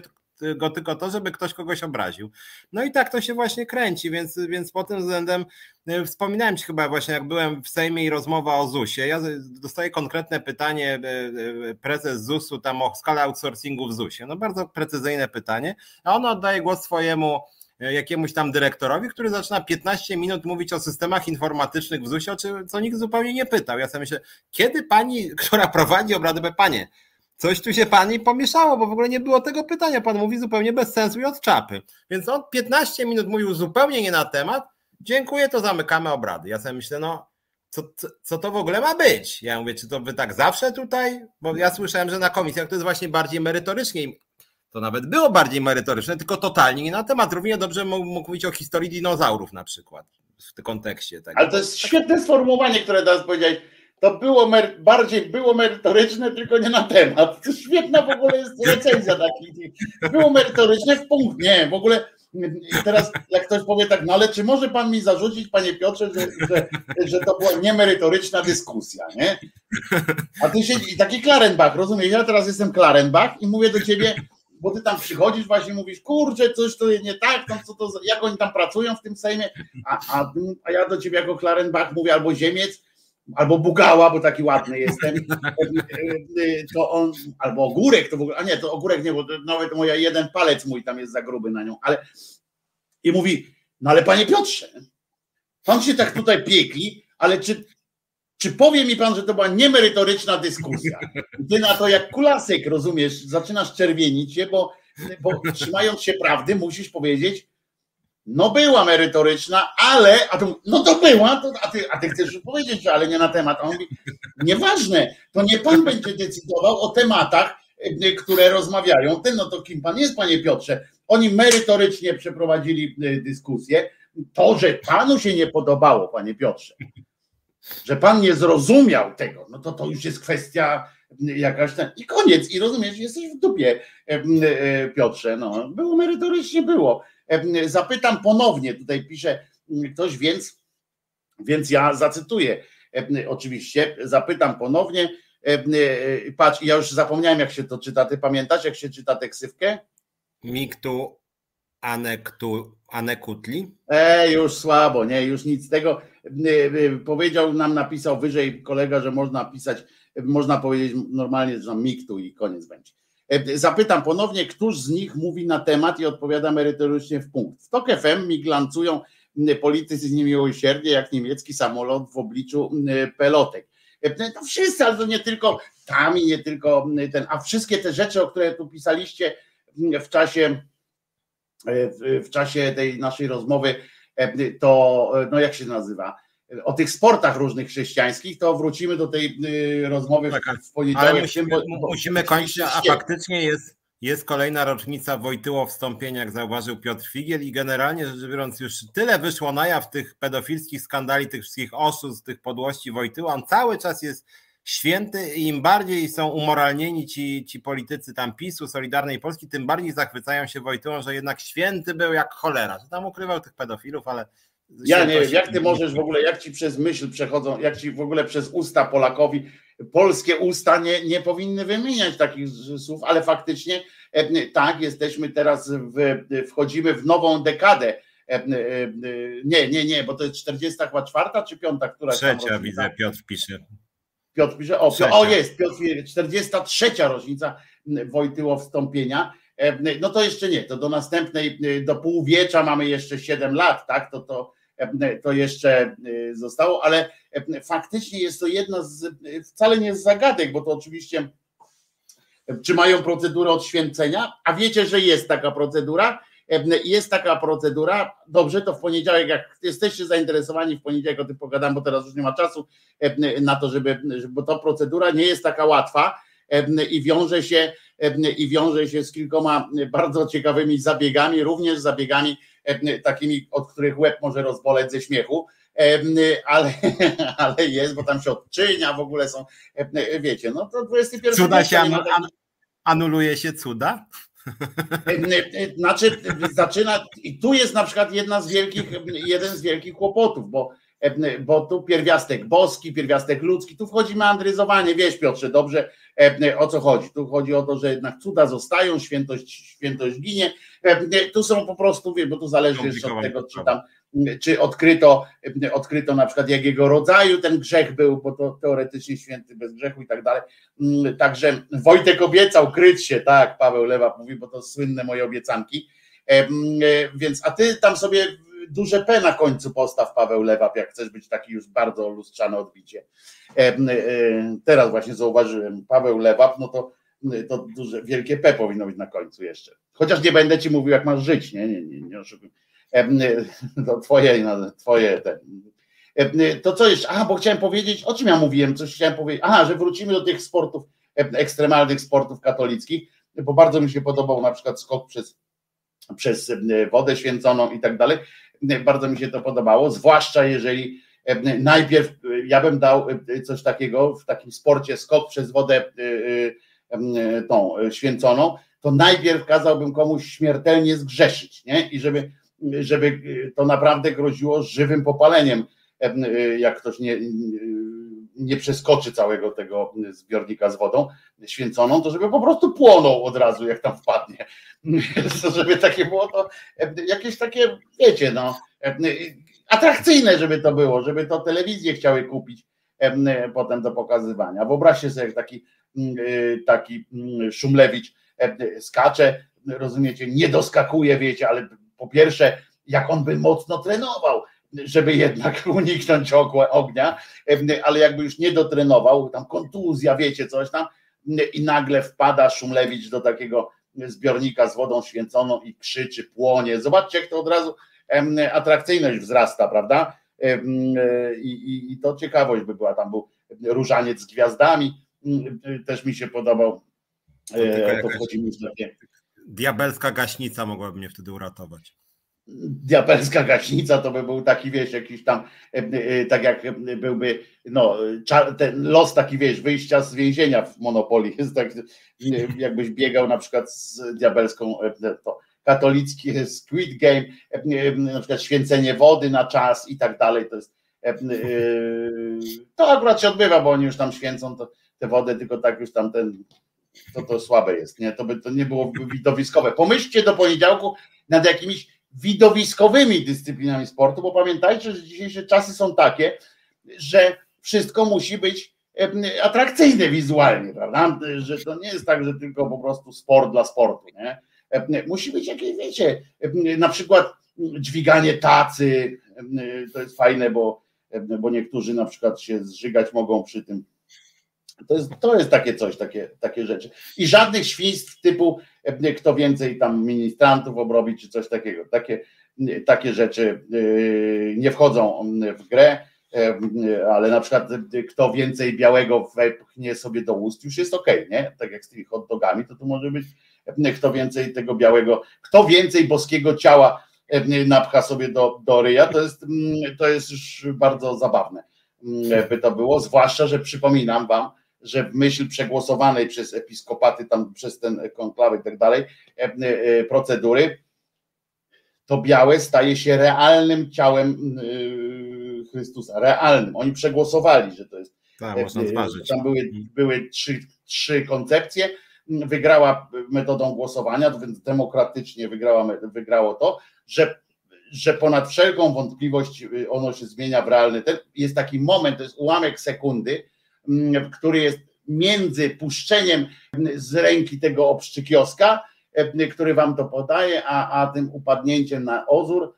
go tylko to, żeby ktoś kogoś obraził. No i tak to się właśnie kręci, więc, więc pod tym względem e, wspominałem Ci chyba właśnie, jak byłem w Sejmie i rozmowa o ZUS-ie, ja dostaję konkretne pytanie, e, e, prezes ZUS-u tam o skalę outsourcingu w ZUS-ie, no bardzo precyzyjne pytanie, a on oddaje głos swojemu jakiemuś tam dyrektorowi, który zaczyna 15 minut mówić o systemach informatycznych w ZUS-ie, co nikt zupełnie nie pytał. Ja sobie myślę, kiedy pani, która prowadzi obrady, panie, coś tu się pani pomieszało, bo w ogóle nie było tego pytania. Pan mówi zupełnie bez sensu i od czapy. Więc on 15 minut mówił zupełnie nie na temat. Dziękuję, to zamykamy obrady. Ja sobie myślę, no co, co, co, to w ogóle ma być? Ja mówię, czy to wy tak zawsze tutaj? Bo ja słyszałem, że na komisjach to jest właśnie bardziej merytorycznie. To nawet było bardziej merytoryczne, tylko totalnie nie na temat. Równie dobrze mógł mówić o historii dinozaurów na przykład w tym kontekście. Ale to jest świetne sformułowanie, które teraz powiedziałeś to było mer- bardziej było merytoryczne, tylko nie na temat. To świetna w ogóle jest recenzja takich. Było merytoryczne w punkt. Nie, w ogóle teraz jak ktoś powie tak, no ale czy może pan mi zarzucić, panie Piotrze, że, że, że to była niemerytoryczna dyskusja, nie? A ty się, i taki Klarenbach, rozumiesz? Ja teraz jestem Klarenbach i mówię do ciebie, bo ty tam przychodzisz właśnie mówisz, kurczę, coś to nie tak, tam, co to, jak oni tam pracują w tym Sejmie, a, a, a ja do ciebie jako Klarenbach mówię albo Ziemiec, albo Bugała, bo taki ładny jestem, to on, albo Ogórek, to w ogóle, a nie, to Ogórek nie, bo nawet moja jeden palec mój tam jest za gruby na nią, ale i mówi, no ale panie Piotrze, pan się tak tutaj piekli, ale czy, czy powie mi pan, że to była niemerytoryczna dyskusja? Ty na to jak kulasek, rozumiesz, zaczynasz czerwienić się, bo, bo trzymając się prawdy musisz powiedzieć, no była merytoryczna, ale, a tu, no to była, to, a, ty, a ty chcesz powiedzieć, ale nie na temat. A on mówi, nieważne, to nie pan będzie decydował o tematach, e, które rozmawiają. Ten, no to kim pan jest, panie Piotrze? Oni merytorycznie przeprowadzili e, dyskusję. To, że panu się nie podobało, panie Piotrze, że pan nie zrozumiał tego, no to to już jest kwestia jakaś tam. I koniec. I rozumiesz, jesteś w dupie, e, Piotrze. No, było merytorycznie, było. Zapytam ponownie, tutaj pisze ktoś, więc, więc ja zacytuję. Oczywiście, zapytam ponownie. Patrz, ja już zapomniałem, jak się to czyta. Ty pamiętasz, jak się czyta tę ksywkę? Miktu anektu, anekutli? E, już słabo, nie, już nic z tego. Powiedział nam, napisał wyżej kolega, że można pisać, można powiedzieć normalnie, że miktu i koniec będzie. E, zapytam ponownie, któż z nich mówi na temat i odpowiada merytorycznie w punkt. W TOK FM mi glancują politycy niemiłosiernie, jak niemiecki samolot w obliczu pelotek. E, to wszyscy, ale to nie tylko tam i nie tylko ten, a wszystkie te rzeczy, o które tu pisaliście w czasie, e, w czasie tej naszej rozmowy, to no jak się nazywa? o tych sportach różnych chrześcijańskich, to wrócimy do tej y, rozmowy w poniedziałek. Ale musimy, bo, musimy kończyć, a faktycznie jest, jest kolejna rocznica Wojtyło wstąpienia, jak zauważył Piotr Figiel i generalnie rzecz biorąc już tyle wyszło na jaw tych pedofilskich skandali, tych wszystkich oszustw, tych podłości Wojtyła, on cały czas jest święty i im bardziej są umoralnieni ci, ci politycy tam PiSu, Solidarnej Polski, tym bardziej zachwycają się Wojtyłą, że jednak święty był jak cholera, że tam ukrywał tych pedofilów, ale ja nie wiem, jak ty możesz w ogóle, jak ci przez myśl przechodzą, jak ci w ogóle przez usta Polakowi, polskie usta nie, nie powinny wymieniać takich słów, ale faktycznie e, tak, jesteśmy teraz, w, wchodzimy w nową dekadę. E, e, nie, nie, nie, bo to jest 40 chyba czwarta czy piąta, która Trzecia widzę, Piotr pisze. Piotr pisze, o, o jest, Piotr, 43 rocznica Wojtyło wstąpienia. No to jeszcze nie, to do następnej, do półwiecza mamy jeszcze 7 lat, tak? To, to to jeszcze zostało, ale faktycznie jest to jedna z, wcale nie z zagadek, bo to oczywiście czy mają procedurę odświęcenia, a wiecie, że jest taka procedura, jest taka procedura, dobrze, to w poniedziałek, jak jesteście zainteresowani, w poniedziałek o tym pogadam, bo teraz już nie ma czasu na to, żeby, bo ta procedura nie jest taka łatwa i wiąże się, i wiąże się z kilkoma bardzo ciekawymi zabiegami, również zabiegami takimi, od których łeb może rozboleć ze śmiechu, ale, ale jest, bo tam się odczynia, w ogóle są, wiecie, no to 21 Cuda się anuluje się cuda? Znaczy, zaczyna, i tu jest na przykład jedna z wielkich, jeden z wielkich kłopotów, bo, bo tu pierwiastek boski, pierwiastek ludzki, tu wchodzi meandryzowanie, wiesz Piotrze, dobrze o co chodzi. Tu chodzi o to, że jednak cuda zostają, świętość, świętość ginie. Tu są po prostu, wie, bo tu zależy jeszcze od tego, czy tam czy odkryto, odkryto na przykład jakiego rodzaju ten grzech był, bo to teoretycznie święty bez grzechu i tak dalej. Mm, także Wojtek obiecał kryć się, tak, Paweł Lewa mówi, bo to słynne moje obiecanki. E, więc, a ty tam sobie duże P na końcu postaw Paweł Lewap, jak chcesz być taki już bardzo lustrzane odbicie. E, teraz właśnie zauważyłem, Paweł Lewap, no to, to duże, wielkie P powinno być na końcu jeszcze. Chociaż nie będę ci mówił, jak masz żyć, nie, nie, nie, nie oszukuj. To twoje, twoje ten. To co jeszcze? Bo chciałem powiedzieć, o czym ja mówiłem, coś chciałem powiedzieć. Aha, że wrócimy do tych sportów, ekstremalnych sportów katolickich, bo bardzo mi się podobał na przykład skok przez, przez wodę święconą i tak dalej. Bardzo mi się to podobało, zwłaszcza jeżeli najpierw ja bym dał coś takiego w takim sporcie skok przez wodę tą święconą, to najpierw kazałbym komuś śmiertelnie zgrzeszyć, nie? I żeby żeby to naprawdę groziło żywym popaleniem, jak ktoś nie, nie przeskoczy całego tego zbiornika z wodą święconą, to żeby po prostu płonął od razu, jak tam wpadnie. żeby takie było to jakieś takie, wiecie, no, atrakcyjne, żeby to było, żeby to telewizje chciały kupić potem do pokazywania. Wyobraźcie sobie, jak taki, taki Szumlewicz skacze, rozumiecie, nie doskakuje, wiecie, ale po pierwsze, jak on by mocno trenował, żeby jednak uniknąć ognia, ale jakby już nie dotrenował, tam kontuzja, wiecie, coś tam, i nagle wpada Szumlewicz do takiego zbiornika z wodą święconą i krzyczy, płonie. Zobaczcie, jak to od razu atrakcyjność wzrasta, prawda? I, i, i to ciekawość by była. Tam był różaniec z gwiazdami, też mi się podobał. To, to wchodzi mi w takie Diabelska gaśnica mogłaby mnie wtedy uratować. Diabelska gaśnica to by był taki, wiesz, jakiś tam, e, e, tak jak byłby, no, ten los taki, wiesz, wyjścia z więzienia w Monopolii, jest tak, jakbyś biegał na przykład z diabelską, e, to katolicki Squid Game, na przykład święcenie wody na czas i tak dalej, to jest, to akurat się odbywa, bo oni już tam święcą to, tę wodę, tylko tak już tam ten to to słabe jest, nie? To by to nie było widowiskowe. Pomyślcie do poniedziałku nad jakimiś widowiskowymi dyscyplinami sportu, bo pamiętajcie, że dzisiejsze czasy są takie, że wszystko musi być atrakcyjne wizualnie, prawda? Że to nie jest tak, że tylko po prostu sport dla sportu, nie? Musi być jakieś, wiecie, na przykład dźwiganie tacy, to jest fajne, bo, bo niektórzy na przykład się zżygać mogą przy tym to jest, to jest takie coś, takie, takie rzeczy. I żadnych świństw typu e, kto więcej tam ministrantów obrobi, czy coś takiego. Takie, takie rzeczy e, nie wchodzą w grę, e, ale na przykład kto więcej białego wepchnie sobie do ust, już jest ok, nie? Tak jak z tymi hot dogami, to tu może być kto więcej tego białego, kto więcej boskiego ciała napcha sobie do, do ryja, to jest, to jest już bardzo zabawne by to było, zwłaszcza, że przypominam wam, że w myśl przegłosowanej przez episkopaty, tam przez ten konklawę i tak dalej, e, e, procedury, to białe staje się realnym ciałem e, Chrystusa, realnym. Oni przegłosowali, że to jest. Tak, można zważyć. Tam były, były trzy, trzy koncepcje. Wygrała metodą głosowania, więc demokratycznie wygrała, wygrało to, że, że ponad wszelką wątpliwość ono się zmienia w realny. Ten, jest taki moment, to jest ułamek sekundy, który jest między puszczeniem z ręki tego obszczykioska, e, który wam to podaje, a, a tym upadnięciem na ozór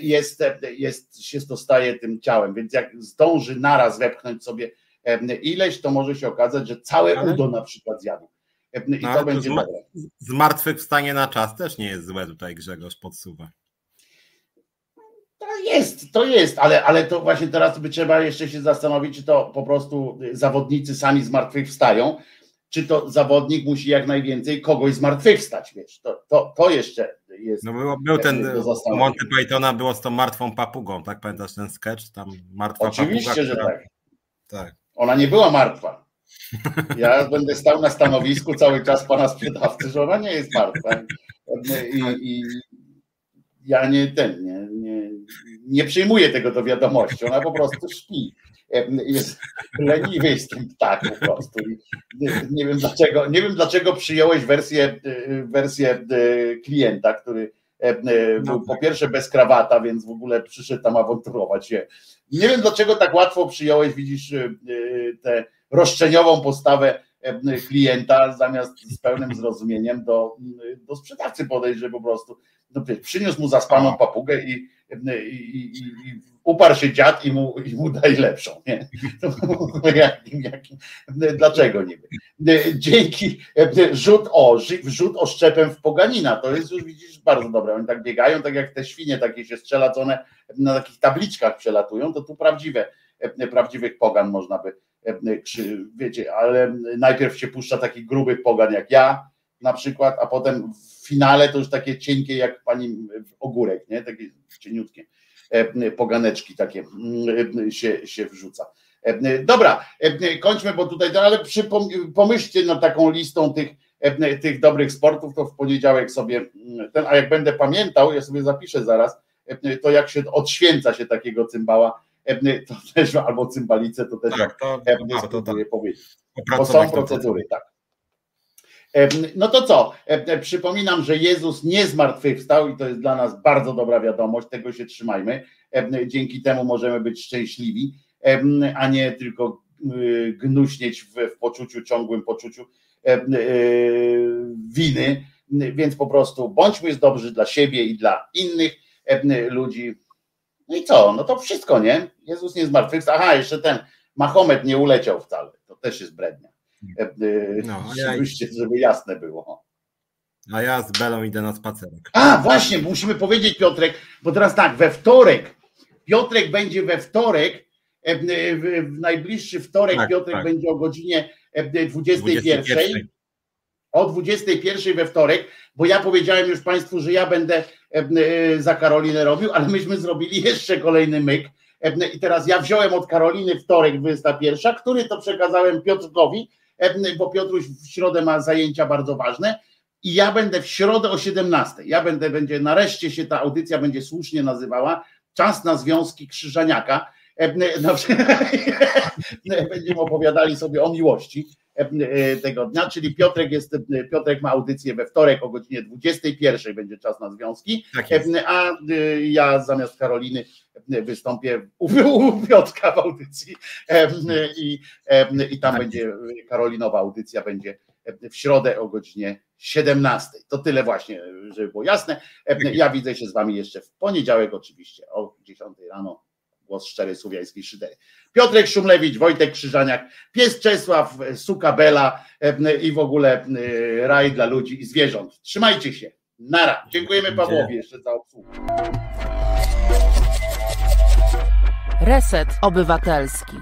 jest, jest, się dostaje tym ciałem, więc jak zdąży naraz wepchnąć sobie ileś, to może się okazać, że całe udo na przykład zjadł. I no, to będzie dobre. Zmartwychwstanie na czas też nie jest złe tutaj Grzegorz podsuwa. To jest, to jest, ale, ale to właśnie teraz by trzeba jeszcze się zastanowić, czy to po prostu zawodnicy sami zmartwychwstają, czy to zawodnik musi jak najwięcej kogoś zmartwychwstać, wiesz, to, to, to jeszcze jest. No był, był ten, u Monty Pythona było z tą martwą papugą, tak pamiętasz ten sketch, tam martwa Oczywiście, papuga, że która... tak. Tak. Ona nie była martwa. Ja będę stał na stanowisku cały czas pana sprzedawcy, że ona nie jest martwa. I, i ja nie ten, nie, nie, nie przyjmuję tego do wiadomości. Ona po prostu śpi. Jest leniwy jest ten ptak po prostu. Nie, nie, wiem dlaczego, nie wiem dlaczego przyjąłeś wersję, wersję klienta, który był po pierwsze bez krawata, więc w ogóle przyszedł tam awanturować się. Nie wiem dlaczego tak łatwo przyjąłeś, widzisz, tę roszczeniową postawę klienta, zamiast z pełnym zrozumieniem do, do sprzedawcy podejść, że po prostu no, przyniósł mu zaspaną papugę i, i, i, i uparł się dziad i mu, i mu daj lepszą. Nie? Jakim, jakim, dlaczego nie Dzięki rzut o, rzut oszczepem w poganina, to jest już widzisz bardzo dobre. Oni tak biegają, tak jak te świnie takie się strzela, co one na takich tabliczkach przelatują, to tu prawdziwe, prawdziwych pogan można by wiecie, ale najpierw się puszcza taki gruby pogan jak ja na przykład, a potem finale to już takie cienkie jak pani ogórek, nie? Takie cieniutkie poganeczki takie się, się wrzuca. Dobra, kończmy, bo tutaj, ale pomyślcie nad taką listą tych, tych dobrych sportów, to w poniedziałek sobie ten, a jak będę pamiętał, ja sobie zapiszę zaraz, to jak się odświęca się takiego cymbała, to też, albo cymbalice, to też tak, to, to, to, powiedzieć. Bo są procedury, tak. No to co? Przypominam, że Jezus nie zmartwychwstał i to jest dla nas bardzo dobra wiadomość, tego się trzymajmy. Dzięki temu możemy być szczęśliwi, a nie tylko gnuśnieć w, w poczuciu, ciągłym poczuciu winy. Więc po prostu bądźmy dobrzy dla siebie i dla innych ludzi no i co? No to wszystko, nie? Jezus nie zmartwychwstał. Aha, jeszcze ten Mahomet nie uleciał wcale. To też jest brednia. E, e, no, ja... żeby jasne było. A ja z Belą idę na spacerek. A, właśnie, musimy powiedzieć Piotrek, bo teraz tak, we wtorek, Piotrek będzie we wtorek, e, w najbliższy wtorek tak, Piotrek tak. będzie o godzinie 21. 21 o 21 we wtorek, bo ja powiedziałem już Państwu, że ja będę za Karolinę robił, ale myśmy zrobili jeszcze kolejny myk. I teraz ja wziąłem od Karoliny wtorek 21, który to przekazałem Piotrkowi, bo Piotruś w środę ma zajęcia bardzo ważne. I ja będę w środę o 17. Ja będę, będzie, nareszcie się ta audycja będzie słusznie nazywała Czas na związki Krzyżaniaka. Będziemy opowiadali sobie o miłości. E, tego dnia, czyli Piotrek jest, e, Piotrek ma audycję we wtorek o godzinie 21 będzie czas na związki, tak a e, ja zamiast Karoliny wystąpię u, u Piotrka w audycji. I, i tam tak będzie Karolinowa audycja będzie w środę o godzinie 17. To tyle właśnie, żeby było jasne. Tak ja widzę się z wami jeszcze w poniedziałek oczywiście o 10 rano głos szczery słowiańskiej szydery. Piotrek Szumlewicz, Wojtek Krzyżaniak, pies Czesław, suka Bela i w ogóle raj dla ludzi i zwierząt. Trzymajcie się. Nara. Dziękujemy Pawłowi jeszcze za obsługę. Reset Obywatelski.